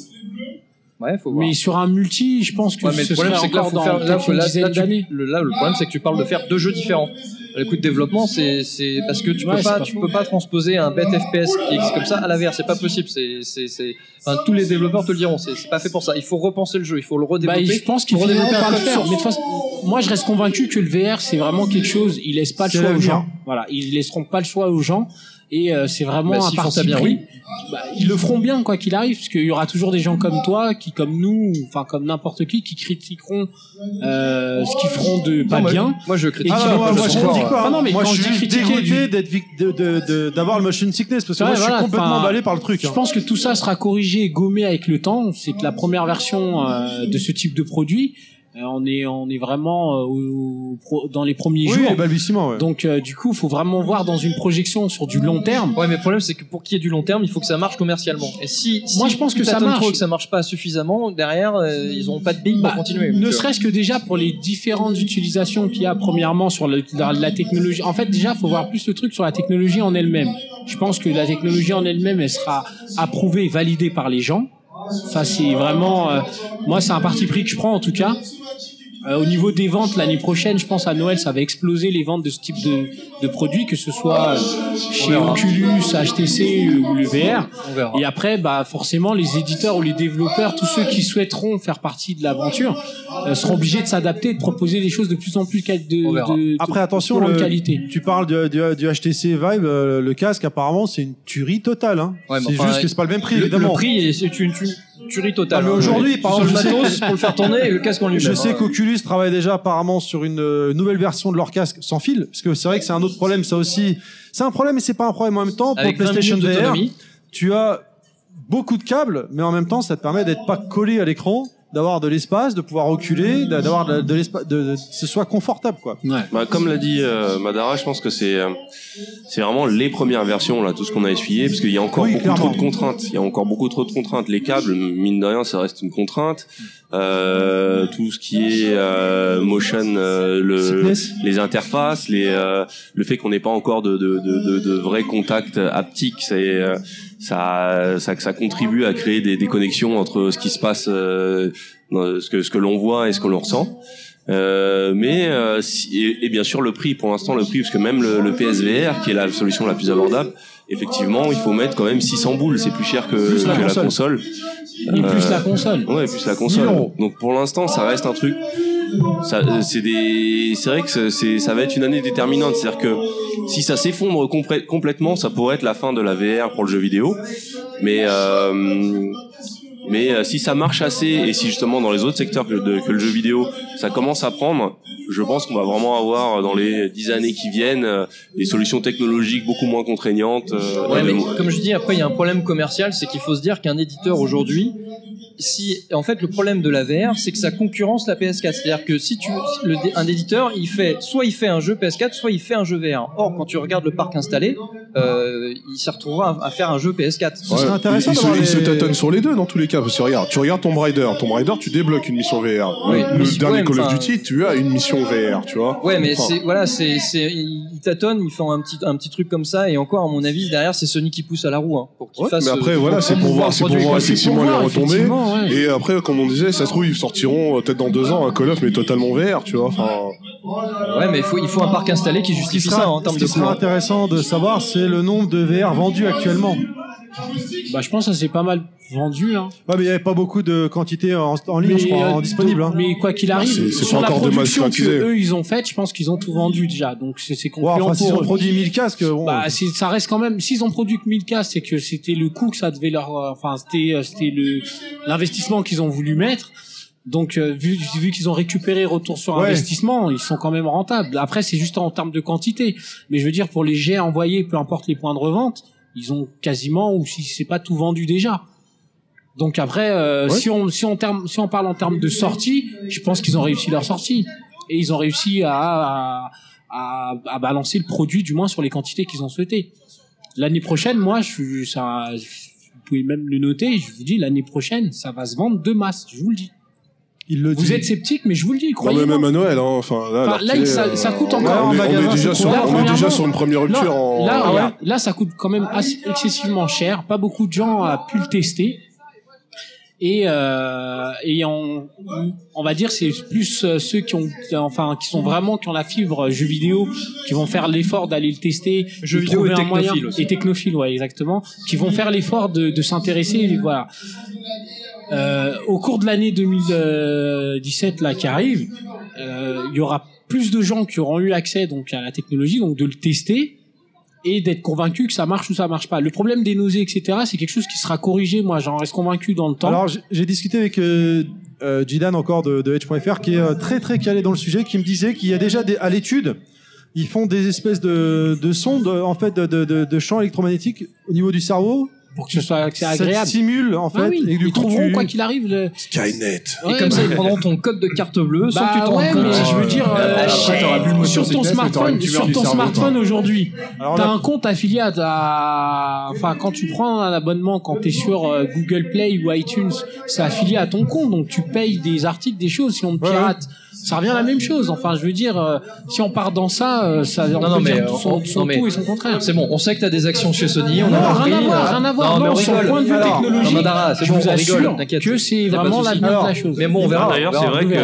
Ouais, faut voir. mais sur un multi, je pense que Ouais, mais ce le problème serait c'est que là, encore faut dans faire, là, peut-être faut- une là, dizaine là, tu- d'années. le, là, le problème c'est que tu parles de faire deux jeux différents. Le coup de développement, c'est, c'est parce que tu Ouais, peux pas, pas tu peux pas transposer un bête FPS qui existe comme ça à la VR, c'est pas possible. C'est, c'est, c'est, enfin, tous les développeurs te le diront, c'est, c'est pas fait pour ça. Il faut repenser le jeu, il faut le Bah, redévelopper. je pense qu'il faut redévelopper un le faire. Mais de toute façon, moi, je reste convaincu que le VR, c'est vraiment quelque chose. Ils laissent pas le choix aux gens. Voilà, ils laisseront pas le choix aux gens. Et euh, c'est vraiment Bah, parti ça bien, pris. oui. Bah, ils le feront bien quoi qu'il arrive, parce qu'il y aura toujours des gens comme toi, qui comme nous, enfin comme n'importe qui, qui critiqueront euh, ce qu'ils feront de pas Non, moi, bien. Moi, je critique Ah, va moi, moi, je critique pas. Ah non, mais moi, quand je je suis dégoûté d'être d'avoir le motion sickness parce que Ouais, moi, je suis complètement emballé par le truc. Je hein. pense que tout ça sera corrigé et gommé avec le temps. C'est que la première version euh, de ce type de produit, on est on est vraiment euh, au- dans les premiers Oui, jours. les balbutiements, ouais. Donc euh, du coup, faut vraiment voir dans une projection sur du long terme. Ouais, mais le problème, c'est que pour qu'il y ait du long terme, il faut que ça marche commercialement. Et si, si Moi, je pense que ça marche. trop que ça marche pas suffisamment, derrière, euh, ils ont pas de billes Bah, pour continuer. Ne euh, serait-ce que déjà pour les différentes utilisations qu'il y a premièrement sur le- la, la technologie. En fait, déjà, faut voir plus le truc sur la technologie en elle-même. Je pense que la technologie en elle-même, elle sera approuvée et validée par les gens. Ça, c'est vraiment, euh, moi, c'est un parti pris que je prends en tout cas. Euh, au niveau des ventes l'année prochaine, je pense à Noël, ça va exploser les ventes de ce type de, de produits, que ce soit chez. Oculus, HTC ou le VR. on verra. Et après, bah forcément, les éditeurs ou les développeurs, tous ceux qui souhaiteront faire partie de l'aventure, euh, seront obligés de s'adapter et de proposer des choses de plus en plus de, de, de Après, attention, le- qualité. tu parles du, du, du HTC Vive, euh, le casque, apparemment, c'est une tuerie totale. Hein. Ouais, mais c'est enfin, juste que c'est pas le même prix, le, évidemment. le prix, est- c'est une, tu- tuerie totale. Ah, mais hein. aujourd'hui, par exemple, je sais- pour le faire tourner et le casque en lui-même. Je sais qu'Oculus travaille déjà apparemment sur une euh, nouvelle version de leur casque sans fil, parce que c'est vrai que c'est un autre problème, ça aussi. C'est un problème, mais c'est pas un problème en même temps. Pour Avec le 20 PlayStation VR, tu as beaucoup de câbles, mais en même temps, ça te permet d'être pas collé à l'écran, d'avoir de l'espace, de pouvoir reculer, d'a- d'avoir de, de l'espace, de, de- ce soit confortable, quoi. Bah, comme l'a dit euh, Madara, je pense que c'est euh, c'est vraiment les premières versions là, tout ce qu'on a essuyé, parce qu'il y a encore Oui, beaucoup clairement. trop de contraintes. Il y a encore beaucoup trop de contraintes. Les câbles, mine de rien, ça reste une contrainte. Euh, tout ce qui est euh, motion, euh, le, les interfaces, les, euh, le fait qu'on n'ait pas encore de, de, de, de, de vrais contacts haptiques, c'est euh, ça, ça, ça contribue à créer des, des connexions entre ce qui se passe, euh, ce que, ce que l'on voit et ce que l'on ressent. Euh, mais euh, si- et, et bien sûr le prix pour l'instant le prix parce que même le, le PSVR qui est la solution la plus abordable effectivement il faut mettre quand même 600 boules c'est plus cher que, Plus la que la console. console Et plus Euh, la console. Ouais, plus la console. 1000 euros. Donc pour l'instant, ça reste un truc. Euh, c'est des, c'est vrai que c'est- ça va être une année déterminante. C'est-à-dire que si ça s'effondre complè- complètement, ça pourrait être la fin de la VR pour le jeu vidéo. Mais euh, mais euh, si ça marche assez et si justement dans les autres secteurs que, de- que le jeu vidéo, ça commence à prendre, je pense qu'on va vraiment avoir dans les dix années qui viennent euh, des solutions technologiques beaucoup moins contraignantes. euh, Ouais, et mais de- comme je dis, après, il y a un problème commercial, c'est qu'il faut se dire qu'un éditeur aujourd'hui, si, en fait, le problème de la VR, c'est que ça concurrence la PS4. C'est-à-dire que si tu, le, un éditeur, il fait, soit il fait un jeu PS4, soit il fait un jeu VR. Or, quand tu regardes le parc installé, euh, il s'y retrouvera à, à faire un jeu PS4. Ce serait Ouais. intéressant il, il se, il les- tâtonne sur les deux dans tous les cas parce que regarde tu regardes Tomb Raider Tomb Raider tu débloques une mission VR Oui, le dernier ouais, Call of Duty tu as une mission VR tu vois Ouais, mais Enfin, c'est voilà, c'est c'est ils tâtonnent, ils font un petit un petit truc comme ça et encore à mon avis derrière c'est Sony qui pousse à la roue hein, pour qu'il Ouais, fasse. mais après, euh, voilà, c'est pour voir- le c'est pour produit, voir effectivement, les retombées. Ouais. Et après, comme on disait, ça se trouve, ils sortiront euh, peut-être dans deux ans un Call of, mais totalement VR, tu vois. Enfin, Ouais, mais il faut il faut un parc installé qui justifie ça en ce termes qui de sera intéressant de savoir, c'est le nombre de VR vendus actuellement. Bah, je pense que ça s'est pas mal vendu. Hein. Ouais, mais il n'y avait pas beaucoup de quantité en, en ligne, je crois, euh, en disponible. Hein. mais quoi qu'il arrive, c'est- c'est pas la encore de production que eux ils ont faite, je pense qu'ils ont tout vendu déjà. Donc c'est c'est Ouais, concluant enfin, s'ils ont produit 1000 casques, bon, Bah, ça reste quand même. S'ils ont produit que 1000 cas, c'est que c'était le coût que ça devait leur. euh, Enfin, c'était euh, c'était le l'investissement qu'ils ont voulu mettre. Donc, euh, vu, vu qu'ils ont récupéré retour sur Ouais. investissement, ils sont quand même rentables. Après, c'est juste en termes de quantité. Mais je veux dire, pour les jets envoyés, peu importe les points de revente, ils ont quasiment ou si c'est pas tout vendu déjà. Donc après, euh, Ouais. si on si on terme, si on parle en termes de sortie, je pense qu'ils ont réussi leur sortie et ils ont réussi à, à à, à balancer le produit du moins sur les quantités qu'ils ont souhaité. L'année prochaine, moi, je ça. Vous pouvez même le noter. Je vous dis, l'année prochaine, ça va se vendre de masse. Je vous le dis. Il le Vous dit. êtes sceptique, mais je vous le dis. Non, Croyez mais même à Noël, hein. Enfin, là, Enfin, là, il- ça- est, ça coûte on- encore on, est, on est déjà sur, on est Premièrement- déjà sur une première rupture Là, en. là, en- regarde, là, ça coûte quand même assez- excessivement cher. Pas beaucoup de gens ont pu le tester. Et, euh, et on, on va dire c'est plus euh, ceux qui ont enfin qui sont vraiment qui ont la fibre jeu vidéo qui vont faire l'effort d'aller le tester Jeux de vidéo trouver et un moyen- technophile aussi. et technophile ouais exactement qui vont faire l'effort de, de s'intéresser et voilà euh, au cours de l'année 2017 là qui arrive, euh, il y aura plus de gens qui auront eu accès donc à la technologie, donc de le tester et d'être convaincu que ça marche ou ça marche pas. Le problème des nausées, etc., c'est quelque chose qui sera corrigé. Moi, j'en reste convaincu dans le temps. Alors, j'ai- discuté avec euh, euh, Jidan encore de, de Edge.fr, qui est euh, très très calé dans le sujet, qui me disait qu'il y a déjà des, à l'étude, ils font des espèces de, de sondes, en fait, de, de, de champs électromagnétiques au niveau du cerveau. Pour que ce soit que c'est Ça agréable. te stimule, en fait. Ah oui, et du ils coup, trouveront tu- quoi qu'il arrive. Le... Skynet. Et comme ça, bah- ils prendront ton code de carte bleue sans Bah que tu t'en ouais, rendes mais compte. je veux dire, Après, euh, motion sur ton smartphone, sur ton smartphone aujourd'hui, t'as un compte affilié à, à- enfin quand tu prends un abonnement quand t'es sur euh, Google Play ou iTunes, c'est affilié à ton compte, donc tu payes des articles, des choses. Si on te Ouais, pirate, ça revient à la même chose. Enfin, je veux dire, euh, si on part dans ça, euh, ça on Non, peut non, mais, dire euh, son, on- son non, mais- tout et son contraire. C'est bon, on sait que t'as des actions chez Sony, on Non, a rien compris. à voir, là. rien à voir. Non, mais on sur le point de vue Alors, technologique, Mandara, je bon, vous assure rigole, que c'est vraiment l'avenir de la chose. Mais bon, on verra. D'ailleurs, c'est vrai que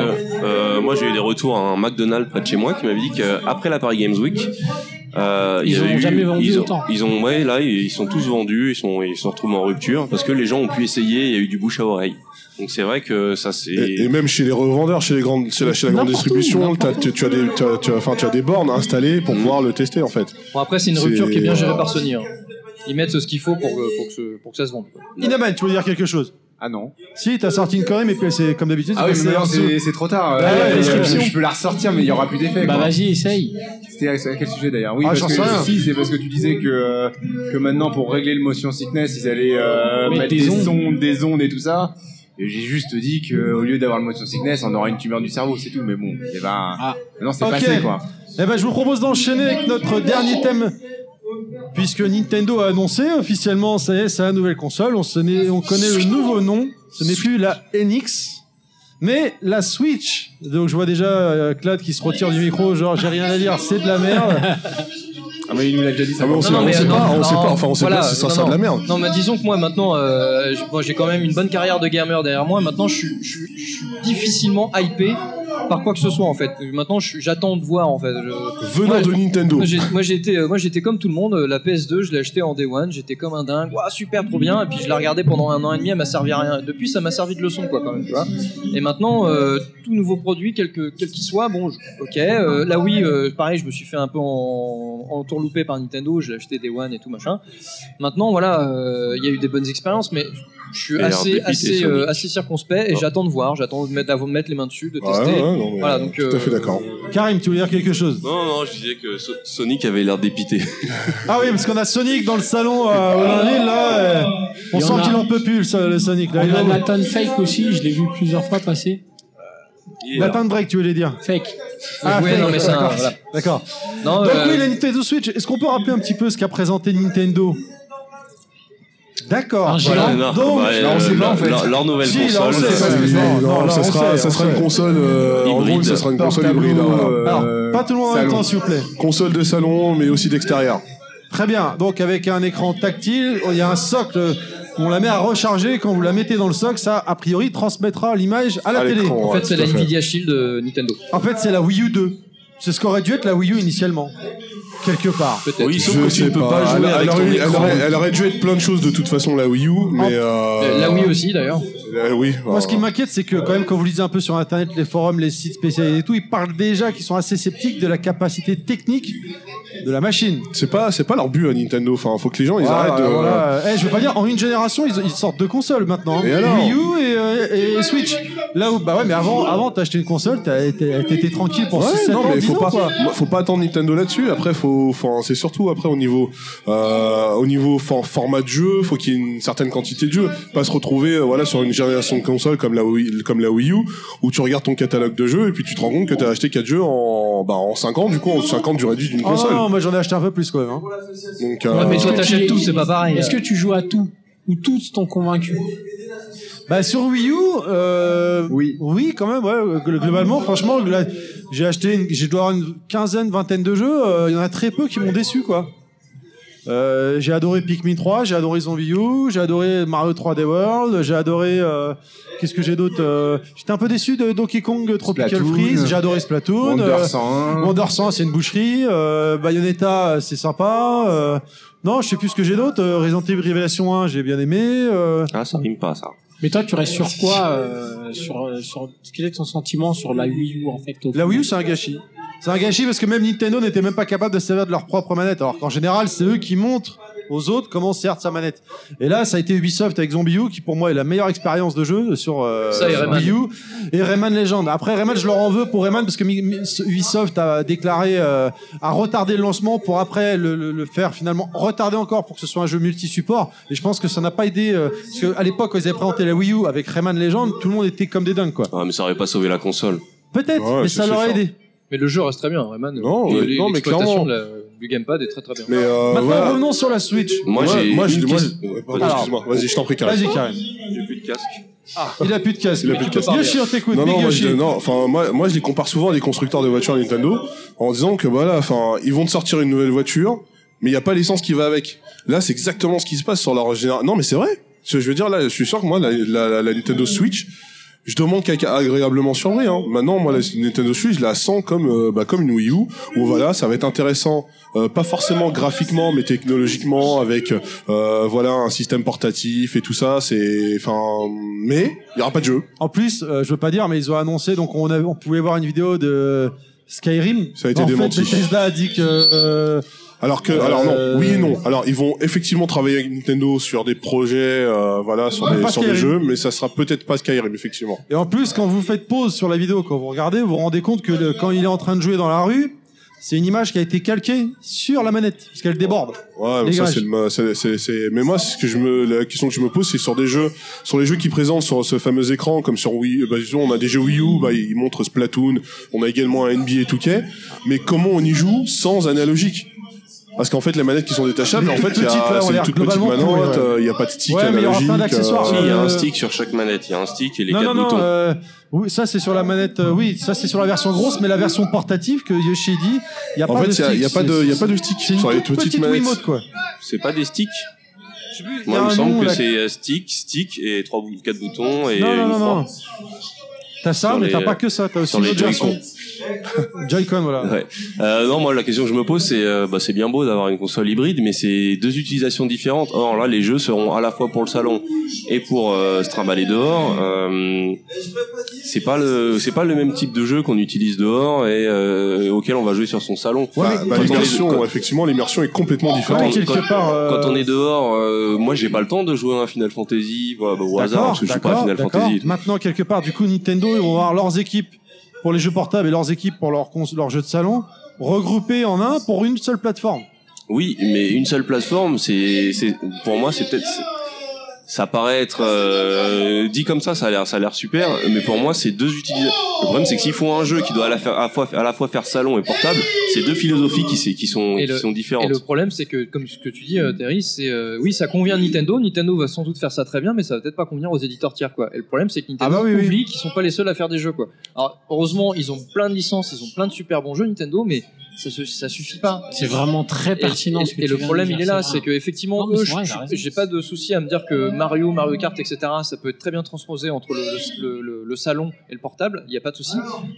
euh, moi j'ai eu des retours à un McDonald's près de chez moi qui m'avait dit qu'après la Paris Games Week, euh, Ils ont eu- jamais vendu ils ont, autant. Ils ont, ouais, là ils sont tous vendus, ils sont, ils sont retrouvés en rupture parce que les gens ont pu essayer, il y a eu du bouche à oreille. Donc c'est vrai que ça c'est. Et, et même chez les revendeurs, chez les grandes, chez la, chez la grande où, distribution, tu, tu as des, tu as, tu as- enfin, tu as des bornes installées pour pouvoir le tester en fait. Bon, après, c'est une C'est- rupture qui est bien gérée par Sony. hein. Ils mettent ce qu'il faut pour, que- pour, que ce- pour que ça se vende. quoi. Inaman, tu veux dire quelque chose? Ah non. Si, t'as sorti une Corée, mais puis c'est comme d'habitude. Ah oui, c'est mais c'est c'est trop tard. Bah Euh, ouais, euh, je peux la ressortir, mais il y aura plus d'effet. Bah quoi. vas-y, essaye. C'était à quel sujet d'ailleurs? Oui, Ah, parce j'en que sais rien. si, c'est parce que tu disais que euh, que maintenant pour régler le motion sickness, ils allaient euh, Mettre mettre des des, ondes. ondes, des ondes et tout ça. J'ai juste dit que au lieu d'avoir le motion sickness, on aura une tumeur du cerveau, c'est tout. Mais bon, c'est pas. Ah. Non, c'est Ok. passé quoi. Eh ben, je vous propose d'enchaîner avec notre dernier thème. Puisque Nintendo a annoncé officiellement, ça y est, c'est la nouvelle console. On, se on connaît le nouveau nom. Ce n'est plus la NX, mais la Switch. Donc je vois déjà euh, Claude qui se retire du micro, genre j'ai rien à dire, c'est de la merde. Ah mais il nous l'a déjà dit ça. Ah, mais on sait, Non, on mais, sait euh, pas, non, on sait pas, enfin on sait voilà, pas si ça non, de la merde. Non, mais disons que moi maintenant, euh, moi, j'ai quand même une bonne carrière de gamer derrière moi. Maintenant, je suis, je suis- je suis difficilement hypé par quoi que ce soit en fait. Maintenant, j'attends de voir en fait. Je- Venant Moi, de Nintendo. Moi été, euh, moi j'étais comme tout le monde. euh, La PS2, je l'ai acheté en day one. J'étais comme un dingue. Ouah, super, trop bien. Et puis je l'ai regardé pendant un an et demi. Elle m'a servi à rien. Depuis, ça m'a servi de leçon quoi quand même. Tu vois. Et maintenant, euh, tout nouveau produit, quel que- quel qu'il soit, bon, je- ok. Là oui, euh, pareil, je me suis fait un peu en, en tourloupé par Nintendo. Je l'ai acheté day one et tout machin. Maintenant, voilà, euh, il y a eu des bonnes expériences, mais je suis Et assez, assez, euh, assez circonspect et Oh. j'attends de voir. J'attends de mettre, de mettre les mains dessus, de tester. ouais, non, mais, Voilà, donc, tout à euh, fait d'accord. Karim, tu veux dire quelque chose? Non, non, je disais que So- Sonic avait l'air dépité. Ah oui, parce qu'on a Sonic dans le salon euh, au Lundi, là. euh, on sent qu'il en peut plus, le, le Sonic. Là. On Il a a Nathan Fake aussi, je l'ai vu plusieurs fois passer. Nathan Drake, tu voulais dire Fake. Ah, Ouais, fait, non, mais ça, d'accord. voilà. D'accord. Non, Donc euh, oui, la Nintendo Switch, est-ce qu'on peut rappeler un petit peu ce qu'a présenté Nintendo? D'accord. Un. Voilà. non, Donc, ouais, là, on sait euh, pas, en fait. leur, leur nouvelle Si, console. euh, Non, ça sera, sait, ça sera une console. euh, en gros, ça sera une console Portable, hybride. hein. euh, alors, euh, pas tout le monde en même temps, s'il vous plaît. Console de salon, mais aussi d'extérieur. Très bien. Donc avec un écran tactile, il y a un socle. On la met à recharger. Quand vous la mettez dans le socle, ça, a priori, transmettra l'image à la À télé. En fait, c'est la. Nvidia Shield de Nintendo. En fait, c'est la Wii U 2. C'est ce qu'aurait dû être la Wii U initialement. Quelque part. Peut-être. Oui, sauf Je que tu sais ne peux pas Elle, jouer elle avec aurait, ton elle écran. aurait- elle aurait dû être plein de choses de toute façon la Wii U, mais euh, Euh, La Wii aussi d'ailleurs. Euh, oui. Moi, ce qui m'inquiète, c'est que quand même, quand vous lisez un peu sur Internet, les forums, les sites spécialisés et tout, ils parlent déjà qu'ils sont assez sceptiques de la capacité technique de la machine. c'est pas, c'est pas leur but à Nintendo. Enfin, faut que les gens ils Voilà, arrêtent de. voilà. Eh, je veux pas dire, en une génération, ils, ils sortent deux consoles maintenant. Et alors Wii U et, euh, et Switch. Là où, bah ouais, mais avant, avant, t'as acheté une console, t'as été- t'étais tranquille pour Ouais, 6 non, ans, mais 10 faut pas, faut pas attendre Nintendo là-dessus. Après, faut, faut c'est surtout après au niveau, euh, au niveau for- format de jeu, faut qu'il y ait une certaine quantité de jeux, pas se retrouver, euh, voilà, sur une génération de consoles comme la Wii, comme la Wii U, où tu regardes ton catalogue de jeux et puis tu te rends compte que t'as acheté 4 jeux en, bah, en 5 ans, du coup, en 5 ans du réduit d'une Oh console. non, non, moi j'en ai acheté un peu plus quand même. hein. Donc, euh, Ouais, mais Est-ce toi, que t'achètes tu- tout, c'est pas pareil. Est-ce que tu joues à tout? Ou tous t'ont convaincu? Bah sur Wii U, euh, Oui. oui quand même, ouais. gl- Globalement, franchement, j'ai acheté, une, j'ai dois avoir une quinzaine, vingtaine de jeux. euh, Il y en a très peu qui m'ont déçu, quoi. Euh, j'ai adoré Pikmin 3, j'ai adoré Zombie U, j'ai adoré Mario 3D World, j'ai adoré euh, qu'est-ce que j'ai d'autre euh, J'étais un peu déçu de Donkey Kong Tropical Splatoon. Freeze, j'ai adoré Splatoon. Wonder euh, 101. Wonder 100, c'est une boucherie. Euh, Bayonetta, c'est sympa. Euh, non, je sais plus ce que j'ai d'autre. Euh, Resident Evil Révélation 1, j'ai bien aimé. Euh, Ah, ça rime pas, ça. Mais toi, tu restes sur quoi euh, sur, euh, sur Quel est ton sentiment sur la Wii U en fait La Wii U, c'est un gâchis. C'est un gâchis parce que même Nintendo n'était même pas capable de se servir de leur propre manette. Alors qu'en général, c'est eux qui montrent aux autres comment sert sa manette. Et là, ça a été Ubisoft avec Zombie U qui pour moi est la meilleure expérience de jeu sur euh, Ça et Rayman. U et Rayman Legend. Après Rayman, je leur en veux pour Rayman parce que Ubisoft a déclaré euh, a retardé le lancement pour après le, le- le faire finalement retarder encore pour que ce soit un jeu multi-support. Et je pense que ça n'a pas aidé euh, parce que à l'époque quand ils avaient présenté la Wii U avec Rayman Legend, tout le monde était comme des dingues quoi. Ah, mais ça aurait pas sauvé la console. Peut-être, Ouais, mais ça c'est leur a sûr. aidé. Mais le jeu reste très bien, Rayman. Non, Et non, mais clairement. la- du gamepad est très très bien. mais euh, Maintenant, voilà. revenons sur la Switch. Moi, Ouais, j'ai. moi, je, une moi, ouais, pardon, Alors. excuse-moi. Vas-y, je t'en prie, Karim. Vas-y, Karim. J'ai plus de casque. Il a plus de casque. Il a plus de casque. Yoshi, on t'écoute. Non, Big non, moi, Yoshi. je, non, enfin, moi, moi, je les compare souvent à des constructeurs de voitures Nintendo, en disant que voilà, enfin, ils vont te sortir une nouvelle voiture, mais il n'y a pas l'essence qui va avec. Là, c'est exactement ce qui se passe sur leur génération. Non, mais c'est vrai. Ce que je veux dire, là, je suis sûr que moi, la, la, la, la Nintendo Switch, je demande qu'à être agréablement surpris. Hein. Maintenant, moi, la Nintendo Switch, je la sens comme, euh, bah, comme une Wii U, où voilà, ça va être intéressant, euh, pas forcément graphiquement, mais technologiquement, avec euh, voilà un système portatif et tout ça. C'est, enfin, mais il y aura pas de jeu. En plus, euh, je veux pas dire, mais ils ont annoncé, donc on, a, on pouvait voir une vidéo de Skyrim. Ça a été en démenti. Fait, Bethesda a dit que. Euh, Alors que, Euh, alors non, oui et non. Alors ils vont effectivement travailler avec Nintendo sur des projets, euh, voilà, sur Ouais, des, pas sur des Skyrim. jeux, mais ça sera peut-être pas Skyrim effectivement. Et en plus, quand vous faites pause sur la vidéo, quand vous regardez, vous vous rendez compte que le- quand il est en train de jouer dans la rue, c'est une image qui a été calquée sur la manette, parce qu'elle déborde. Ouais, mais ça c'est le, mais moi ce que je me, la question que je me pose, c'est sur des jeux, sur les jeux qui présentent sur ce fameux écran, comme sur Wii, bah, disons, on a des jeux Wii U, bah ils montrent Splatoon, on a également un NBA 2K, mais comment on y joue sans analogique? Parce qu'en fait, les manettes qui sont détachables, Les en fait, il y a, c'est une toute petite manette, euh, il y a pas de stick Ouais, mais il y aura plein d'accessoires. Il y a un Euh, stick sur chaque manette. Il y a un stick et les non, quatre non, non, boutons. euh, oui, ça c'est sur la manette, euh, oui, ça c'est sur la version grosse, mais la version portative que Yoshi dit, il y a En pas fait, de stick. il y a pas c'est- de, il y a pas de stick C'est une sur les toute petites petite manettes. Wiimote, quoi. C'est pas des sticks. Moi, il me semble que c'est euh, stick, stick et trois quatre boutons et Non, non, une non, croix. non. T'as ça, mais t'as pas que ça, t'as aussi les. Joy-Con. Joy-Con, voilà. Ouais. Euh, non, moi la question que je me pose c'est euh, bah, c'est bien beau d'avoir une console hybride mais c'est deux utilisations différentes. Or là les jeux seront à la fois pour le salon et pour euh, se trimballer dehors. Euh, c'est pas le c'est pas le même type de jeu qu'on utilise dehors et euh, auquel on va jouer sur son salon. Bah, mais bah, l'immersion, quand- effectivement, l'immersion est complètement Ouais, différente. quand- part. euh, Quand on est dehors, euh, moi j'ai pas le temps de jouer à un Final Fantasy voilà, bah, au hasard parce que je joue pas à Final. Fantasy. Maintenant, quelque part, du coup, Nintendo, ils vont avoir leurs équipes pour les jeux portables et leurs équipes pour leurs leurs jeux de salon regroupés en un pour une seule plateforme. Oui, mais une seule plateforme, c'est, pour moi, c'est peut-être, ça paraît être euh, dit comme ça, ça a l'air, ça a l'air super, mais pour moi, c'est deux utilisateurs. Le problème, c'est que s'ils font un jeu qui doit à la, faire, à la fois, à la fois faire salon et portable, c'est deux philosophies qui, sont, Et qui le- sont différentes. Et le problème, c'est que, comme ce que tu dis, euh, Terry, c'est euh, oui, ça convient à Nintendo. Nintendo va sans doute faire ça très bien, mais ça va peut-être pas convenir aux éditeurs tiers, quoi. Et le problème, c'est que Nintendo Ah bah oui, oui. oublie qu'ils sont pas les seuls à faire des jeux, quoi. Alors, heureusement, ils ont plein de licences, ils ont plein de super bons jeux Nintendo, mais ça, ça suffit pas. C'est vraiment très Et- pertinent. Et, ce que et tu le problème, dire, il est là, c'est que effectivement, eux, j'ai pas de souci à me dire que Mario, Mario Kart, etc., ça peut être très bien transposé entre le, salon et le portable. Il y a pas de souci.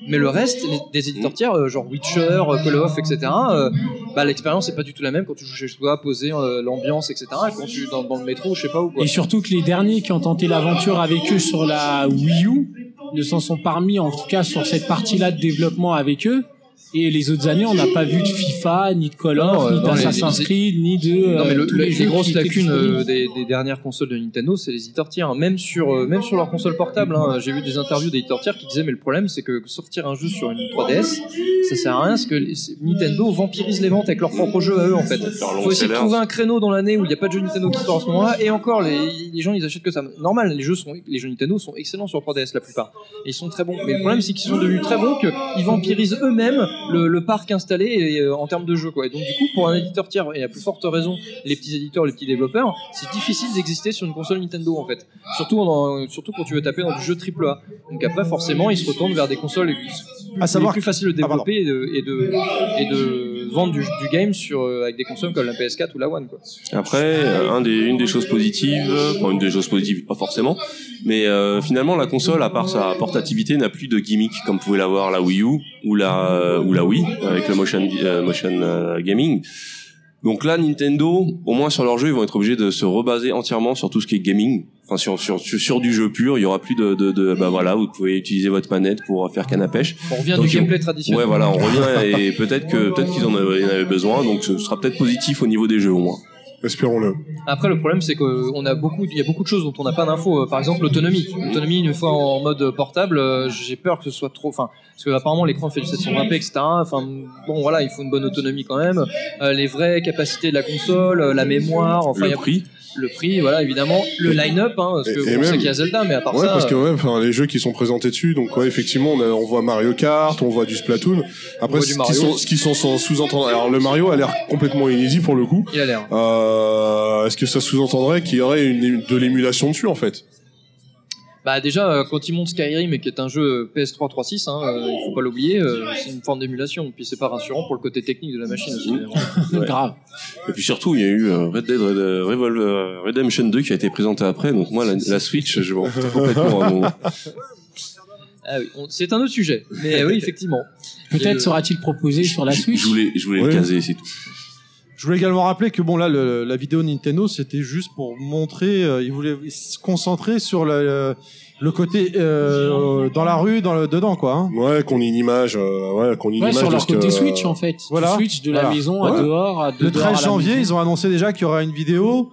Mais le reste, des éditeurs tiers, euh, genre Witcher, euh, Call of etc. euh, bah l'expérience est pas du tout la même quand tu joues chez toi, posé, euh, l'ambiance, etc. Et quand tu dans, dans le métro, je sais pas où. Et surtout que les derniers qui ont tenté l'aventure avec eux sur la Wii U ne s'en sont pas remis, en tout cas sur cette partie-là de développement avec eux. Et les autres années, on n'a pas vu de FIFA, ni de Call of, Non, ni d'Assassin's Creed, ni de Non mais euh, le- tous le- les, les, jeux grosses qui étaient lacunes euh, des, des dernières consoles de Nintendo, c'est les tiers. hein. Même sur euh, même sur leur console portable, hein. j'ai vu des interviews d'éditeurs tiers qui disaient mais le problème c'est que sortir un jeu sur une 3DS, ça sert à rien parce que les- Nintendo vampirise les ventes avec leurs propres jeux à eux en fait. Long Faut essayer de trouver un créneau dans l'année où il n'y a pas de jeu Nintendo qui sort à ce moment-là et encore les, les gens ils achètent que ça. Normal, les jeux sont les jeux Nintendo sont excellents sur 3DS la plupart et ils sont très bons. Mais le problème c'est qu'ils sont devenus très bons qu'ils vampirisent eux-mêmes le, le parc installé et, euh, en termes de jeux quoi. Et donc du coup pour un éditeur tiers et à plus forte raison les petits éditeurs, les petits développeurs, c'est difficile d'exister sur une console Nintendo en fait. Surtout surtout quand tu veux taper dans du jeu AAA. Donc après forcément ils se retournent vers des consoles plus, À savoir plus faciles de Ah, développer et, de, et de et de vendre du, du game sur euh, avec des consoles comme la PS4 ou la One quoi. Après, euh, un des, une des choses positives, enfin une des choses positives, pas forcément, mais euh, finalement la console, à part sa portativité, n'a plus de gimmick comme pouvait l'avoir la Wii U ou la euh, ou la Wii avec le motion euh, motion euh, gaming. Donc là, Nintendo, au moins sur leur jeu, ils vont être obligés de se rebaser entièrement sur tout ce qui est gaming, enfin sur sur sur, du jeu pur. Il y aura plus de, de, de bah voilà, vous pouvez utiliser votre manette pour faire canne à pêche. On revient Donc, du gameplay traditionnel. Ouais, voilà, on revient et peut-être que peut-être qu'ils en avaient besoin, donc ce sera peut-être positif au niveau des jeux au moins. Espérons-le. Après, le problème, c'est qu'on a beaucoup, il y a beaucoup de choses dont on n'a pas d'infos. Euh, Par exemple, l'autonomie. L'autonomie, une fois en mode portable, euh, j'ai peur que ce soit trop, enfin, parce que apparemment l'écran fait du 720p, etc. Enfin, bon, voilà, il faut une bonne autonomie quand même. Euh, les vraies capacités de la console, la mémoire, enfin, il y a prix, le prix, voilà, évidemment, le line-up, hein, parce que Et- même- qu'il y a Zelda, mais à part Ouais, ça, parce que euh, ouais, enfin, les jeux qui sont présentés dessus, donc ouais, effectivement, on, a- on voit Mario Kart, on voit du Splatoon. Après, ce qui sont, ce qui sont sans sous-entendre. Alors le Mario a l'air complètement inédit pour le coup. il a l'air. Euh, Est-ce que ça sous-entendrait qu'il y aurait une, de l'émulation dessus en fait? Bah déjà, euh, quand ils montent Skyrim, et qui est un jeu PS3 3.6, hein, euh, il faut pas l'oublier, euh, c'est une forme d'émulation. Puis c'est pas rassurant pour le côté technique de la machine aussi. Ouais. Grave. Et puis surtout, il y a eu euh, Red Dead Red- euh, Revolver, Redemption 2 qui a été présenté après. Donc moi, la, la Switch, je m'en foutais complètement à un moment. Ah oui, c'est un autre sujet. Mais oui, effectivement. Peut-être sera-t-il proposé sur la Switch. Je voulais, je voulais Ouais. le caser, c'est tout. Je voulais également rappeler que bon là le- la vidéo Nintendo c'était juste pour montrer, euh, ils voulaient se concentrer sur le, le côté euh, dans la rue, dans le dedans quoi. Hein. Ouais, qu'on ait une image, euh, ouais, qu'on ait une Ouais, image sur de leur ce que- côté Switch en fait. Voilà. Tu switch de la Voilà. maison à Ouais. dehors, à Le de dehors à 13 la janvier, maison. ils ont annoncé déjà qu'il y aura une vidéo.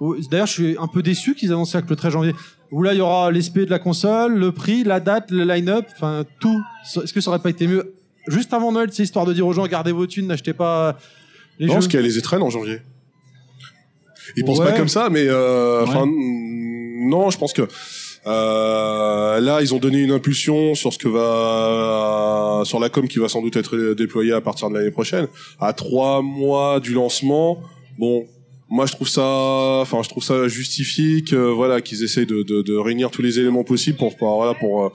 où- D'ailleurs, je suis un peu déçu qu'ils annoncent ça que le 13 janvier. Où là, il y aura l'SP de la console, le prix, la date, le line-up, enfin tout. Est-ce que ça aurait pas été mieux juste avant Noël, c'est histoire de dire aux gens gardez vos thunes, n'achetez pas les Non, jeux. parce qu'il y a les étrennes en janvier. Ils pensent Ouais. pas comme ça, mais euh, non, je pense que euh, là ils ont donné une impulsion sur ce que va sur la com qui va sans doute être déployée à partir de l'année prochaine. À trois mois du lancement, bon, moi je trouve ça, enfin je trouve ça justifié que voilà qu'ils essayent de, de, de réunir tous les éléments possibles pour, pour voilà pour euh,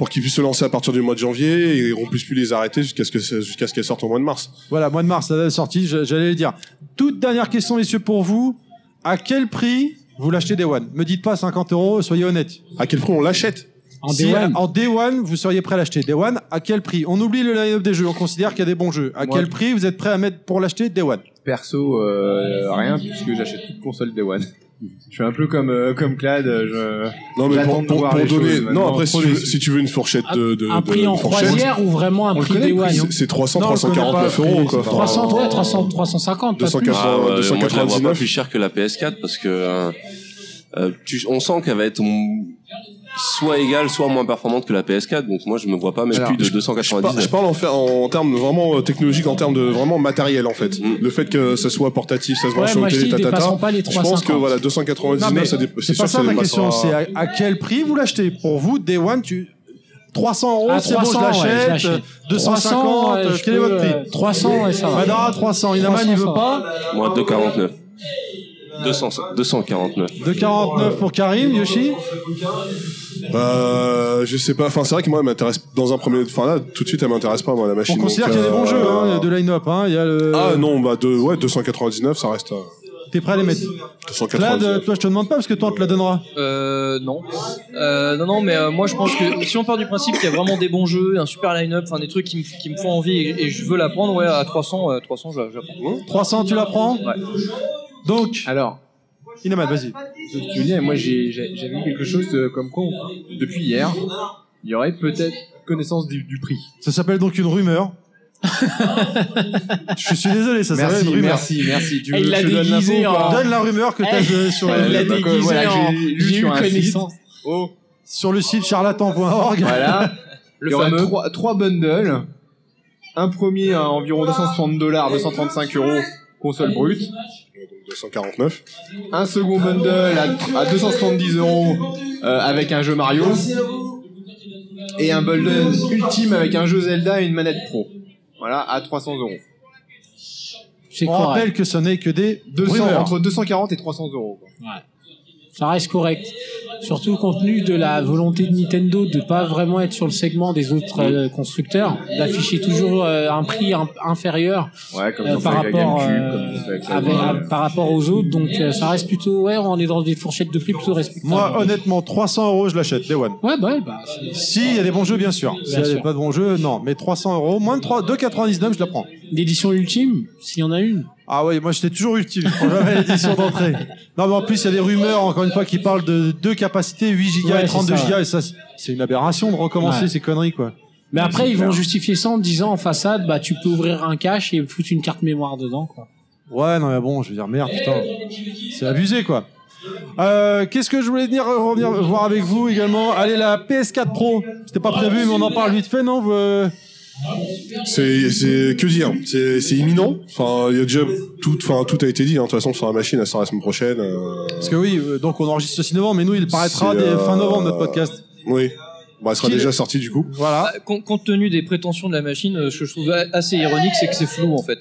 pour qu'ils puissent se lancer à partir du mois de janvier et on puisse plus les arrêter jusqu'à ce que jusqu'à ce qu'elles sortent au mois de mars. Voilà, mois de mars, ça est sorti, je- j'allais le dire. Toute dernière question, messieurs, pour vous. À quel prix vous l'achetez Day One? Me dites pas 50 euros, soyez honnêtes. À quel prix on l'achète? En si Day One. en Day One, vous seriez prêt à l'acheter Day One, à quel prix? On oublie le line-up des jeux, on considère qu'il y a des bons jeux. À Moi, quel prix vous êtes prêt à mettre pour l'acheter Day One? Perso, euh, rien, puisque j'achète de console Day One. Je suis un peu comme, euh, comme Clad, je... Non mais pour, de pour, voir pour les donner choses non après si tu, veux, si tu veux une fourchette de, de un de- prix une en fourchette, croisière ou vraiment un On prix prix, c'est- c'est 300 Non, on le connaît 349 pas, le euros quoi. c'est Enfin, 300, ouais, 300, 350, pas 280. plus. Ah, ouais, moi, je la vois pas 299. plus cher que la PS4 parce que euh, euh, tu, on sent qu'elle va être soit égale, soit moins performante que la PS4. Donc moi, je me vois pas même Alors, plus de je, par- 299. je parle en, fait, en, termes vraiment euh, technologiques, en termes de vraiment matériel en fait. Mm. Le fait que ça soit portatif, ça se Ouais, branche sur télé, tatata. Je pense 350. que voilà 299, Non, mais ça dé- C'est sûr pas que ça ma question, c'est à, à quel prix vous l'achetez Pour vous, Day One, tu... 300 euros, Ah, c'est bon, je 300, ouais, je l'achète. l'achète. 250, 300, ouais, euh, je quel est votre prix? euh, 300, ouais, ça va. Madara, 300. Inaman, il veut 300, pas. Moi, 249. 200, 249. 249 pour Karim, Yoshi. Euh, je sais pas. Enfin, c'est vrai que moi, elle m'intéresse dans un premier. Enfin là, tout de suite, elle m'intéresse pas moi la machine. On considère qu'il y a des bons euh, jeux, hein, il y a de line-up. Hein. Il y a le... Ah non, bah de, ouais, 299, ça reste. euh, T'es prêt à les mettre 299. Clad, toi je te demande pas parce que toi on te la donnera. Euh, non. Euh, non, non, mais euh, moi je pense que si on part du principe qu'il y a vraiment des bons jeux, un super line-up, enfin des trucs qui, me- qui me font envie et, et je veux la prendre, ouais, à 300, euh, 300, je la- je la prends. 300, tu la prends? Ouais. Donc, Alors, Inaman, vas-y. tu dire, moi j'ai- j'ai- j'avais vu quelque chose de- comme quoi, on- depuis hier, il y aurait peut-être connaissance du, du prix. Ça s'appelle donc une rumeur. je suis désolé, ça s'appelle Merci, une rumeur. merci, merci. Tu Et il l'a je donne déguisé l'info ou pas en- Donne la rumeur que t'as euh, sur, il l'a bah, déguisé voilà, en... j'ai lu J'ai eu sur un site. connaissance. Oh, sur le site charlatan.org. voilà. Le il y aurait fameux. trois, trois bundles. Un premier à environ 260 dollars, 235 euros, console brute. Donc 249. Un second bundle à, à 270 euros euh, avec un jeu Mario. Et un bundle ultime avec un jeu Zelda et une manette pro. Voilà, à 300 euros. On correct. rappelle que ce n'est que des 200, rumeurs. entre 240 et 300 euros. quoi. Ça reste correct surtout compte tenu de la volonté de Nintendo de pas vraiment être sur le segment des autres euh, constructeurs, d'afficher toujours euh, un prix inférieur ouais, comme euh, par rapport euh, par rapport aux autres. Donc ça reste plutôt ouais, on est dans des fourchettes de prix plutôt respectables. Moi, honnêtement, 300 euros, je l'achète, Day One. Ouais, bah, ouais, bah si il y a des bons jeux, bien sûr. S'il n'y a pas de bons jeux, non. Mais 300 euros, moins de 3, 2,99, je la prends. L'édition ultime, s'il y en a une. Ah ouais, moi j'étais toujours ultime. Je prends jamais l'édition d'entrée. Non, mais en plus, il y a des rumeurs, encore une fois, qui parlent de 2,99 capacité, 8 gigas et 32 ça, et ça, c'est une aberration de recommencer ces conneries, quoi. Mais après, ils vont justifier ça en disant en façade, bah, tu peux ouvrir un cache et foutre une carte mémoire dedans, quoi. Ouais, non, mais bon, je veux dire, merde, putain. C'est abusé, quoi. Euh, qu'est-ce que je voulais venir revenir voir avec vous également? Allez, la PS4 Pro. C'était pas prévu, mais on en parle vite fait, non vous... Euh? C'est, c'est, que dire C'est, c'est imminent. Enfin, il y a déjà tout, enfin, tout a été dit. hein. De toute façon, sur la machine, elle sort la semaine prochaine. euh, Parce que oui, euh, donc on enregistre ce 6 novembre, mais nous il paraîtra dès euh, fin novembre notre podcast. Oui. Bon, elle sera Qui- déjà sortie du coup. Voilà. Com- compte tenu des prétentions de la machine, ce que je trouve assez ironique, c'est que c'est flou en fait.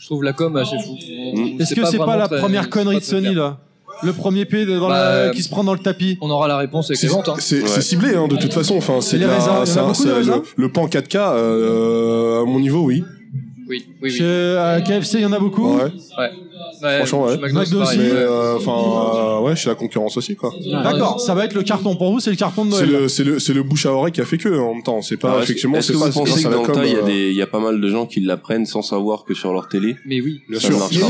Je trouve la com assez flou. On- Est-ce que c'est pas vraiment la très- première connerie pas de Sony là Le premier pied dans Bah, la... qui se prend dans le tapis On aura la réponse avec C'est, les ventes. Hein. c'est, Ouais. ciblé, hein, de toute façon. Enfin, c'est le, le pan 4K, euh, à mon niveau, oui. Oui, oui, oui. Chez euh, KFC, il y en a beaucoup. Ouais. Ouais. Ouais, Franchement, ouais. chez McDo, aussi. Mais, euh, enfin, euh, ouais, chez la concurrence aussi, quoi. D'accord, ça va être le carton pour vous, c'est le carton de C'est Noël. le, c'est le, c'est le bouche à oreille qui a fait que, en même temps. C'est pas, effectivement, Est-ce c'est que pas, pensez que dans le tas, il y, a euh, des- il y a pas mal de gens qui l'apprennent sans savoir que sur leur télé? Mais oui. Bien sûr. il y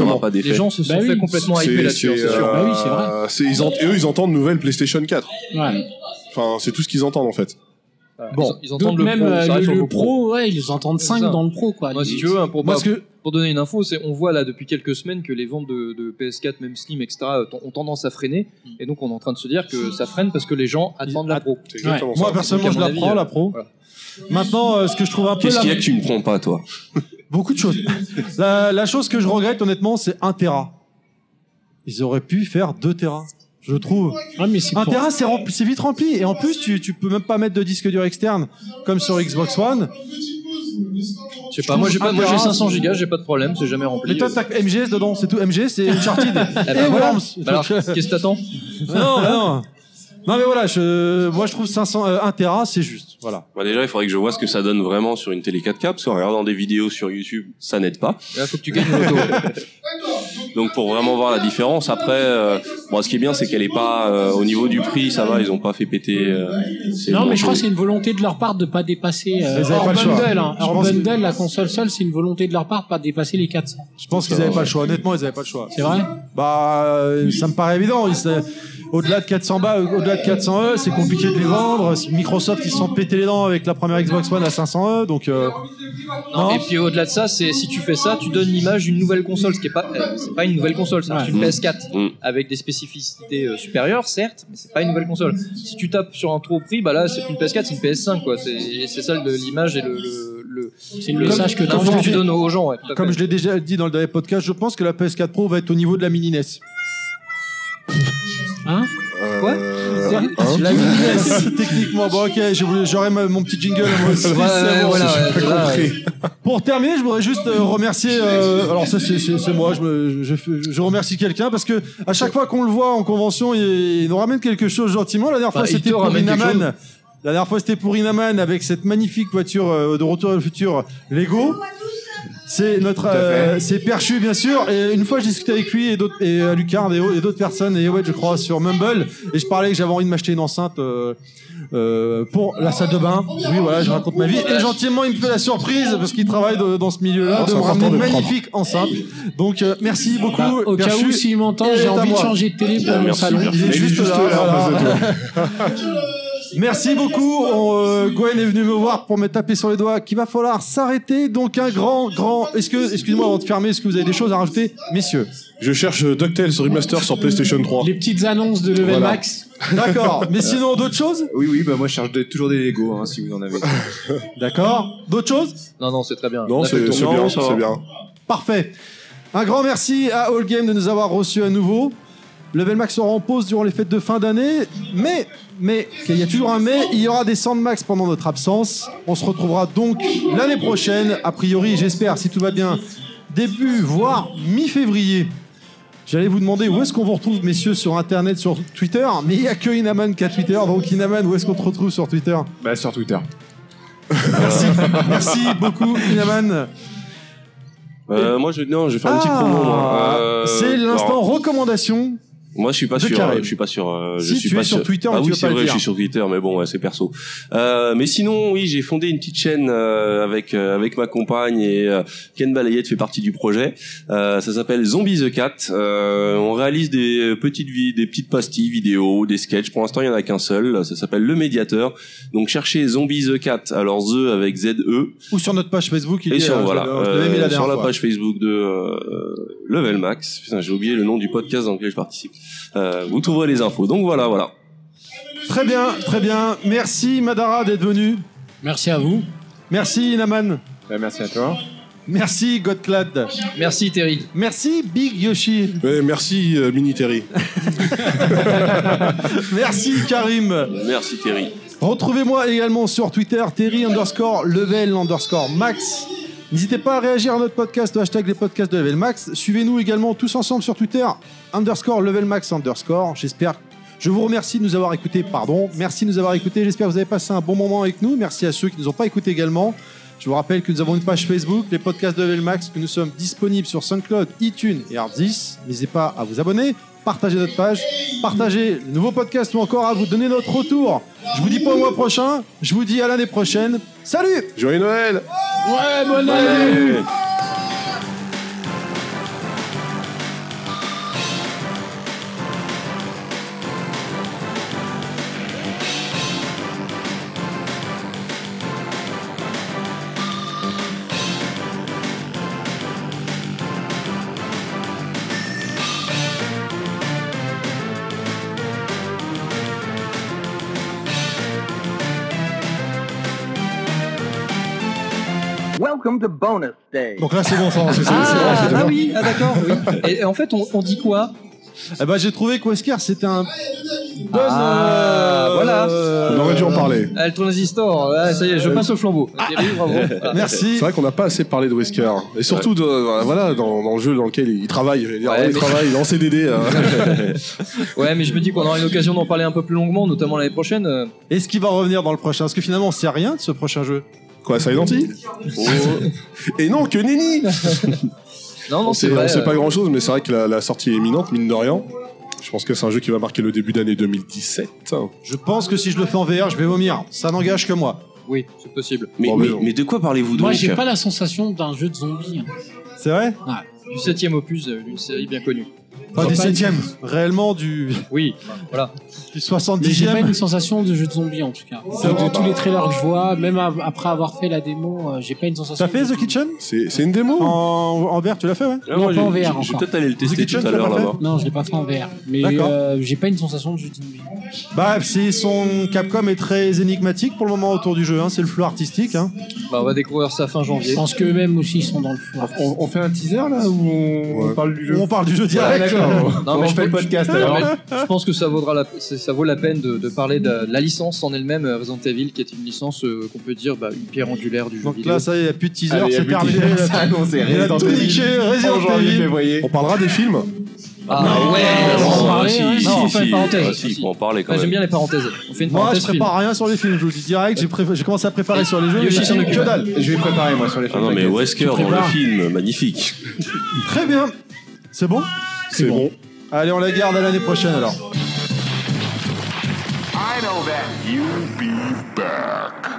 aura- pas d'effet. Les gens se sont Bah fait oui. complètement hyper C'est, là-dessus, hein, c'est, c'est sûr. Bah oui, c'est vrai. euh, eux, ils entendent nouvelle PlayStation 4. Ouais. Enfin, c'est tout ce qu'ils entendent, en fait. Bon. Ils, ils entendent Donc le même pro, euh, le, sur le le pro, ouais, ils entendent C'est 5 ça. dans le pro, quoi. Moi, si tu veux, hein, pour, Parce que pour donner une info, c'est on voit là depuis quelques semaines que les ventes de, de PS4, même Slim, etc., euh, ont tendance à freiner. Et donc, on est en train de se dire que ça freine parce que les gens attendent la pro. Moi personnellement, Donc, je la prends euh, la pro. voilà. Maintenant, euh, ce que je trouve un peu Qu'est-ce qu'il y a que tu ne prends pas, toi? Beaucoup de choses. la, la chose que je regrette honnêtement, c'est 1 Tera. Ils auraient pu faire 2 Tera, je trouve. Ouais, mais c'est 1 pour- Tera, c'est rempli- c'est vite rempli et en plus tu, tu peux même pas mettre de disque dur externe comme sur Xbox One. Je sais pas, moi j'ai pas, Un moi j'ai Tera, 500 gigas, j'ai pas de problème, c'est jamais rempli. Mais toi t'as MGS dedans, c'est tout. MGS c'est Uncharted. Eh ben et. Worms. Alors, qu'est-ce que t'attends? Non, non. Non mais voilà, je, moi je trouve 500, euh, 1 Tera, c'est juste. Voilà. Bah Déjà, il faudrait que je vois ce que ça donne vraiment sur une télé 4K, parce qu'en regardant des vidéos sur YouTube, ça n'aide pas. Là, faut que tu gagnes une auto. Donc pour vraiment voir la différence, après, euh, bon, ce qui est bien, c'est qu'elle est pas euh, au niveau du prix, ça va, ils ont pas fait péter. euh, c'est Non, bon, mais je crois que c'est- une volonté de leur part de pas dépasser. Euh, Ils hors pas le choix. bundle, hein. Hors pense que- bundle, la console seule, c'est une volonté de leur part de pas dépasser les 400. Je pense qu'ils avaient pas le choix. Honnêtement, ils avaient pas le choix. C'est vrai Bah, euh, ça me paraît évident. Ils Au-delà de 400 bas, au-delà de 400 E, c'est compliqué de les vendre. Microsoft, ils se sont pété les dents avec la première Xbox One à 500 E, donc. euh, Non, Non. et puis au-delà de ça, c'est si tu fais ça, tu donnes l'image d'une nouvelle console, ce qui est pas, euh, c'est pas une nouvelle console, c'est Ouais. une PS4 Mm. avec des spécificités euh, supérieures, certes, mais c'est pas une nouvelle console. Si tu tapes sur un trop prix, bah là, c'est plus une PS4, c'est une PS5, quoi. C'est c'est ça l'image et le, le, le, C'est le le- message que que tu donnes aux gens, ouais. Comme fait. je l'ai déjà dit dans le dernier podcast, je pense que la PS4 Pro va être au niveau de la mini NES. Hein Quoi Euh, hein La techniquement. Bon, ok, je voulais- j'aurai ma- mon petit jingle moi aussi. Ouais, c'est ouais, bon, voilà, c'est- ouais, là, ouais. Pour terminer, je voudrais juste euh, remercier. euh, alors ça, c'est- c'est c'est moi. Je, me, je, je- remercie quelqu'un parce que à chaque fois qu'on le voit en convention, il, il nous ramène quelque chose gentiment. La dernière Bah, fois, il c'était pour Inaman. La dernière fois, c'était pour Inaman avec cette magnifique voiture euh, de Retour vers le futur Lego. C'est notre, euh, c'est Perchu bien sûr. Et une fois, j'ai discuté avec lui et d'autres, et euh, Lucard et, et d'autres personnes et ouais, je crois sur Mumble. Et je parlais que j'avais envie de m'acheter une enceinte euh, euh, pour la salle de bain. Oui, voilà, je raconte ma vie. Et gentiment, il me fait la surprise parce qu'il travaille de- dans ce milieu-là Oh, de me ramener une magnifique enceinte. Donc euh, merci beaucoup. Bah, au cas Perchu. où, s'il m'entend, j'ai envie de changer de télé pour Ah, mon merci, salon. Il est juste, juste là. là, Merci beaucoup. On, euh, Gwen est venu me voir pour me taper sur les doigts qu'il va falloir s'arrêter. Donc un grand, grand. Est-ce que, excusez-moi avant de fermer, est-ce que vous avez des choses à rajouter, messieurs? Je cherche DuckTales Remaster sur PlayStation 3. Les petites annonces de Level Voilà. Max. D'accord. Mais sinon d'autres choses? Oui, oui, bah moi je cherche toujours des Lego hein, si vous en avez. D'accord. D'autres choses? Non, non, c'est très bien. Non, On a fait le c'est tour. c'est Non, bien, ça va. c'est bien. Parfait. Un grand merci à All Game de nous avoir reçus à nouveau. Level Max sera en pause durant les fêtes de fin d'année, mais, mais, il y a toujours un mais, il y aura des Sandmax pendant notre absence. On se retrouvera donc l'année prochaine, a priori, j'espère, si tout va bien, début, voire mi-février. J'allais vous demander où est-ce qu'on vous retrouve, messieurs, sur Internet, sur Twitter, mais il n'y a que Inaman qui a Twitter, donc Inaman, où est-ce qu'on te retrouve sur Twitter? Bah sur Twitter. Merci, merci beaucoup, Inaman. Euh, moi, je, non, je vais faire une petite promo. Moi, Euh, Ah, c'est l'instant recommandation. Moi, je suis pas sûr. Euh, Je suis pas sûr. euh, je suis pas sur. Twitter, Ah oui, c'est vrai, je suis sur Twitter, mais bon, c'est perso. Euh, mais sinon, oui, j'ai fondé une petite chaîne euh, avec avec ma compagne et Ken Balayette fait partie du projet. Ça s'appelle Zombie the Cat. On réalise des petites des petites pastilles vidéo, des sketchs. Pour l'instant, il y en a qu'un seul. Ça s'appelle Le Médiateur. Donc, cherchez Zombie the Cat. Alors The avec Z E Ou sur notre page Facebook, il et sur euh, voilà sur la page Facebook de Level Max. Putain, j'ai oublié le nom du podcast dans lequel je participe. Euh, vous trouverez les infos. Donc voilà, voilà. Très bien, très bien. Merci Madara d'être venu. Merci à vous. Merci Inaman. Bah, merci à toi. Merci Godclad. Merci Terry. Merci Big Yoshi. Ouais, merci euh, Mini Terry. Merci Karim. Merci Terry. Retrouvez-moi également sur Twitter, Terry underscore level underscore max. N'hésitez pas à réagir à notre podcast, le hashtag les podcasts de Level Max. Suivez-nous également tous ensemble sur Twitter, underscore level max underscore. J'espère. Je vous remercie de nous avoir écoutés, pardon. Merci de nous avoir écoutés. J'espère que vous avez passé un bon moment avec nous. Merci à ceux qui ne nous ont pas écoutés également. Je vous rappelle que nous avons une page Facebook, les podcasts de Level Max, que nous sommes disponibles sur SoundCloud, iTunes et Hard10. N'hésitez pas à vous abonner, partager notre page, partager le nouveau podcast ou encore à vous donner notre retour. Je vous dis pas au mois prochain, je vous dis à l'année prochaine. Salut Joyeux Noël Ouais, bonne année Welcome to bonus day. Donc là c'est bon, ça, c'est c'est- Ah, ah bien. oui, ah d'accord, oui. Et, et en fait, on, on dit quoi? Eh ben, j'ai trouvé que Wesker c'était un. Ah, euh, voilà. euh, On aurait dû en parler. Ah, le transistor, ah, ça y est, je passe au flambeau. Bravo. Ah. Merci. C'est vrai qu'on n'a pas assez parlé de Whisker. Et surtout, de, euh, voilà, dans, dans le jeu dans lequel il travaille. Je vais dire, Ouais, il mais- travaille, il est en CDD. euh. Ouais, mais je me dis qu'on aura une occasion d'en parler un peu plus longuement, notamment l'année prochaine. euh. Est-ce qu'il va revenir dans le prochain? Parce que finalement on sait rien de ce prochain jeu. Quoi, Silent Hill Et non, que Nenny Non, non, On c'est sait, vrai. on sait euh, pas grand chose, mais c'est vrai que la, la sortie est imminente, mine de rien. Je pense que c'est un jeu qui va marquer le début d'année 2017. Je pense que si je le fais en VR, je vais vomir. Ça n'engage que moi. Oui, c'est possible. Mais, Bon, mais, mais non. mais de quoi parlez-vous donc Moi, j'ai pas la sensation d'un jeu de zombies. C'est vrai? Du septième opus euh, d'une série bien connue. Pas du pas 7 Réellement du, Oui, voilà. du Mais j'ai pas 70e. une sensation de jeu de zombies en tout cas. De, de tous les trailers que je vois, même a- après avoir fait la démo, euh, j'ai pas une sensation. T'as fait de- The Kitchen C'est une démo en, en VR, tu l'as fait, ouais? Non, pas en VR j'ai- Je vais peut-être aller le tester Kitchen, tout à l'heure là-bas. Non, je l'ai pas fait en VR. Mais D'accord. euh, j'ai pas une sensation de jeu de zombies. Bah, c'est son Capcom est très énigmatique pour le moment autour du jeu. Hein. C'est le flou artistique. Hein. Bah, on va découvrir ça fin janvier. Je pense qu'eux-mêmes aussi ils sont dans le flou. On, on fait un teaser là ou on, Ouais. on parle du jeu? On parle du jeu direct. Non, mais je fais le podcast. alors. Je pense que ça, vaudra la, ça vaut la peine de, parler de, la licence en elle-même, euh, Resident Evil, qui est une licence euh, qu'on peut dire bah, une pierre angulaire du jeu Donc là, ça y il n'y a plus de teaser, c'est terminé. c'est annoncé. Il a Resident Evil, niqué, Resident Evil. On parlera des films. ah Non, ouais, on va bah, en parler, on fait parler quand Ouais, J'aime bien les parenthèses. Moi, je parenthèse film. prépare rien sur les films, je vous dis direct. J'ai, commencé à préparer sur les jeux. Yoshi mais s'en occupe. que dalle. Je vais préparer moi sur les Ah films. non, mais. Wesker dans le film, magnifique. Très bien. C'est bon? C'est bon. Allez, on la garde à l'année prochaine alors. I know that be back.